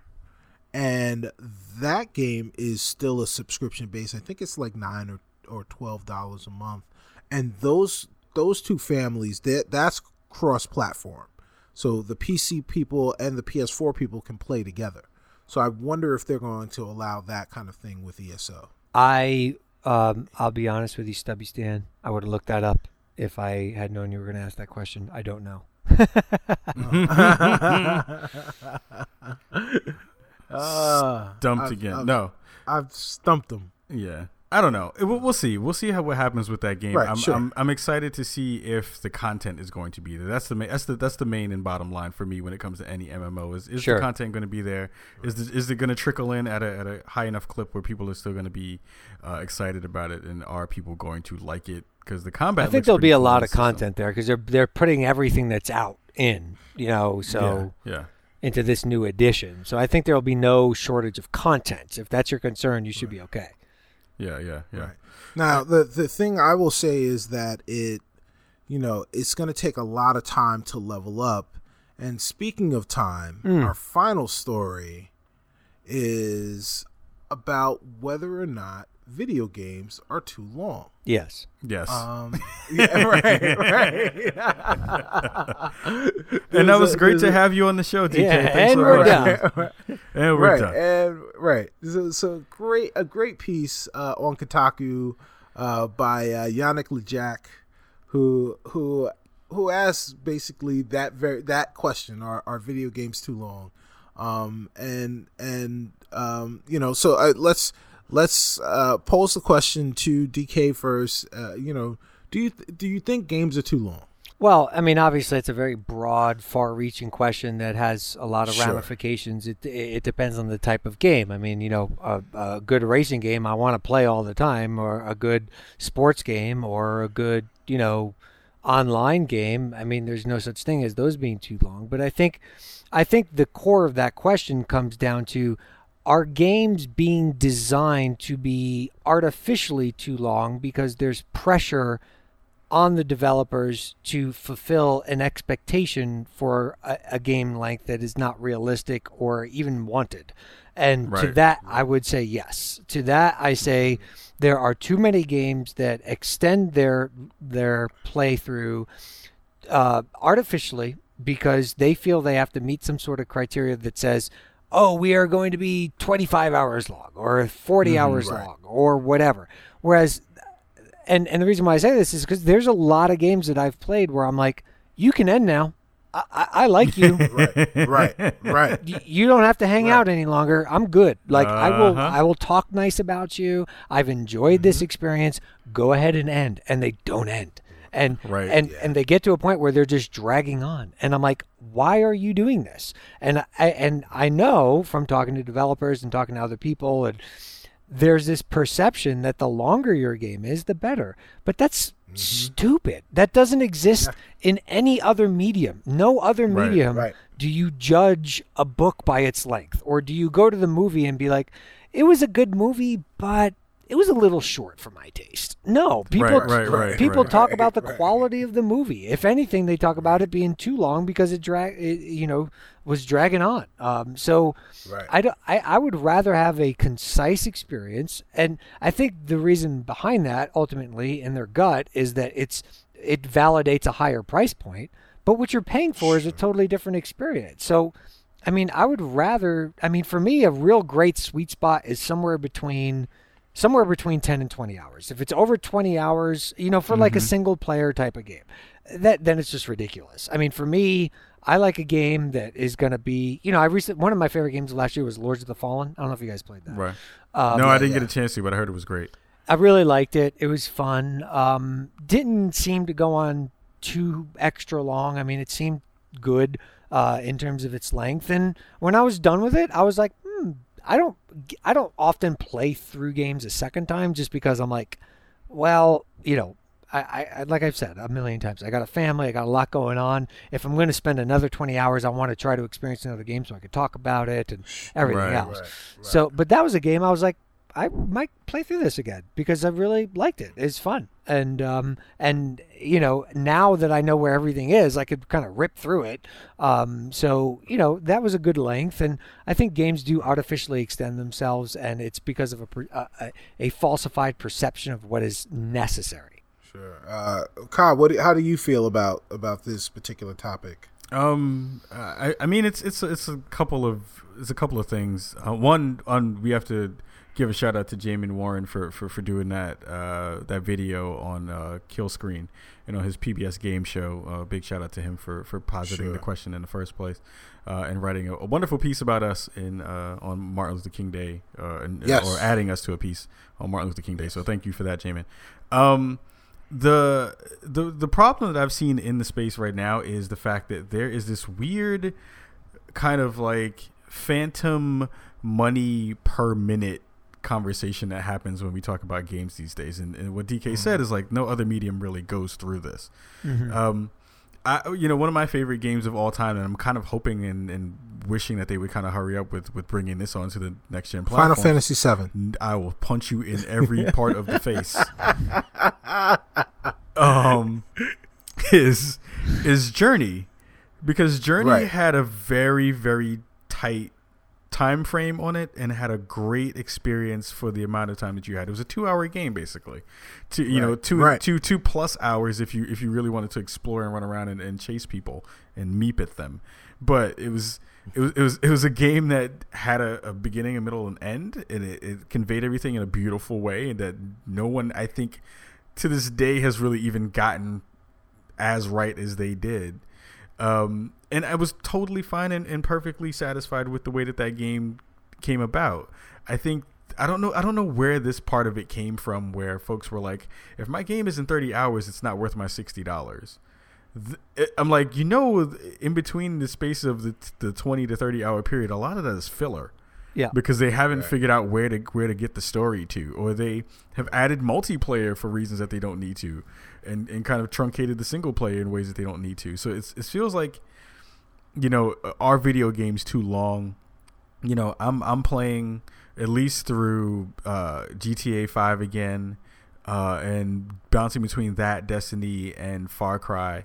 and that game is still a subscription base. I think it's like nine or, or twelve dollars a month, and those those two families that that's cross platform. So the PC people and the PS4 people can play together. So I wonder if they're going to allow that kind of thing with ESO. I um, I'll be honest with you, Stubby Stan. I would have looked that up if I had known you were going to ask that question. I don't know. Uh, Dumped I've- again. I've- no. I've stumped them. Yeah. I don't know. We'll, we'll see. We'll see how what happens with that game. Right, I'm, sure. I'm I'm excited to see if the content is going to be there. That's the main, that's the that's the main and bottom line for me when it comes to any MMO. Is is Sure. the content going to be there? Is is it going to trickle in at a at a high enough clip where people are still going to be uh, excited about it, and are people going to like it? Because the combat. I think there'll be a cool lot of content there because they're they're putting everything that's out in, you know, so yeah, yeah. into this new edition. So I think there will be no shortage of content. If that's your concern, you should be okay. Yeah, yeah, yeah. Right. Now, the the thing I will say is that it, you know, it's going to take a lot of time to level up. And speaking of time, Mm. our final story is about whether or not video games are too long. Yes. Yes. Um, yeah, right, right. and that was great to have you on the show, DK. Yeah, Thanks and so we're much. done. And we're right, done. and right. So, so great, a great piece uh, on Kotaku uh, by uh, Yannick LeJacq, who who who asks basically that very that question: Are are video games too long? Um, and and um, you know, so uh, let's let's uh, pose the question to DK first. Uh, you know, do you do you think games are too long? Well, I mean, obviously, it's a very broad, far-reaching question that has a lot of Sure. ramifications. It it depends on the type of game. I mean, you know, a, a good racing game I want to play all the time, or a good sports game, or a good, you know, online game. I mean, there's no such thing as those being too long. But I think, I think the core of that question comes down to. Are games being designed to be artificially too long because there's pressure on the developers to fulfill an expectation for a, a game length that is not realistic or even wanted. And to Right. that, I would say yes. To that, I say there are too many games that extend their their playthrough uh, artificially because they feel they have to meet some sort of criteria that says, "Oh, we are going to be 25 hours long or 40 hours right. long or whatever." Whereas and and the reason why I say this is because there's a lot of games that I've played where I'm like, you can end now. I, I, I like you. Right, right, right. Y- you don't have to hang Right. out any longer. I'm good. Like I will Uh-huh. I will talk nice about you. I've enjoyed this experience. Go ahead and end. And they don't end. And Right. and and they get to a point where they're just dragging on. And I'm like, why are you doing this? And I and I know from talking to developers and talking to other people and there's this perception that the longer your game is, the better. But that's mm-hmm. stupid. That doesn't exist in any other medium. No other Right, medium right. do you judge a book by its length, or do you go to the movie and be like, "It was a good movie, but it was a little short for my taste. No, people right, right, people right. talk about the quality of the movie. If anything, they talk about it being too long because it drag it, you know was dragging on. Um, so Right. I, don't- I I would rather have a concise experience, and I think the reason behind that ultimately in their gut is that it's it validates a higher price point, but what you're paying for is a totally different experience. So. I mean, I would rather. I mean, for me, a real great sweet spot is somewhere between, somewhere between ten and twenty hours. If it's over twenty hours, you know, for like a single player type of game, that then it's just ridiculous. I mean, for me, I like a game that is going to be, you know, I recent one of my favorite games last year was Lords of the Fallen. I don't know if you guys played that. Right. Um, no, I didn't yeah. get a chance to, but I heard it was great. I really liked it. It was fun. Um, didn't seem to go on too extra long. I mean, it seemed good uh, in terms of its length. And when I was done with it, I was like, I don't, I don't often play through games a second time just because I'm like, well, you know. I, I, like I've said a million times, I got a family, I got a lot going on. If I'm going to spend another 20 hours, I want to try to experience another game so I could talk about it and everything Right, else. right, So, but that was a game I was like, I might play through this again because I really liked it. It's fun, and um, and you know now that I know where everything is, I could kind of rip through it. Um, so you know that was a good length, and I think games do artificially extend themselves, and it's because of a uh, a, a falsified perception of what is necessary. Sure. Uh, Kyle, what? do- How do you feel about about this particular topic? Um, I, I mean, it's it's it's a couple of it's a couple of things. Uh, one, on we have to give a shout out to Jamin Warren for, for, for doing that uh, that video on uh, Kill Screen, you know his PBS game show. Uh, big shout out to him for for positing Sure. the question in the first place, uh, and writing a, a wonderful piece about us in uh, on Martin Luther King Day, uh, and, Yes. or adding us to a piece on Martin Luther King Day. So thank you for that, Jamin. Um, the the the problem that I've seen in the space right now is the fact that there is this weird kind of like phantom money per minute conversation that happens when we talk about games these days and, and what dk said is like no other medium really goes through this um I, you know, one of my favorite games of all time, and I'm kind of hoping and, and wishing that they would kind of hurry up with, with bringing this onto the next gen platform. Final Fantasy VII. I will punch you in every part of the face. Um, is is Journey because Journey Right. had a very very tight time frame on it and had a great experience for the amount of time that you had. It was a two hour game basically, two you know Right. two Right. two two plus hours if you if you really wanted to explore and run around and, and chase people and meep at them. But it was it was it was it was a game that had a, a beginning, a middle, and end, and it, it conveyed everything in a beautiful way, and that no one I think to this day has really even gotten as right as they did. Um, and I was totally fine and, and perfectly satisfied with the way that that game came about. I think I don't know I don't know where this part of it came from where folks were like if my game is in 30 hours it's not worth my $60. Th- I'm like, you know, in between the space of the, the 20 to 30 hour period, a lot of that is filler Yeah. because they haven't figured out where to where to get the story to, or they have added multiplayer for reasons that they don't need to, and and kind of truncated the single player in ways that they don't need to. So it's it feels like, you know, our video games too long. You know, I'm I'm playing at least through uh, GTA Five again, uh, and bouncing between that Destiny and Far Cry,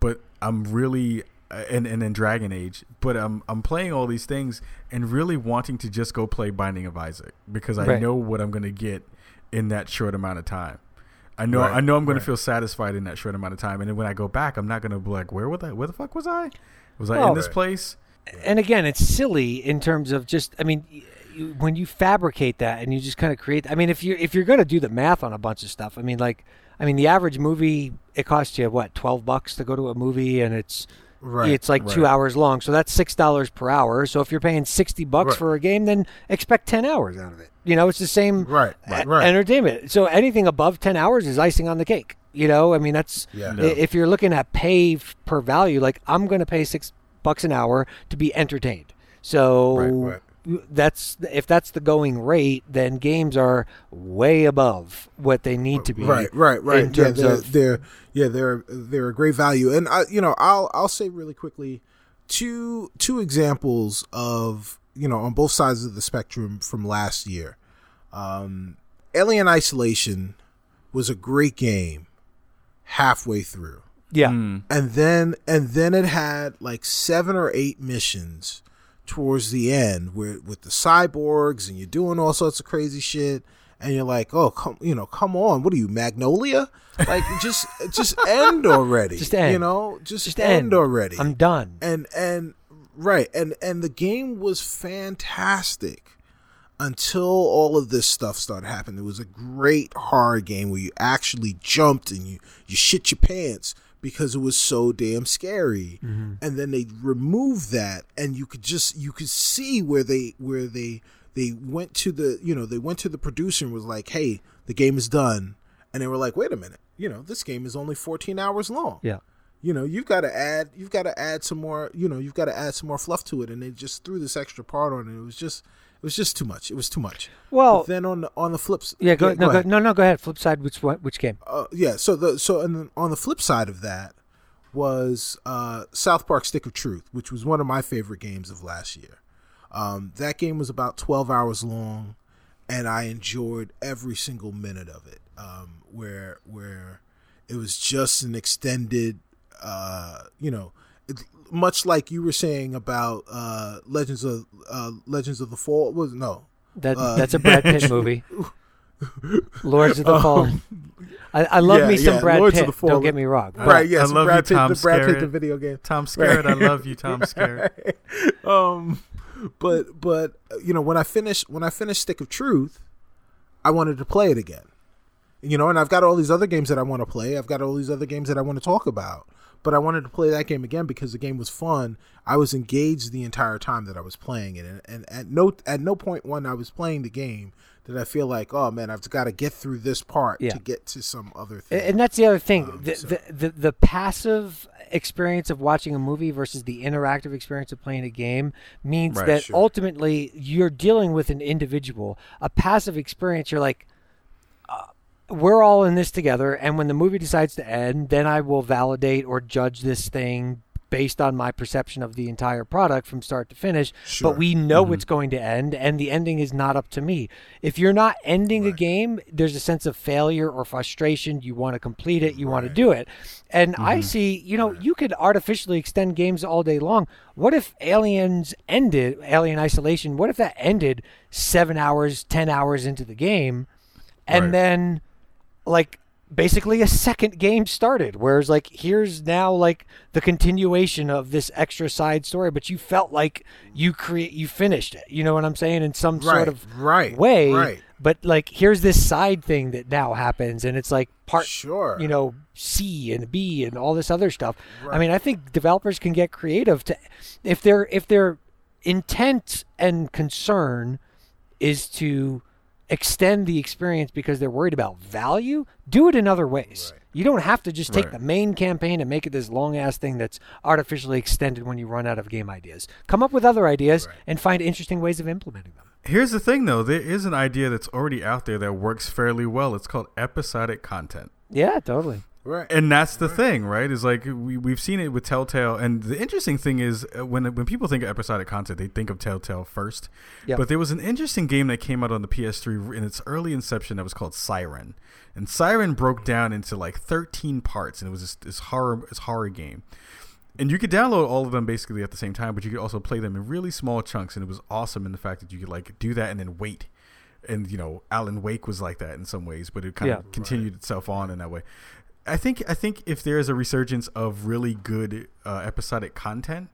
but I'm really uh, and and then Dragon Age. But I'm I'm playing all these things and really wanting to just go play Binding of Isaac because I Right. know what I'm gonna get in that short amount of time. I know Right, I know I'm gonna feel satisfied in that short amount of time, and then when I go back, I'm not gonna be like, where was I? Where the fuck was I? Was I in this place? and again, it's silly in terms of just. I mean, when you fabricate that and you just kind of create. I mean, if you if you're going to do the math on a bunch of stuff, I mean, like, I mean, the average movie it costs you what twelve bucks to go to a movie, and it's Right, it's like two hours long, so that's six dollars per hour. So if you're paying sixty bucks Right. for a game, then expect ten hours out of it. You know, it's the same Right, e- right. entertainment. So anything above ten hours is icing on the cake. You know, I mean, that's Yeah. No. if you're looking at pay per value, like I'm going to pay six bucks an hour to be entertained. So Right, that's if that's the going rate, then games are way above what they need to be. Right, right, right. In Yeah, terms they're, of they're yeah they're they're a great value, and I you know I'll I'll say really quickly two two examples of you know on both sides of the spectrum from last year. Um, Alien Isolation was a great game halfway through. Yeah. Mm. And then and then it had like seven or eight missions towards the end where with the cyborgs and you're doing all sorts of crazy shit and you're like, "Oh, come, you know, come on. What are you, Magnolia? Like just just end already. Just end. You know, just, Just end, end. already." I'm done. and and right and and the game was fantastic until all of this stuff started happening it was a great horror game where you actually jumped and you you shit your pants because it was so damn scary. Mm-hmm. And then they removed that and you could just you could see where they where they they went to the you know they went to the producer and was like hey the game is done. And they were like wait a minute. You know this game is only 14 hours long. Yeah. you know you've got to add you've got to add some more you know you've got to add some more fluff to it. And they just threw this extra part on it. It was just it was just too much it was too much Well, but then on the on the flips yeah. Go, no, go, ahead. no, no. Go ahead. Flip side. Which? Which game? Uh, yeah so the so and then on the flip side of that was uh south park stick of truth which was one of my favorite games of last year um that game was about 12 hours long and i enjoyed every single minute of it um where where it was just an extended uh you know much like you were saying about uh legends of uh legends of the fall was no That Uh, that's a Brad Pitt movie. Lords of the Fallen. I, I love yeah, me some yeah, Brad Lords of Pitt. the Fallen. Don't get me wrong. Right yes I love brad you, pitt Tom the brad pitt the video game Tom Skerritt, I love you, Tom Skerritt. um but but you know when i finished when i finished stick of truth i wanted to play it again you know and i've got all these other games that i want to play i've got all these other games that i want to talk about but i wanted to play that game again because the game was fun i was engaged the entire time that i was playing it and, and at no at no point when i was playing the game did i feel like oh man i've got to get through this part Yeah. to get to some other thing And that's the other thing. Um, the, so- the, the the passive experience of watching a movie versus the interactive experience of playing a game means Right, that sure. ultimately you're dealing with an individual. A passive experience, you're like, we're all in this together, and when the movie decides to end, then I will validate or judge this thing based on my perception of the entire product from start to finish. Sure. But we know mm-hmm. it's going to end, and the ending is not up to me. If you're not ending a game, there's a sense of failure or frustration. You want to complete it, you want to do it. And I mm-hmm. see, you know, you could artificially extend games all day long. What if Aliens ended, Alien Isolation, what if that ended seven hours, 10 hours into the game, and Right. then, like, basically a second game started whereas like here's now like the continuation of this extra side story but you felt like you create you finished it you know what i'm saying in some right sort of right way right. but like here's this side thing that now happens and it's like part sure. you know c and b and all this other stuff. I mean i think developers can get creative to if their if their intent and concern is to extend the experience because they're worried about value do it in other ways Right. you don't have to just take Right. the main campaign and make it this long ass thing that's artificially extended when you run out of game ideas come up with other ideas Right. and find interesting ways of implementing them Here's the thing, though. There is an idea that's already out there that works fairly well. It's called episodic content. yeah totally right And that's the thing, right? Is like we we've seen it with Telltale, and the interesting thing is uh, when when people think of episodic content, they think of Telltale first. Yep. But there was an interesting game that came out on the PS3 in its early inception that was called Siren, and Siren broke down into like 13 parts, and it was this, this horror this horror game. And you could download all of them basically at the same time, but you could also play them in really small chunks, and it was awesome in the fact that you could like do that and then wait. And you know, Alan Wake was like that in some ways, but it kind Yeah. of continued itself on in that way. I think I think if there is a resurgence of really good uh, episodic content,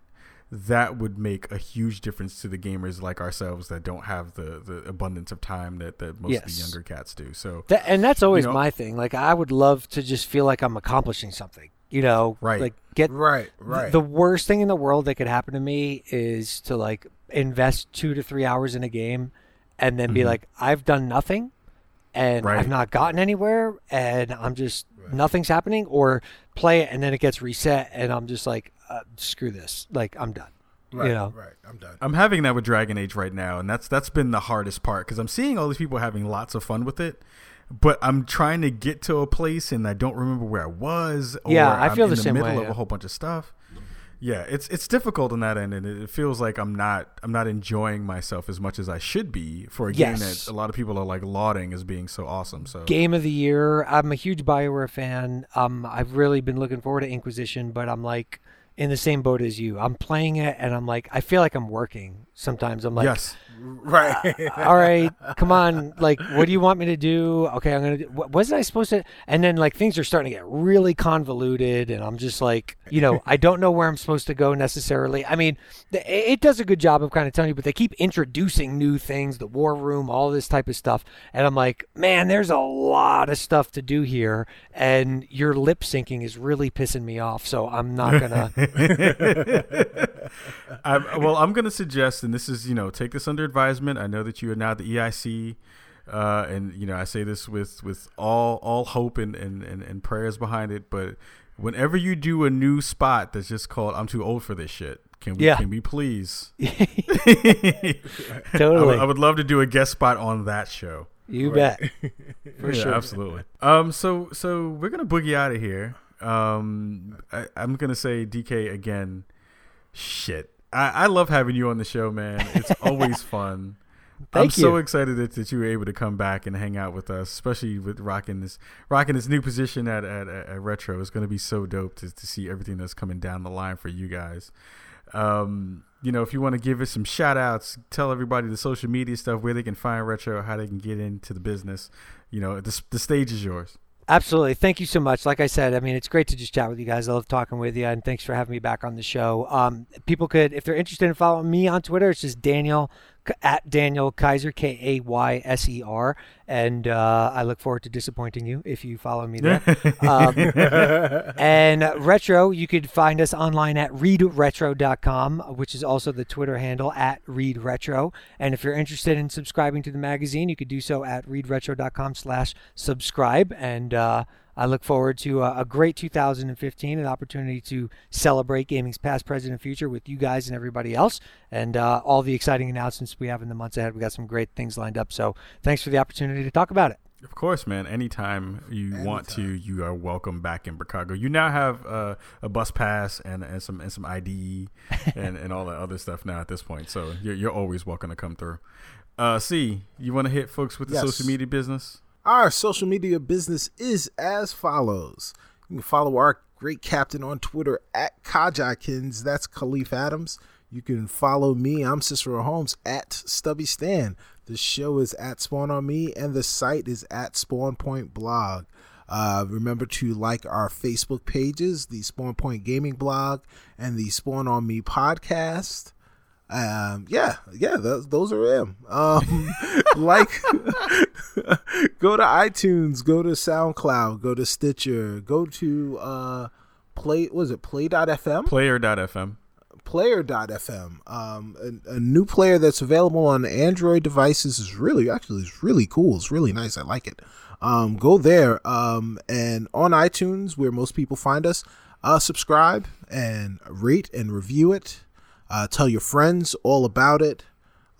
that would make a huge difference to the gamers like ourselves that don't have the, the abundance of time that, that most of the younger cats do. So That, and that's always know- my thing. Like I would love to just feel like I'm accomplishing something. You know, Right. Like get right right The worst thing in the world that could happen to me is to like invest two to three hours in a game, and then be Mhm. like, I've done nothing, and Right. I've not gotten anywhere, and I'm just nothing's happening, or play it and then it gets reset, and I'm just like, uh, screw this, like I'm done. right you know. right i'm done I'm having that with Dragon Age right now, and that's that's been the hardest part because I'm seeing all these people having lots of fun with it, but I'm trying to get to a place and I don't remember where I was. Or Yeah, I I'm feel in the the same middle way, of yeah. a whole bunch of stuff. Yeah, it's it's difficult on that end, and it feels like I'm not I'm not enjoying myself as much as I should be for a yes. game that a lot of people are like lauding as being so awesome. So game of the year. I'm a huge Bioware fan. Um, I've really been looking forward to Inquisition, but I'm like in the same boat as you. I'm playing it, and I'm like I feel like I'm working. Sometimes I'm like yes Right. Uh, all right. Come on. Like, what do you want me to do? Okay, I'm gonna. Do, wasn't I supposed to? And then like things are starting to get really convoluted, and I'm just like, you know, I don't know where I'm supposed to go necessarily. I mean, the, it does a good job of kind of telling you, but they keep introducing new things, the war room, all this type of stuff, and I'm like, man, there's a lot of stuff to do here, and your lip syncing is really pissing me off. So I'm not gonna. I'm, well, I'm gonna suggest, and this is, you know, take this under advisement. I know that you are now the EIC, uh, and you know I say this with with all all hope and, and, and, and prayers behind it. But whenever you do a new spot that's just called "I'm too old for this shit," can we yeah. can we please? totally. I, I would love to do a guest spot on that show. You right. bet. For yeah, sure. Absolutely. Um. So so we're gonna boogie out of here. Um. I, I'm gonna say DK again. Shit. I, I love having you on the show, man. It's always fun. Thank I'm you. so excited that, that you were able to come back and hang out with us, especially with rocking this rocking this new position at at, at Retro. It's going to be so dope to, to see everything that's coming down the line for you guys. Um, you know, if you want to give us some shout outs, tell everybody the social media stuff, where they can find Retro, how they can get into the business. You know, the, the stage is yours. Absolutely. Thank you so much. Like I said, I mean, it's great to just chat with you guys. I love talking with you, and thanks for having me back on the show. Um, people could, if they're interested in following me on Twitter, it's just Daniel at Daniel Kayser, K A Y S E R. And uh, I look forward to disappointing you if you follow me there. um, and Retro, you could find us online at readretro.com, which is also the Twitter handle at readretro. And if you're interested in subscribing to the magazine, you could do so at readretro.com slash subscribe. And uh, I look forward to a, a, great 2015, an opportunity to celebrate gaming's past, present, and future with you guys and everybody else, and uh, all the exciting announcements we have in the months ahead. We got some great things lined up. So thanks for the opportunity to talk about it. Of course, man. Anytime you Anytime. want to, you are welcome back in Chicago. You now have uh, a bus pass and, and some and some ID and, and all that other stuff now at this point. So you're, you're always welcome to come through. Uh, see, you want to hit folks with the yes. social media business? Our social media business is as follows. You can follow our great captain on Twitter at Kajakins. That's Kahlief Adams. You can follow me. I'm Cicero Holmes at Stubby Stan. The show is at Spawn on Me, and the site is at Spawn Point Blog. Uh, remember to like our Facebook pages, the Spawn Point Gaming Blog and the Spawn on Me podcast. Um, yeah, yeah, those, those are them. Um, like, go to iTunes, go to SoundCloud, go to Stitcher, go to uh, play. Was it Play.fm? Player.fm. Player.fm. Um, a, a, new player that's available on Android devices is really actually is really cool. It's really nice. I like it. Um, go there. Um, and on iTunes, where most people find us, uh, subscribe and rate and review it. Uh, tell your friends all about it.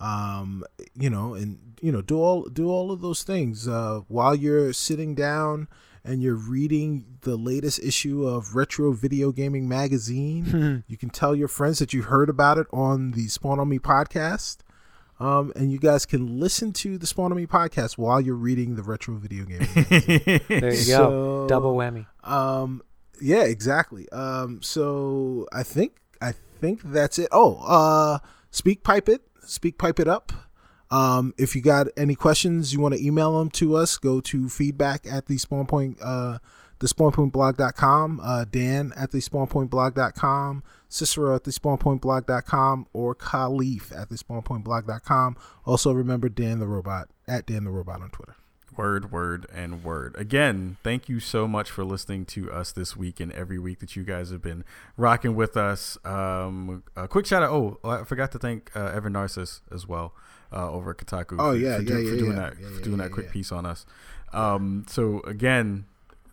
Um, you know, and you know, do all do all of those things uh, while you're sitting down and you're reading the latest issue of Retro Video Gaming Magazine. you can tell your friends that you heard about it on the Spawn on Me podcast. Um, and you guys can listen to the Spawn on Me podcast while you're reading the Retro Video game. there you so, go, double whammy. Um, yeah, exactly. Um, so I think think that's it. Oh, uh, SpeakPipe it, SpeakPipe it up. Um, if you got any questions, you want to email them to us, go to feedback at the spawn point, uh, the spawnpointblog.com, uh, Dan at the spawnpointblog.com, Cicero at the spawnpointblog.com, or Kahlief at the spawnpointblog.com. Also remember Dan the Robot at Dan the Robot on Twitter. Word, word, and word. Again, thank you so much for listening to us this week and every week that you guys have been rocking with us. Um, a quick shout out. Oh, I forgot to thank uh, Evan Narcisse as well uh, over at Kotaku. Oh, yeah, for, yeah, yeah, for doing yeah. that, yeah, for doing that quick piece on us. Um, so again,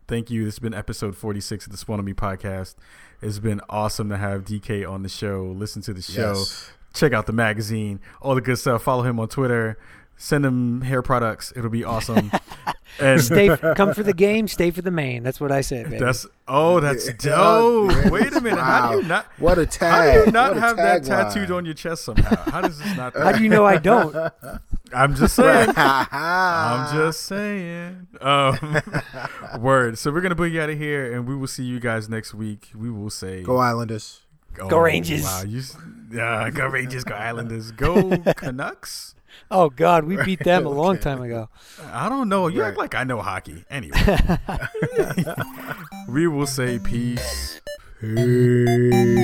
thank you. This has been episode 46 of the Spawn Me podcast. It's been awesome to have DK on the show. Listen to the show. Yes. Check out the magazine, all the good stuff. Follow him on Twitter send him hair products. It'll be awesome. And stay, come for the game, stay for the main. That's what I say, baby. That's oh, that's dope. Wait a minute. How do you not? What a tag! How do you not have that tagline. tattooed on your chest somehow? How does this not? How do you know I don't? I'm just saying. I'm I'm just saying. Um, word. So we're gonna put you out of here, and we will see you guys next week. We will say Go Islanders. oh, Go Rangers. Wow, you, uh, go Rangers. Go Islanders. Go Canucks. Oh God, we beat them a long time ago. I don't know. You act like I know hockey. Anyway, we will say peace. Peace.